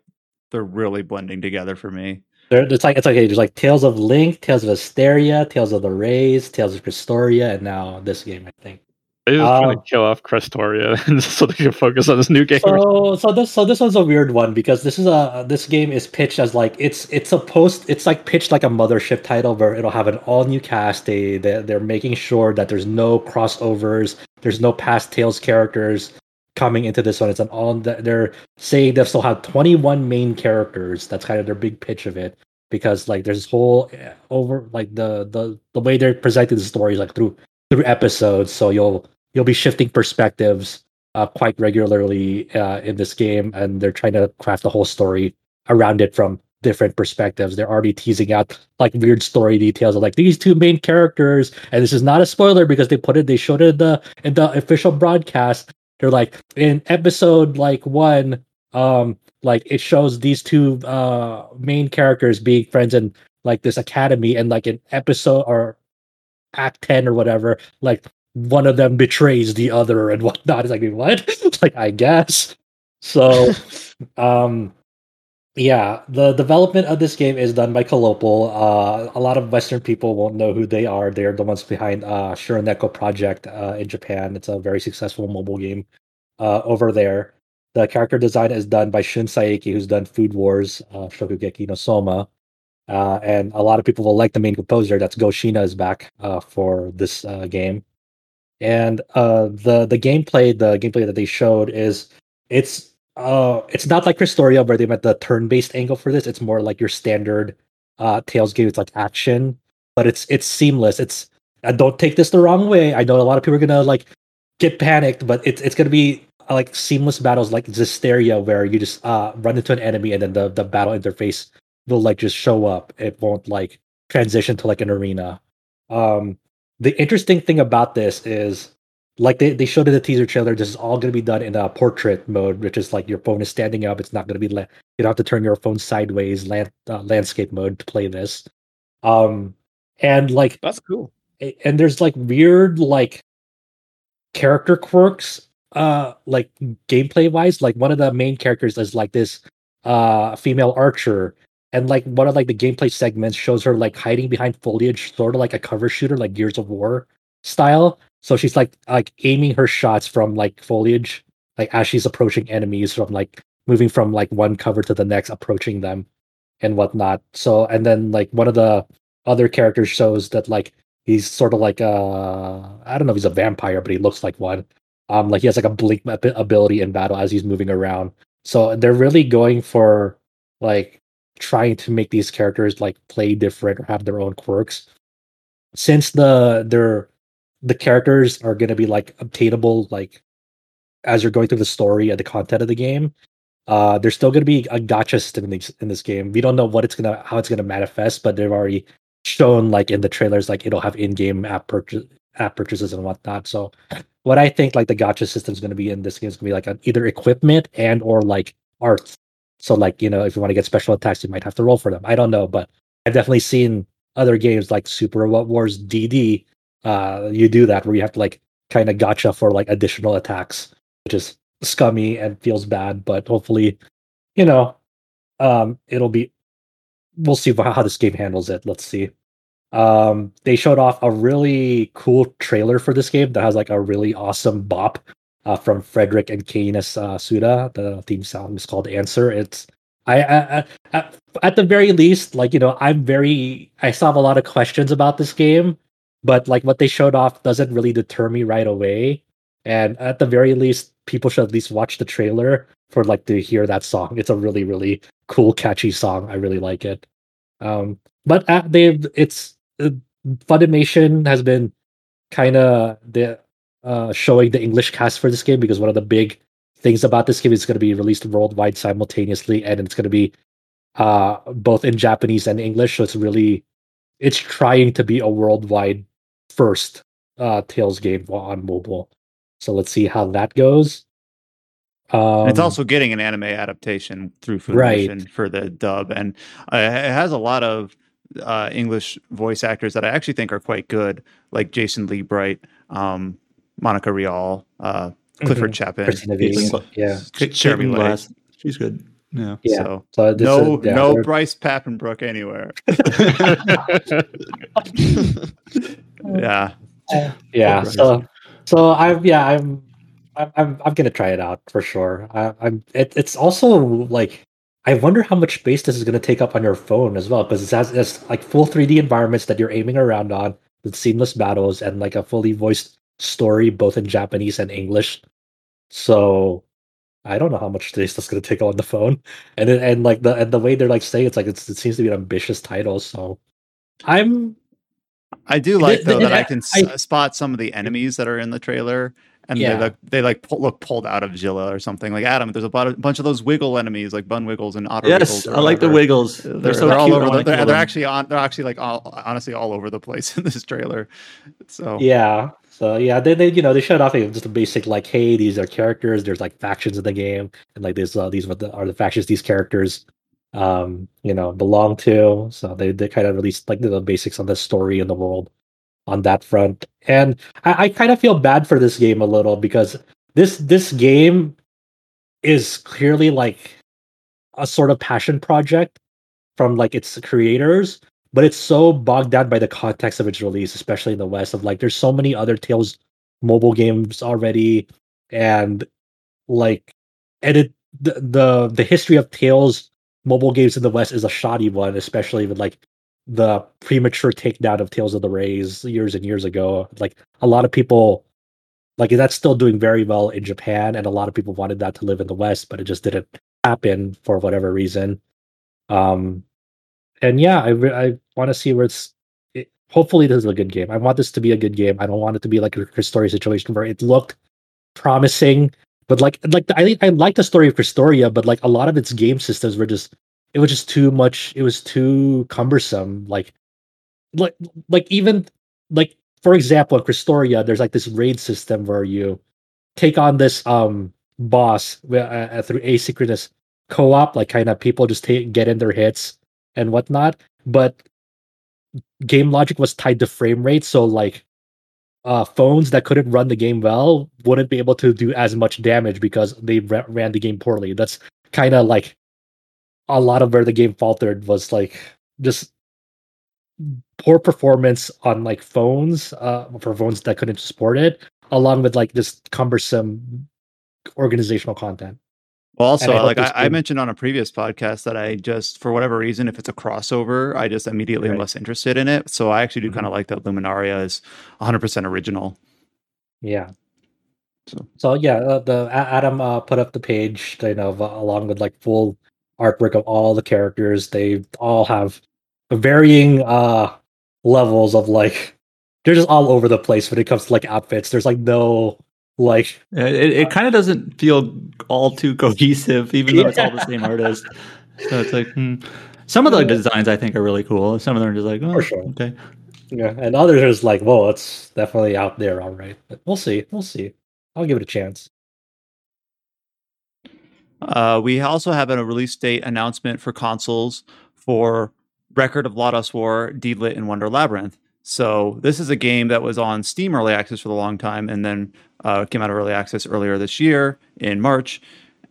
they're really blending together for me. There, it's like it's like okay, there's like Tales of Link, Tales of Asteria, Tales of the Rays, Tales of Crestoria, and now this game, I think. They just trying Um, to kill off Crestoria [LAUGHS] so they can focus on this new game. So so this so this one's a weird one because this is a this game is pitched as like it's it's supposed it's like pitched like a mothership title where it'll have an all new cast. They they they're making sure that there's no crossovers, there's no past Tales characters coming into this one. It's an all they're saying they'll still have 21 main characters. That's kind of their big pitch of it because like there's this whole eh, over like the the the way they're presenting the story is like through through episodes. So you'll you'll be shifting perspectives uh, quite regularly uh, in this game, and they're trying to craft the whole story around it from different perspectives. They're already teasing out like weird story details of like these two main characters, and this is not a spoiler because they put it, they showed it in the in the official broadcast. They're like in episode like one, um, like it shows these two uh main characters being friends in like this academy, and like an episode or act 10 or whatever like one of them betrays the other and [LAUGHS] whatnot. It's like what? It's [LAUGHS] like i guess. So [LAUGHS] um yeah the development of this game is done by Colopl. uh a lot of western people won't know who they are. They're the ones behind uh shironeko project uh in japan. It's a very successful mobile game uh over there. The character design is done by shun saeki who's done food wars uh shokugeki no soma. Uh, and a lot of people will like the main composer. That's Go Shiina is back uh, for this uh, game, and the the gameplay the gameplay that they showed is it's uh it's not like Crestoria where they went the turn based angle for this. It's more like your standard uh Tales game. It's like action, but it's it's seamless. It's uh, don't take this the wrong way. I know a lot of people are gonna like get panicked, but it's it's gonna be uh, like seamless battles like Zestiria where you just uh run into an enemy and then the the battle interface will like just show up. It won't like transition to like an arena. Um, the interesting thing about this is like they, they showed in the teaser trailer, this is all going to be done in a portrait mode, which is like your phone is standing up. It's not going to be, la- you don't have to turn your phone sideways, land, uh, landscape mode to play this. Um, and like, That's cool. and there's like weird like character quirks uh like gameplay wise like one of the main characters is like this uh female archer and like one of like the gameplay segments shows her like hiding behind foliage sort of like a cover shooter like gears of war style so she's like like aiming her shots from like foliage like as she's approaching enemies from like moving from like one cover to the next approaching them and whatnot. So and then like one of the other characters shows that like he's sort of like uh i don't know if he's a vampire but he looks like one. Um like he has like a blink ability in battle as he's moving around. So they're really going for like trying to make these characters like play different or have their own quirks. Since the they're the characters are going to be like obtainable like as you're going through the story and the content of the game uh there's still going to be a gacha system in this, in this game. We don't know what it's gonna how it's gonna manifest but they've already shown like in the trailers like it'll have in-game app purchase app purchases and whatnot. So what i think like the gacha system is going to be in this game is going to be like either equipment and or like arts. So like you know if you want to get special attacks you might have to roll for them. I don't know but i've definitely seen other games like super robot wars dd uh you do that where you have to like kind of gacha for like additional attacks which is scummy and feels bad but hopefully you know um it'll be we'll see how this game handles it let's see um they showed off a really cool trailer for this game that has like a really awesome bop uh, from Frederick and Kainis uh, Suda. The theme song is called "Answer." It's I, I, I at the very least, like you know, I'm very I still have a lot of questions about this game, but like what they showed off doesn't really deter me right away. And at the very least, people should at least watch the trailer for like to hear that song. It's a really really cool, catchy song. I really like it. Um, but uh, they've it's uh, Funimation has been kind of the uh, showing the English cast for this game because one of the big things about this game is going to be released worldwide simultaneously, and it's going to be uh, both in Japanese and English. So it's really it's trying to be a worldwide first uh, Tales game on mobile. So let's see how that goes. Um, it's also getting an anime adaptation through Right. Funimation for the dub, and uh, it has a lot of uh, English voice actors that I actually think are quite good, like Jason Liebrecht, um, Monica Rial, uh, Clifford Mhm. Chapin, Christina Caitlin Vega. Gla- Yeah. K- Jeremy Caitlin Lay. Glass, she's good. Yeah. Yeah. So So no, is, yeah, no Bryce Papenbrook anywhere. [LAUGHS] [LAUGHS] Yeah. yeah so so i'm yeah i'm i'm i'm, I'm gonna try it out for sure I, i'm it, it's also like i wonder how much space this is going to take up on your phone as well because it has it's like full 3d environments that you're aiming around on with seamless battles and like a fully voiced story both in japanese and english so i don't know how much space that's going to take on the phone and then and like the and the way they're like saying it's like it's, it seems to be an ambitious title so i'm I do like The- though the- that I I- can s- I- uh, spot some of the enemies that are in the trailer, and Yeah. they like they like pull, look pulled out of Xillia or something. Like Adam, there's a bunch of those wiggle enemies, like bun wiggles and otter. Yes, wiggles or I like the wiggles. They're, They're, so they're cute. I over. The, they're, they're actually on. They're actually like all, honestly all over the place [LAUGHS] in this trailer. So Yeah. So yeah, they, they you know they showed off a, just a basic like, hey, these are characters. There's like factions in the game, and like this uh, these are the, are the factions these characters, um, you know, belong to. So they they kind of released like the basics on the story and the world on that front. And I, I kind of feel bad for this game a little because this this game is clearly like a sort of passion project from like its creators but it's so bogged down by the context of its release, especially in the West. Of like, there's so many other Tales mobile games already, and like, and it the the, the history of Tales mobile games in the West is a shoddy one, especially with like the premature takedown of Tales of the Rays years and years ago. Like, a lot of people like that's still doing very well in Japan, and a lot of people wanted that to live in the West, but it just didn't happen for whatever reason. Um, and yeah, I re- I want to see where it's. It, hopefully, this is a good game. I want this to be a good game. I don't want it to be like a Crestoria situation where it looked promising, but like like the, I I like the story of Crestoria, but like a lot of its game systems were just it was just too much. It was too cumbersome. Like like like even like for example, in Crestoria, there's like this raid system where you take on this um boss uh, uh, through asynchronous co-op, like kind of people just take, get in their hits and whatnot. But game logic was tied to frame rate, so like uh, phones that couldn't run the game well wouldn't be able to do as much damage because they ra- ran the game poorly. That's kind of like a lot of where the game faltered was like just poor performance on like phones uh for phones that couldn't support it along with like this cumbersome organizational content Well, also, I like I, I mentioned on a previous podcast that I just, for whatever reason, if it's a crossover, I just immediately am less interested in it. So I actually do Mhm. kind of like that Luminaria is 100% original. Yeah. So- So yeah, uh, the Adam uh, put up the page, you know, uh, along with like full artwork of all the characters. They all have varying uh levels of like they're just all over the place when it comes to like outfits. There's like no like It, it kind of doesn't feel all too cohesive, even though it's all the same [LAUGHS] artist. So it's like hmm. some of the designs I think are really cool. Some of them are just like, oh, For sure. okay. yeah, and others are just like, well, it's definitely out there, all right. But we'll see, we'll see. I'll give it a chance. Uh, we also have a release date announcement for consoles for Record of Lodoss War, Deedlit, and Wonder Labyrinth. So this is a game that was on Steam Early Access for a long time, and then uh, came out of Early Access earlier this year in March.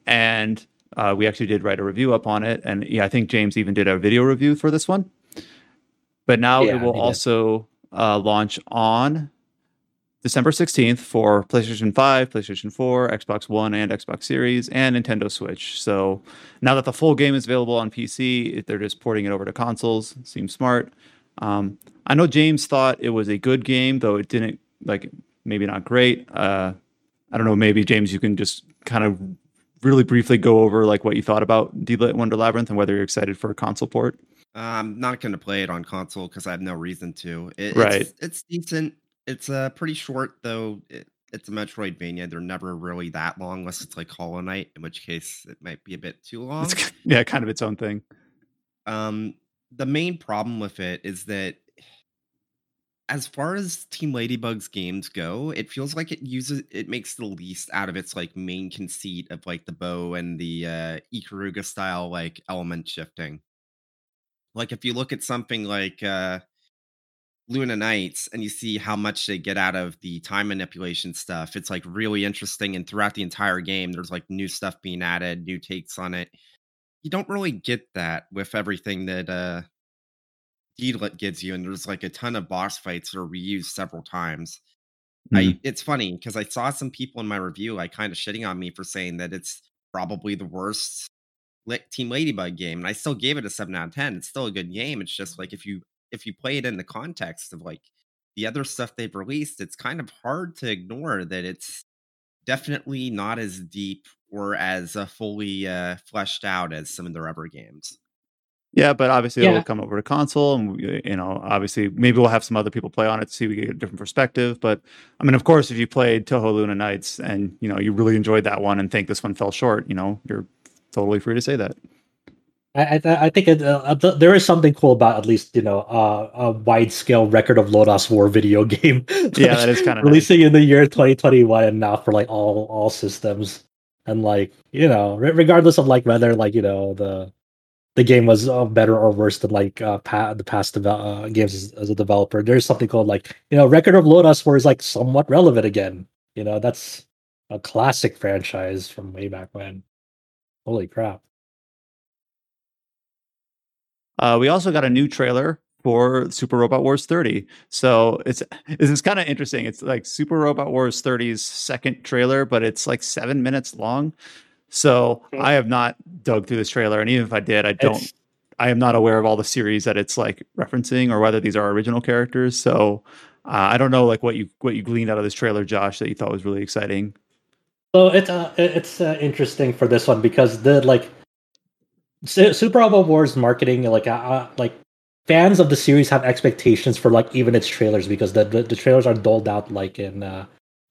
And uh, we actually did write a review up on it, and yeah, I think James even did a video review for this one. But now Yeah, it will also uh, launch on December 16th for PlayStation 5, PlayStation 4, Xbox One, and Xbox Series, and Nintendo Switch. So now that the full game is available on PC, they're just porting it over to consoles. Seems smart. Um, I know James thought it was a good game, though it didn't, like, maybe not great. Uh, I don't know. Maybe, James, you can just kind of really briefly go over, like, what you thought about Deedlit Wonder Labyrinth and whether you're excited for a console port. I'm not going to play it on console because I have no reason to. It, Right. It's, it's decent. It's uh, pretty short though. It, it's a Metroidvania. They're never really that long unless it's like Hollow Knight, in which case it might be a bit too long. It's, yeah, kind of its own thing. Um, the main problem with it is that as far as Team Ladybug's games go, it feels like it uses it makes the least out of its like main conceit of like the bow and the uh Ikaruga style like element shifting. Like if you look at something like uh Luna Nights and you see how much they get out of the time manipulation stuff, it's like really interesting. And throughout the entire game, there's like new stuff being added, new takes on it you don't really get that with everything that uh gives you, and there's like a ton of boss fights that are reused several times. Mhm. I it's funny because I saw some people in my review like kind of shitting on me for saying that it's probably the worst Team Ladybug game, and I still gave it a seven out of ten. It's still a good game. It's just like if you if you play it in the context of like the other stuff they've released, it's kind of hard to ignore that it's definitely not as deep or as uh, fully uh, fleshed out as some of their other games. Yeah, but obviously Yeah. it'll come over to console, and we- you know, obviously maybe we'll have some other people play on it to see we get a different perspective. But I mean, of course, if you played Touhou Luna Nights and you know you really enjoyed that one and think this one fell short, you know, you're totally free to say that. I I, I think it, uh, th- there is something cool about at least you know uh, a wide scale record of Lodoss War video [LAUGHS] game. Yeah, that is kinda [LAUGHS] nice. releasing in the year 2021 and now for like all all systems and like you know re- regardless of like whether like you know the the game was uh, better or worse than like uh, pa- the past devel- uh, games as, as a developer. There's something called like you know record of Lodoss War is like somewhat relevant again. You know that's a classic franchise from way back when. Holy crap! Uh, we also got a new trailer for Super Robot Wars 30. So it's it's kind of interesting. It's like Super Robot Wars 30's second trailer, but it's like seven minutes long. So Hmm. I have not dug through this trailer, and even if I did, I don't. It's- I am not aware of all the series that it's like referencing, or whether these are original characters. So uh, I don't know, like what you what you gleaned out of this trailer, Josh, that you thought was really exciting. So it's uh, it's uh, interesting for this one because the like Super Robot Wars marketing like uh, like fans of the series have expectations for like even its trailers because the the, the trailers are doled out like in uh,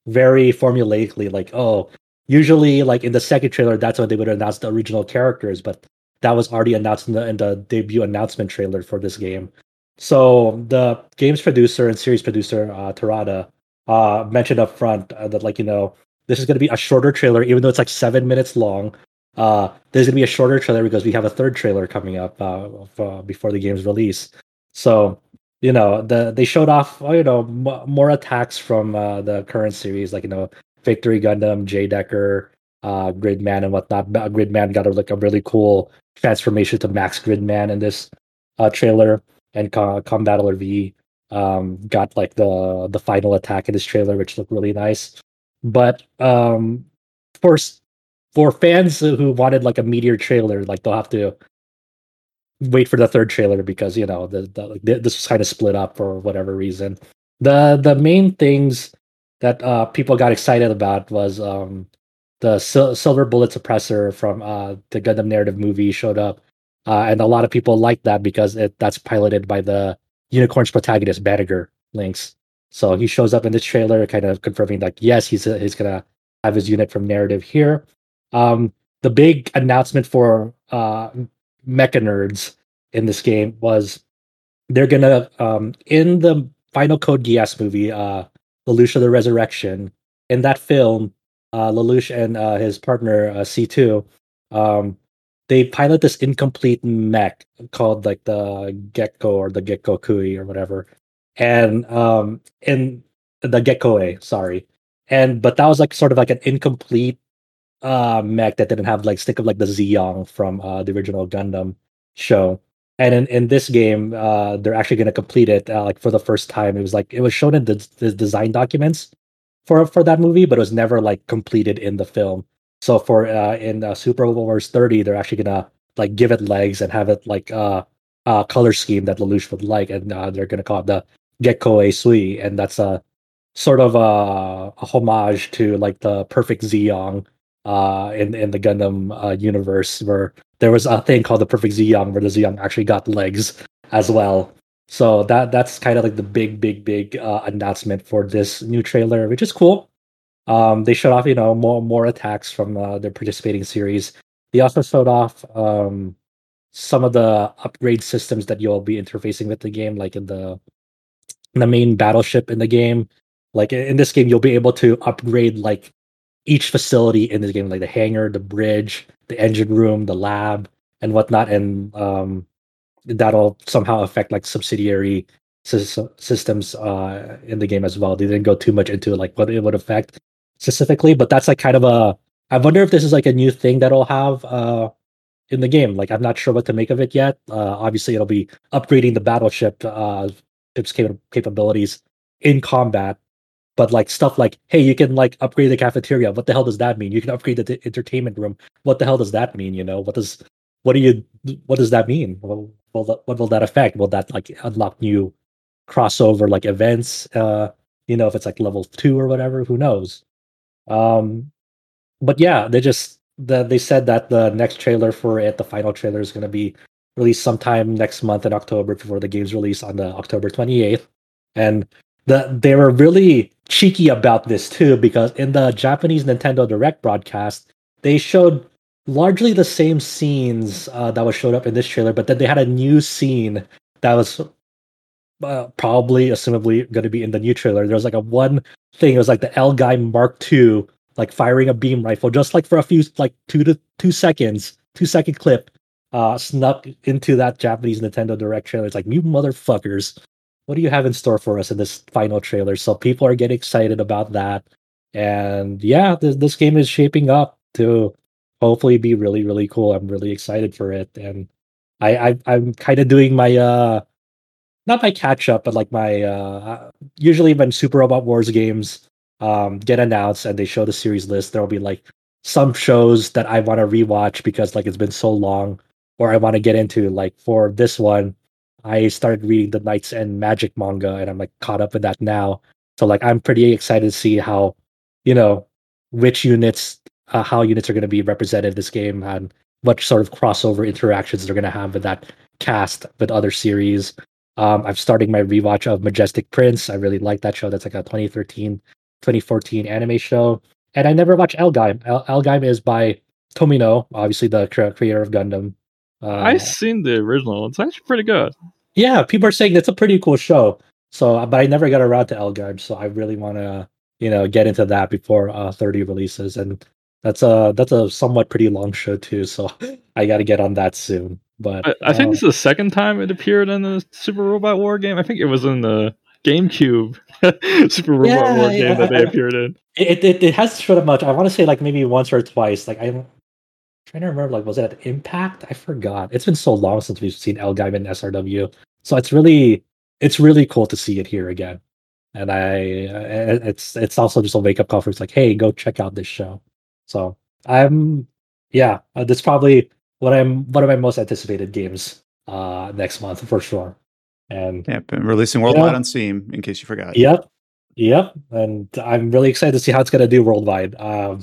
very formulaically like oh usually like in the second trailer that's when they would announce the original characters but that was already announced in the in the debut announcement trailer for this game. So the game's producer and series producer uh, Terada uh, mentioned up front uh, that like you know this is going to be a shorter trailer, even though it's like seven minutes long. Uh, there's to be a shorter trailer because we have a third trailer coming up uh, of, uh, before the game's release. So you know the they showed off uh, you know m- more attacks from uh, the current series, like you know Victory Gundam, J Decker, uh, Gridman, and whatnot. Gridman got a, like a really cool transformation to Max Gridman in this uh, trailer, and Com- Combattler V um, got like the the final attack in this trailer, which looked really nice. But um, for s- for fans who wanted like a meteor trailer, like they'll have to wait for the third trailer because you know the, the this was kind of split up for whatever reason. The the main things that uh, people got excited about was um, the Sil- silver bullet suppressor from uh, the Gundam narrative movie showed up, uh, and a lot of people liked that because it that's piloted by the Unicorn's protagonist Banagher Links. So he shows up in this trailer, kind of confirming like yes, he's he's gonna have his unit from narrative here. Um, the big announcement for uh, mecha nerds in this game was they're gonna um, in the final Code Geass movie, uh, Lelouch the Resurrection. In that film, uh, Lelouch and uh, his partner uh, C2, um, they pilot this incomplete mech called like the Gecko or the Gecko Kui or whatever, and um, in the Gecko sorry, and but that was like sort of like an incomplete uh mech that didn't have like stick of like the Zeong from uh the original Gundam show. And in, in this game, uh they're actually gonna complete it uh, like for the first time. It was like it was shown in the, the design documents for for that movie, but it was never like completed in the film. So for uh in uh, Super Wars 30, they're actually gonna like give it legs and have it like uh uh color scheme that Lelouch would like, and uh, they're gonna call it the Gecko Sui, and that's a sort of a, a homage to like the perfect Zeong uh in in the Gundam uh, universe where there was a thing called the perfect Zeong where the Zeong actually got legs as well. So that that's kind of like the big big big uh, announcement for this new trailer, which is cool. Um they showed off, you know, more more attacks from uh, their participating series. They also showed off um some of the upgrade systems that you'll be interfacing with the game like in the the main battleship in the game. Like in this game, you'll be able to upgrade like each facility in this game, like the hangar, the bridge, the engine room, the lab, and whatnot, and um, that'll somehow affect like subsidiary sys- systems uh, in the game as well. They didn't go too much into like what it would affect specifically, but that's like kind of a. I wonder if this is like a new thing that'll have uh, in the game. Like I'm not sure what to make of it yet. Uh, obviously, it'll be upgrading the battleship uh, ship's cap- capabilities in combat. But like stuff like, hey, you can like upgrade the cafeteria. What the hell does that mean? You can upgrade the t- entertainment room. What the hell does that mean? You know, what does what do you what does that mean? Well, what will that affect? Will that like unlock new crossover like events? Uh, you know, if it's like level two or whatever, who knows? Um, but yeah, they just the, they said that the next trailer for it, the final trailer, is going to be released sometime next month in October before the game's release on the October 28th. And the they were really cheeky about this too because in the Japanese Nintendo Direct broadcast, they showed largely the same scenes uh, that was showed up in this trailer, but then they had a new scene that was uh, probably, assumably, going to be in the new trailer. There was like a one thing. It was like the Elgaim Mark II, like firing a beam rifle, just like for a few, like two to two seconds, two second clip, uh, snuck into that Japanese Nintendo Direct trailer. It's like you motherfuckers. What do you have in store for us in this final trailer? So people are getting excited about that, and yeah, this, this game is shaping up to hopefully be really really cool. I'm really excited for it, and I, I I'm kind of doing my uh not my catch up, but like my uh usually when Super Robot Wars games um get announced and they show the series list, there'll be like some shows that I want to rewatch because like it's been so long or I want to get into. Like for this one, I started reading the Knights and Magic manga and I'm like caught up in that now. So like I'm pretty excited to see how, you know, which units uh, how units are going to be represented this game and what sort of crossover interactions they're going to have with that cast with other series. Um, I'm starting my rewatch of Majestic Prince. I really like that show. That's like a 2013, 2014 anime show. And I never watched Elgaim. El- Elgaim is by Tomino, obviously the creator of Gundam. Uh, I've seen the original. It's actually pretty good. yeah, people are saying it's a pretty cool show. So, but I never got around to Elgaim, so I really want to, you know, get into that before uh, 30 releases. And that's a that's a somewhat pretty long show too. So [LAUGHS] I got to get on that soon. But I, I think uh, this is the second time it appeared in the Super Robot War game. I think it was in the GameCube [LAUGHS] Super Robot Yeah, War game yeah, that they appeared in. it, it it has showed up much. I want to say like maybe once or twice. Like I'm trying to remember. Like was it at Impact? I forgot. It's been so long since we've seen Elgaim in SRW. So it's really it's really cool to see it here again. And I it's it's also just a wake up call for it's like hey go check out this show. So I'm yeah uh, that's probably what I'm one of my most anticipated games uh next month for sure. And Yep, and releasing worldwide Yeah. on Steam, in case you forgot. Yep. Yep. And I'm really excited to see how it's going to do worldwide. Um,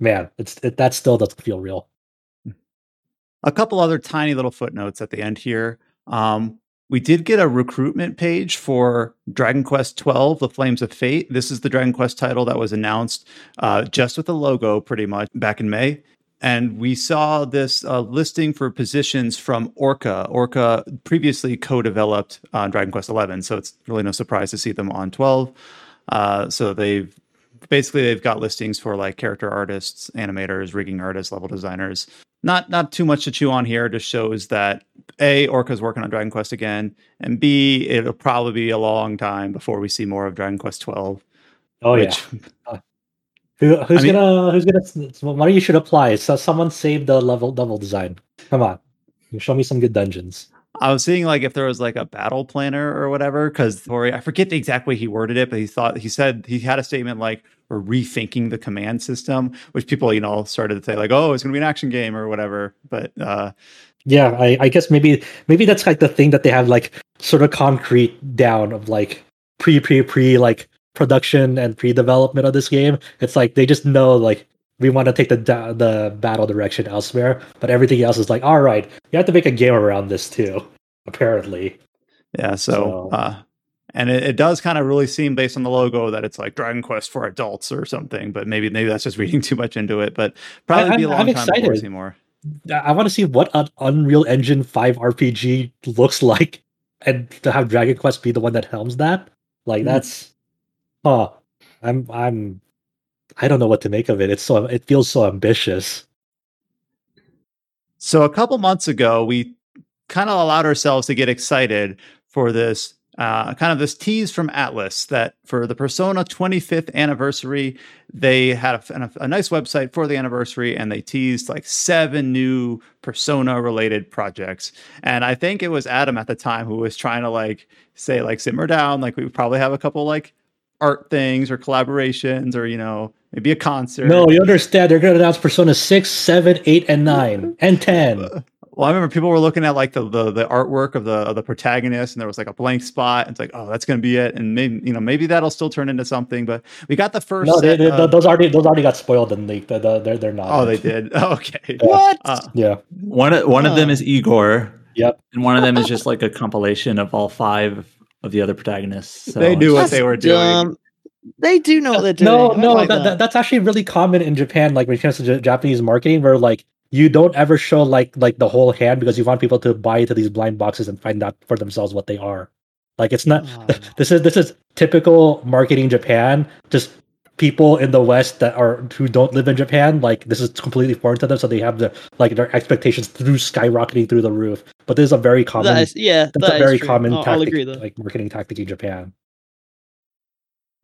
man, it's it, that still doesn't feel real. A couple other tiny little footnotes at the end here. Um, we did get a recruitment page for Dragon Quest XII: The Flames of Fate. This is the Dragon Quest title that was announced uh, just with the logo, pretty much back in May. And we saw this uh, listing for positions from Orca. Orca previously co-developed on Dragon Quest XI, so it's really no surprise to see them on 12. Uh, so they've basically they've got listings for like character artists, animators, rigging artists, level designers. Not not too much to chew on here. Just shows that a Orca's working on Dragon Quest again, and b it'll probably be a long time before we see more of Dragon Quest 12. Oh which, yeah. [LAUGHS] Who, who's I mean- gonna who's gonna money you should apply? So someone save the level level design. Come on, You show me some good dungeons. I was seeing like if there was like a battle planner or whatever, because Horii, I forget the exact way he worded it, but he thought he said he had a statement like we're rethinking the command system, which people, you know, started to say like, oh, it's gonna be an action game or whatever. But uh Yeah, I, I guess maybe maybe that's like the thing that they have like sort of concrete down of like pre pre pre like production and pre development of this game. It's like they just know like we want to take the the battle direction elsewhere, but everything else is like all right, you have to make a game around this too. Apparently, yeah, so, So- uh and it, it does kind of really seem based on the logo that it's like Dragon Quest for adults or something, but maybe maybe that's just reading [LAUGHS] too much into it. But probably I- be a long I'm time before we see more. I- I want to see what an Unreal Engine Five RPG looks [LAUGHS] like, and to have Dragon Quest be the one that helms that. Like Hmm. that's, huh? I'm I'm I don't know what to make of it. It's so it feels so ambitious. So a couple months ago, we kind of allowed ourselves to get excited for this uh, kind of this tease from Atlus that for the Persona 25th anniversary, they had a, a, nice website for the anniversary and they teased like seven new Persona related projects. And I think it was Adam at the time who was trying to like say, like, simmer down, like, we probably have a couple like art things or collaborations or, you know, maybe a concert. No, you understand. They're going to announce Persona 6, 7, 8, and 9, and 10. [LAUGHS] Well, I remember people were looking at like the, the the artwork of the of the protagonist, and there was like a blank spot. And it's like, oh, that's going to be it, and maybe you know maybe that'll still turn into something. But we got the first. No, set they, of- those already those already got spoiled and leaked. They're they're, they're not. oh, they did. [LAUGHS] Okay. What? Uh, Yeah. One of, one of them is Igor. Yep. And one of them is just like a compilation of all five of the other protagonists. So They knew what it's- they were doing. dumb. They do know what they're doing. No, no, like that, that- that's actually really common in Japan. Like when it comes to Japanese marketing, where like you don't ever show like like the whole hand because you want people to buy into these blind boxes and find out for themselves what they are. Like it's not. Oh. [LAUGHS] This is this is typical marketing Japan. Just people in the West that are who don't live in Japan, like this is completely foreign to them, so they have the like their expectations through skyrocketing through the roof. But this is a very common. That is, yeah, that's that a very true. common I'll, I'll tactic, agree like marketing tactic in Japan.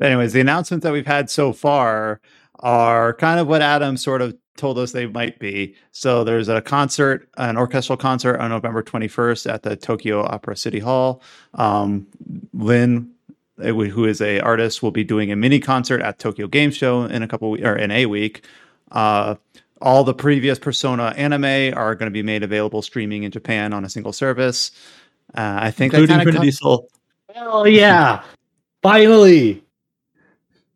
anyways, the announcements that we've had so far are kind of what Adam sort of told us they might be. So there's a concert, an orchestral concert on November 21st at the Tokyo Opera City Hall. Um, Lyn, uh, who is a artist, will be doing a mini concert at Tokyo Game Show in a couple or in a week. Uh, all the previous Persona anime are going to be made available streaming in Japan on a single service. Uh, I think including Trinity co- Soul. Hell yeah! Finally,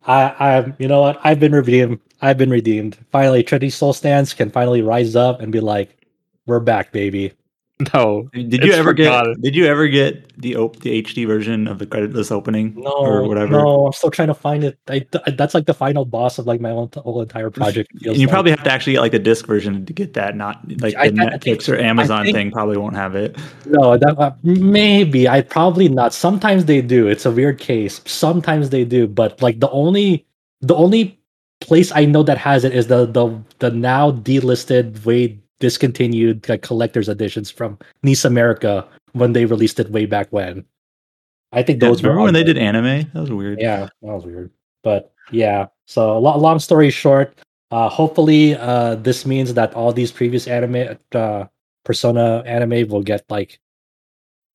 I, I'm. You know what? I've been redeemed. I've been redeemed. Finally, Trinity Soul stands can finally rise up and be like, "We're back, baby." [LAUGHS] No. Did you ever forgotten. get? Did you ever get the op- the HD version of the creditless opening No, or whatever? No, I'm still trying to find it. I, th- that's like the final boss of like my whole, whole entire project. [LAUGHS] And you like. probably have to actually get like the disc version to get that. Not like the I- I Netflix or Amazon think- thing probably won't have it. No, that uh, maybe I probably not. Sometimes they do. It's a weird case. Sometimes they do, but like the only the only place I know that has it is the the the now delisted, way discontinued like collector's editions from NIS America when they released it way back when. I think Yeah, those were remember when they did anime? That was weird. yeah, that was weird. But yeah, so lo- long story short, uh, hopefully, uh, this means that all these previous anime, uh, Persona anime will get like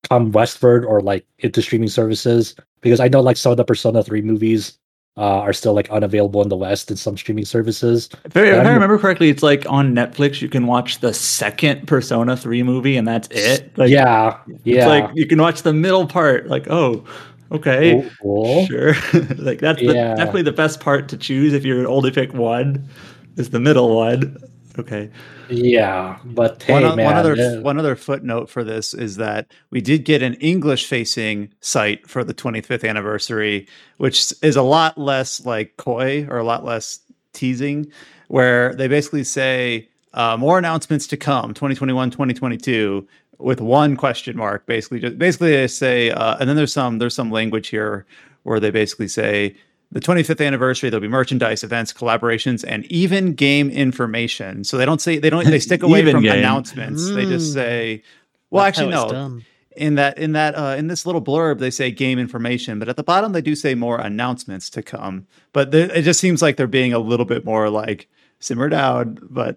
come westward or like into streaming services because I know like some of the Persona three movies uh, are still like unavailable in the West in some streaming services. If I, if I remember correctly, it's like on Netflix you can watch the second Persona 3 movie and that's it. Like, yeah, yeah. It's like you can watch the middle part. Like, oh, okay. Cool, cool. Sure. [LAUGHS] like that's the, definitely the best part to choose if you're only pick one is the middle one. Okay. Yeah, but hey, one, man, one other uh, one other footnote for this is that we did get an English facing site for the 25th anniversary, which is a lot less like coy or a lot less teasing, where they basically say uh, more announcements to come 2021 2022 with one question mark basically just basically they say uh, and then there's some there's some language here where they basically say the 25th anniversary there'll be merchandise events collaborations and even game information so they don't say they don't they stick [LAUGHS] away from game. announcements they just Mm. say well That's actually no done. in that in that uh, in this little blurb they say game information but at the bottom they do say more announcements to come but the, it just seems like they're being a little bit more like simmer down but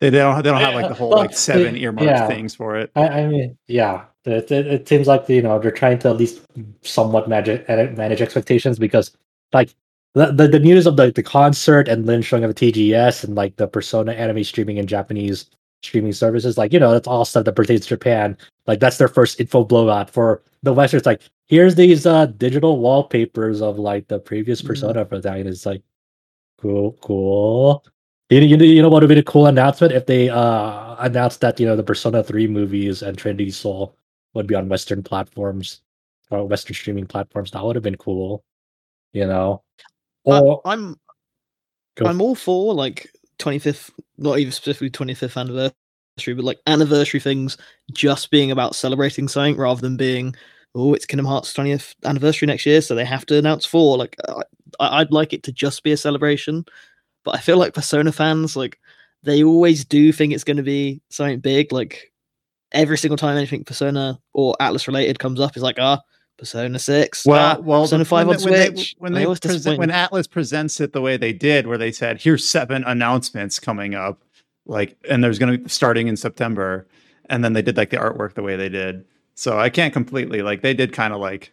they don't they don't have like the whole Well, like seven it- earmarked yeah. things for it I, I mean, yeah, it, it, it seems like you know they're trying to at least somewhat manage manage expectations because like the, the, the news of the, the concert and Lyn showing of the TGS and like the Persona anime streaming in Japanese streaming services, like you know that's all stuff that pertains to Japan. Like that's their first info blowout for the West. It's like here's these uh digital wallpapers of like the previous Mhm. Persona for that, and it's like cool, cool. You, you, you know what would have been a cool announcement if they uh announced that you know the Persona 3 movies and Trinity Soul would be on Western platforms or Western streaming platforms. That would have been cool. You know. Or I'm Go I'm all for like 25th, not even specifically 25th anniversary, but like anniversary things just being about celebrating something rather than being, oh, it's Kingdom Hearts 20th anniversary next year, so they have to announce four. Like, I, I- I'd like it to just be a celebration, but I feel like Persona fans, like, they always do think it's going to be something big. Like, every single time anything Persona or Atlus related comes up, is like, ah, Persona Six. Well, ah, well, Persona the- Five when on they- when they- Switch. when They they always present, when. Atlus presents it the way they did, where they said, "Here's seven announcements coming up," like, and there's going to be starting in September, and then they did like the artwork the way they did. So I can't completely like they did kind of like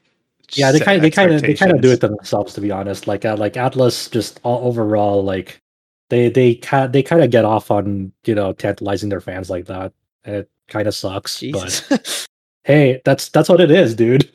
Yeah, they kind of they kind of they kind of do it themselves to be honest. Like uh, like Atlus just all overall like they they kind they kind of get off on you know tantalizing their fans like that. It kind of sucks, but [LAUGHS] hey, that's that's what it is, dude.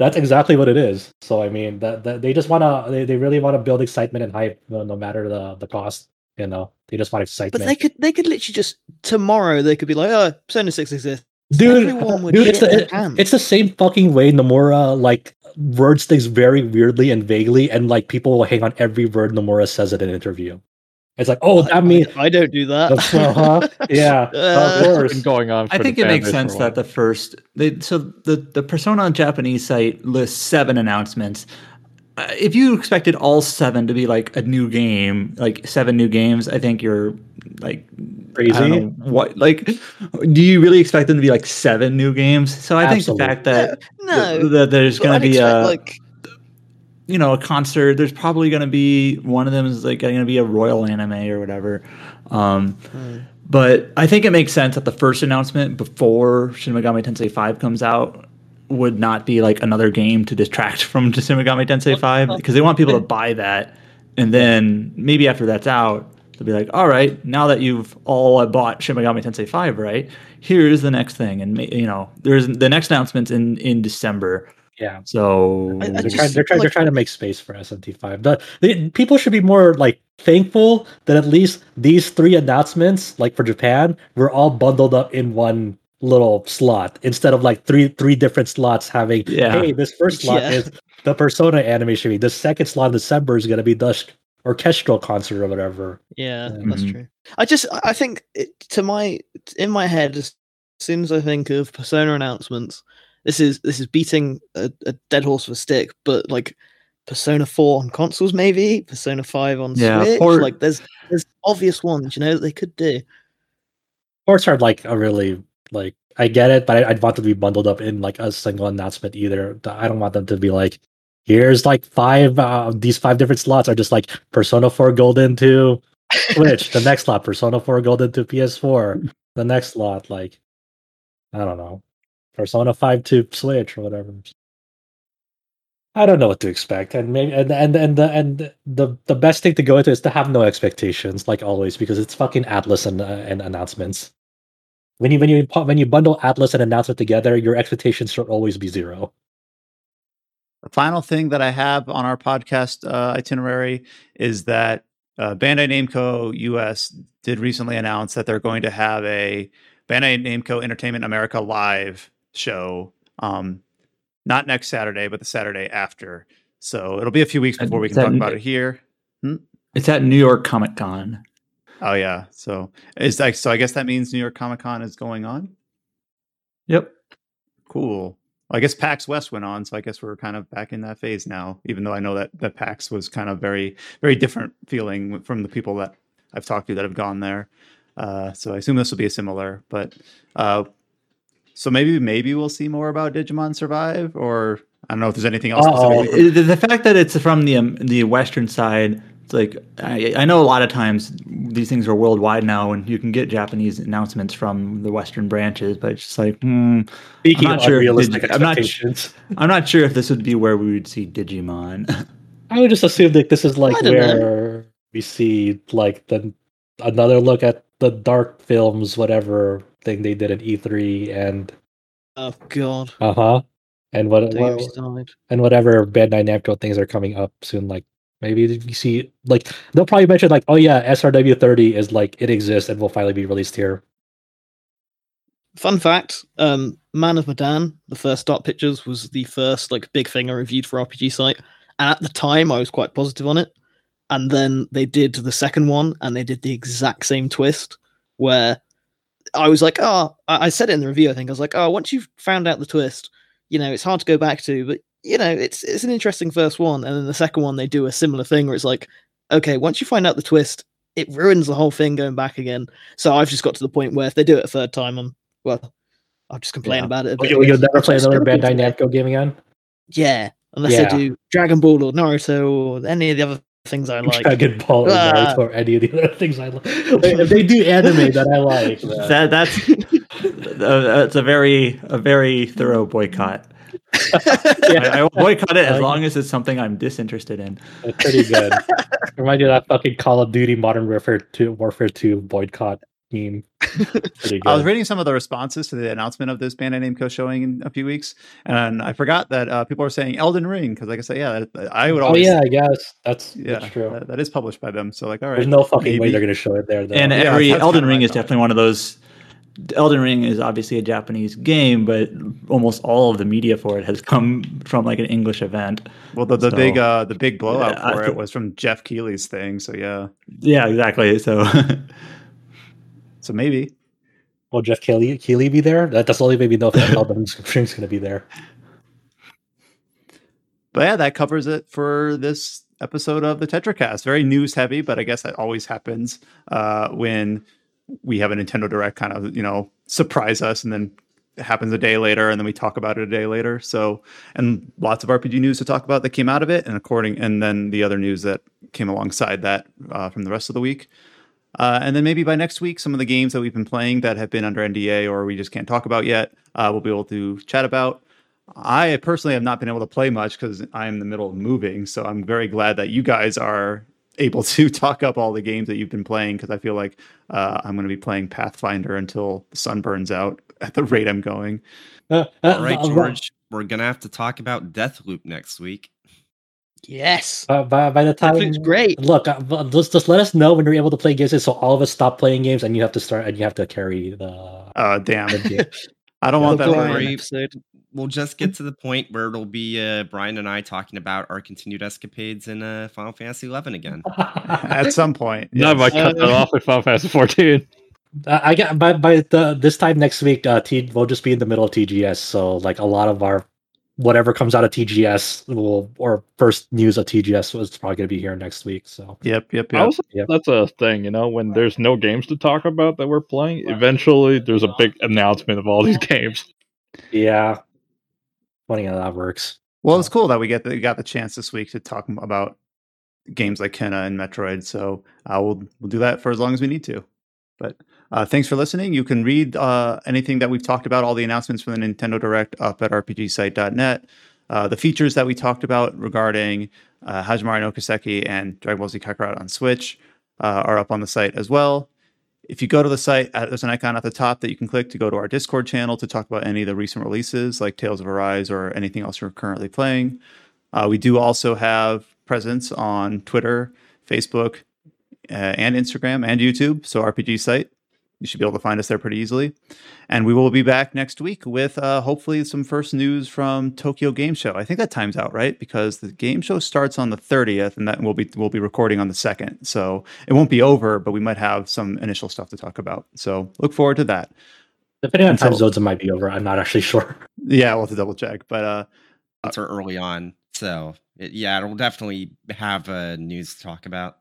That's exactly what it is. So I mean, that, that they just want to they, they really want to build excitement and hype no, no matter the the cost. You know, they just want excitement. but they could they could literally just tomorrow they could be like, oh, Persona Six exists. dude, dude, it's the, it- it's the same fucking way Nomura like words things very weirdly and vaguely, and like people will hang on every word Nomura says in an interview. It's like, oh, I- that means I, I don't do that. uh-huh. [LAUGHS] yeah, Uh, of course. been going on. For I think it makes base for a sense that the first they so the the Persona on Japanese site lists seven announcements. Uh, if you expected all seven to be like a new game, like seven new games, I think you're like I don't Crazy. know what like. Do you really expect them to be like seven new games? So I think the fact that no, th- that there's going to be expect, a like you know a concert. There's probably going to be one of them is like going to be a royal anime or whatever. Um, hmm. but I think it makes sense that the first announcement before Shin Megami Tensei 5 comes out would not be like another game to distract [LAUGHS] from Shin Megami Tensei 5 because they want people to buy that. And then maybe after that's out, they'll be like, all right, now that you've all bought Shin Megami Tensei 5, right? Here's the next thing. And, you know, there's the next announcement's in, in December. Yeah. So I- I They're just- trying, they're, trying, they're like- trying to make space for SMT5. The, the, people should be more like thankful that at least these three announcements, like for Japan, were all bundled up in one little slot instead of like three three different slots having. Yeah. Hey, this first [LAUGHS] slot Yeah. is the Persona animation. The second slot in December is going to be the orchestral concert or whatever. Yeah, Yeah. that's mm-hmm. true. I just I think it, to my in my head as soon as I think of Persona announcements, this is this is beating a, a dead horse with a stick, but like Persona 4 on consoles maybe, Persona 5 on Yeah, Switch, port- like there's there's obvious ones, you know, that they could do. Ports are like a really like I get it, but I, I'd want them to be bundled up in like a single announcement either. I don't want them to be like, here's like five uh, these five different slots are just like Persona 4 Golden to Switch, the next slot, Persona 4 Golden to PS4, the next slot, like I don't know. Persona 5 to Switch or whatever. I don't know what to expect, and maybe and and and the and the the best thing to go into is to have no expectations, like always, because it's fucking Atlus and uh, and announcements. When you when you when you bundle Atlus and announcement together, your expectations should always be zero. The final thing that I have on our podcast uh, itinerary is that uh, Bandai Namco US did recently announce that they're going to have a Bandai Namco Entertainment America live show, um, not next Saturday, but the Saturday after. So it'll be a few weeks before we can talk about it here. it's at New York Comic Con. Oh yeah, so is that so. I guess that means New York Comic Con is going on. Yep. Cool. Well, I guess PAX West went on, so I guess we're kind of back in that phase now. Even though I know that that PAX was kind of very, very different feeling from the people that I've talked to that have gone there. Uh, so I assume this will be a similar. But uh, so maybe maybe we'll see more about Digimon Survive, or I don't know if there's anything else. Uh-oh. specifically Uh, the, the fact that it's from the um, the western side it's like I, I know a lot of times these things are worldwide now and you can get japanese announcements from the western branches but it's just like hmm, Speaking not of sure if unrealistic Digi- I'm not i'm not sure if this would be where we would see digimon I would just assume that this is like I don't know. where we see like the another look at the dark films, whatever thing they did at E3, and Oh god. uh huh, and what, what and whatever Bandai Namco things are coming up soon. Like maybe you see, like they'll probably mention like, oh yeah, SRW thirty is like it exists and will finally be released here. Fun fact: um, Man of Medan, the first Dark Pictures, was the first like big thing I reviewed for RPG site, and at the time I was quite positive on it. And then they did the second one, and they did the exact same twist, where I was like, "Oh," I I said it in the review. I think I was like, "Oh, once you've found out the twist, you know, it's hard to go back to, but you know, it's it's an interesting first one." And then the second one, they do a similar thing where it's like, "Okay, once you find out the twist, it ruins the whole thing going back again." So I've just got to the point where if they do it a third time, I'm well, I'll just complain Yeah. about it. A bit. you, you'll never play another Bandai. Namco game again. Yeah, unless Yeah. they do Dragon Ball or Naruto or any of the other things I [LAUGHS] like. Dragon Ball Ah. Naruto or any of the other [LAUGHS] things I like. If they do [LAUGHS] anime that I like. That that's uh, that's a very a very thorough boycott. I, I will boycott it as long as it's something I'm disinterested in. It's pretty good. Remind you of that fucking Call of Duty Modern Warfare 2 Warfare 2 boycott meme. Pretty good. [LAUGHS] I was reading some of the responses to the announcement of this Bandai Namco showing in a few weeks, and I forgot that uh, people are saying Elden Ring because, like I said, yeah, that- I would Always, oh yeah, I guess that's yeah, that's true. that- that is published by them. So, like, all right, There's no fucking way they're gonna show it there. Though. And Yeah, every that's Elden Ring is definitely one of those. Elden Ring is obviously a Japanese game, but almost all of the media for it has come from like an English event. Well, the, the So- big uh, the big blowout Yeah, I for it was from Jeff Keighley's thing. So yeah, Yeah, exactly. So [LAUGHS] so maybe. Will Jeff Keighley, Keighley be there? That, that's the only way we know if Elden Ring's [LAUGHS] gonna be there. But yeah, that covers it for this episode of the TetraCast. Very news heavy, but I guess that always happens uh, when we have a Nintendo Direct kind of, you know, surprise us and then it happens a day later and then we talk about it a day later. So, and lots of RPG news to talk about that came out of it and according, and then the other news that came alongside that uh, from the rest of the week. Uh, and then maybe by next week, some of the games that we've been playing that have been under NDA or we just can't talk about yet, uh, we'll be able to chat about. I personally have not been able to play much because I'm in the middle of moving. So I'm very glad that you guys are able [LAUGHS] to talk up all the games that you've been playing because I feel like uh, I'm going to be playing Pathfinder until the sun burns out [LAUGHS] at the rate I'm going. Uh, uh, All right, uh, George, we're gonna have to talk about Deathloop next week. Yes, By, by, by the time it's great. Look, uh, just just let us know when you're able to play games, so all of us stop playing games, and you have to start, and you have to carry the. Uh, damn. the. [LAUGHS] I don't The want that. Worry. worry. episode. We'll just get to the point where it'll be uh, Brian and I talking about our continued escapades in uh, Final Fantasy XI again. [LAUGHS] At some point. Not if I cut that Uh, off with Final Fantasy 14. [LAUGHS] Uh, I get by by the this time next week. Uh, T, we'll just be in the middle of TGS, so like a lot of our whatever comes out of TGS will or first news of TGS was probably going to be here next week. So Yep, yep, yep. also, Yep. that's a thing, you know, when there's no games to talk about that we're playing, eventually there's a big announcement of all these games. yeah, funny how that works. Well, it's cool that we get the, we got the chance this week to talk about games like Kena and Metroid. So uh, we'll we'll do that for as long as we need to. But uh, thanks for listening. You can read uh, anything that we've talked about, all the announcements from the Nintendo Direct up at rpgsite.net. Uh, the features that we talked about regarding uh, Hajimari no Kiseki and Dragon Ball Z Kakarot on Switch uh, are up on the site as well. If you go to the site, uh, there's an icon at the top that you can click to go to our Discord channel to talk about any of the recent releases, like Tales of Arise or anything else you're currently playing. Uh, we do also have presence on Twitter, Facebook, uh, and Instagram and YouTube. So RPG site, you should be able to find us there pretty easily. And we will be back next week with uh, hopefully some first news from Tokyo Game Show. I think that time's out, right? Because the game show starts on the 30th, and that we'll be we'll be recording on the second. So it won't be over, but we might have some initial stuff to talk about. So look forward to that. Depending on time Until- zones, it might be over. I'm not actually [LAUGHS] sure. Yeah, we'll have to double check. But uh, Since we're early on, so it, yeah, it'll definitely have uh, news to talk about.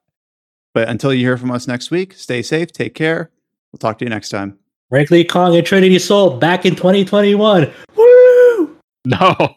but until you hear from us next week, stay safe, take care. We'll talk to you next time. Wrigley Kong and Trinity Soul back in 2021. Woo! [LAUGHS] No.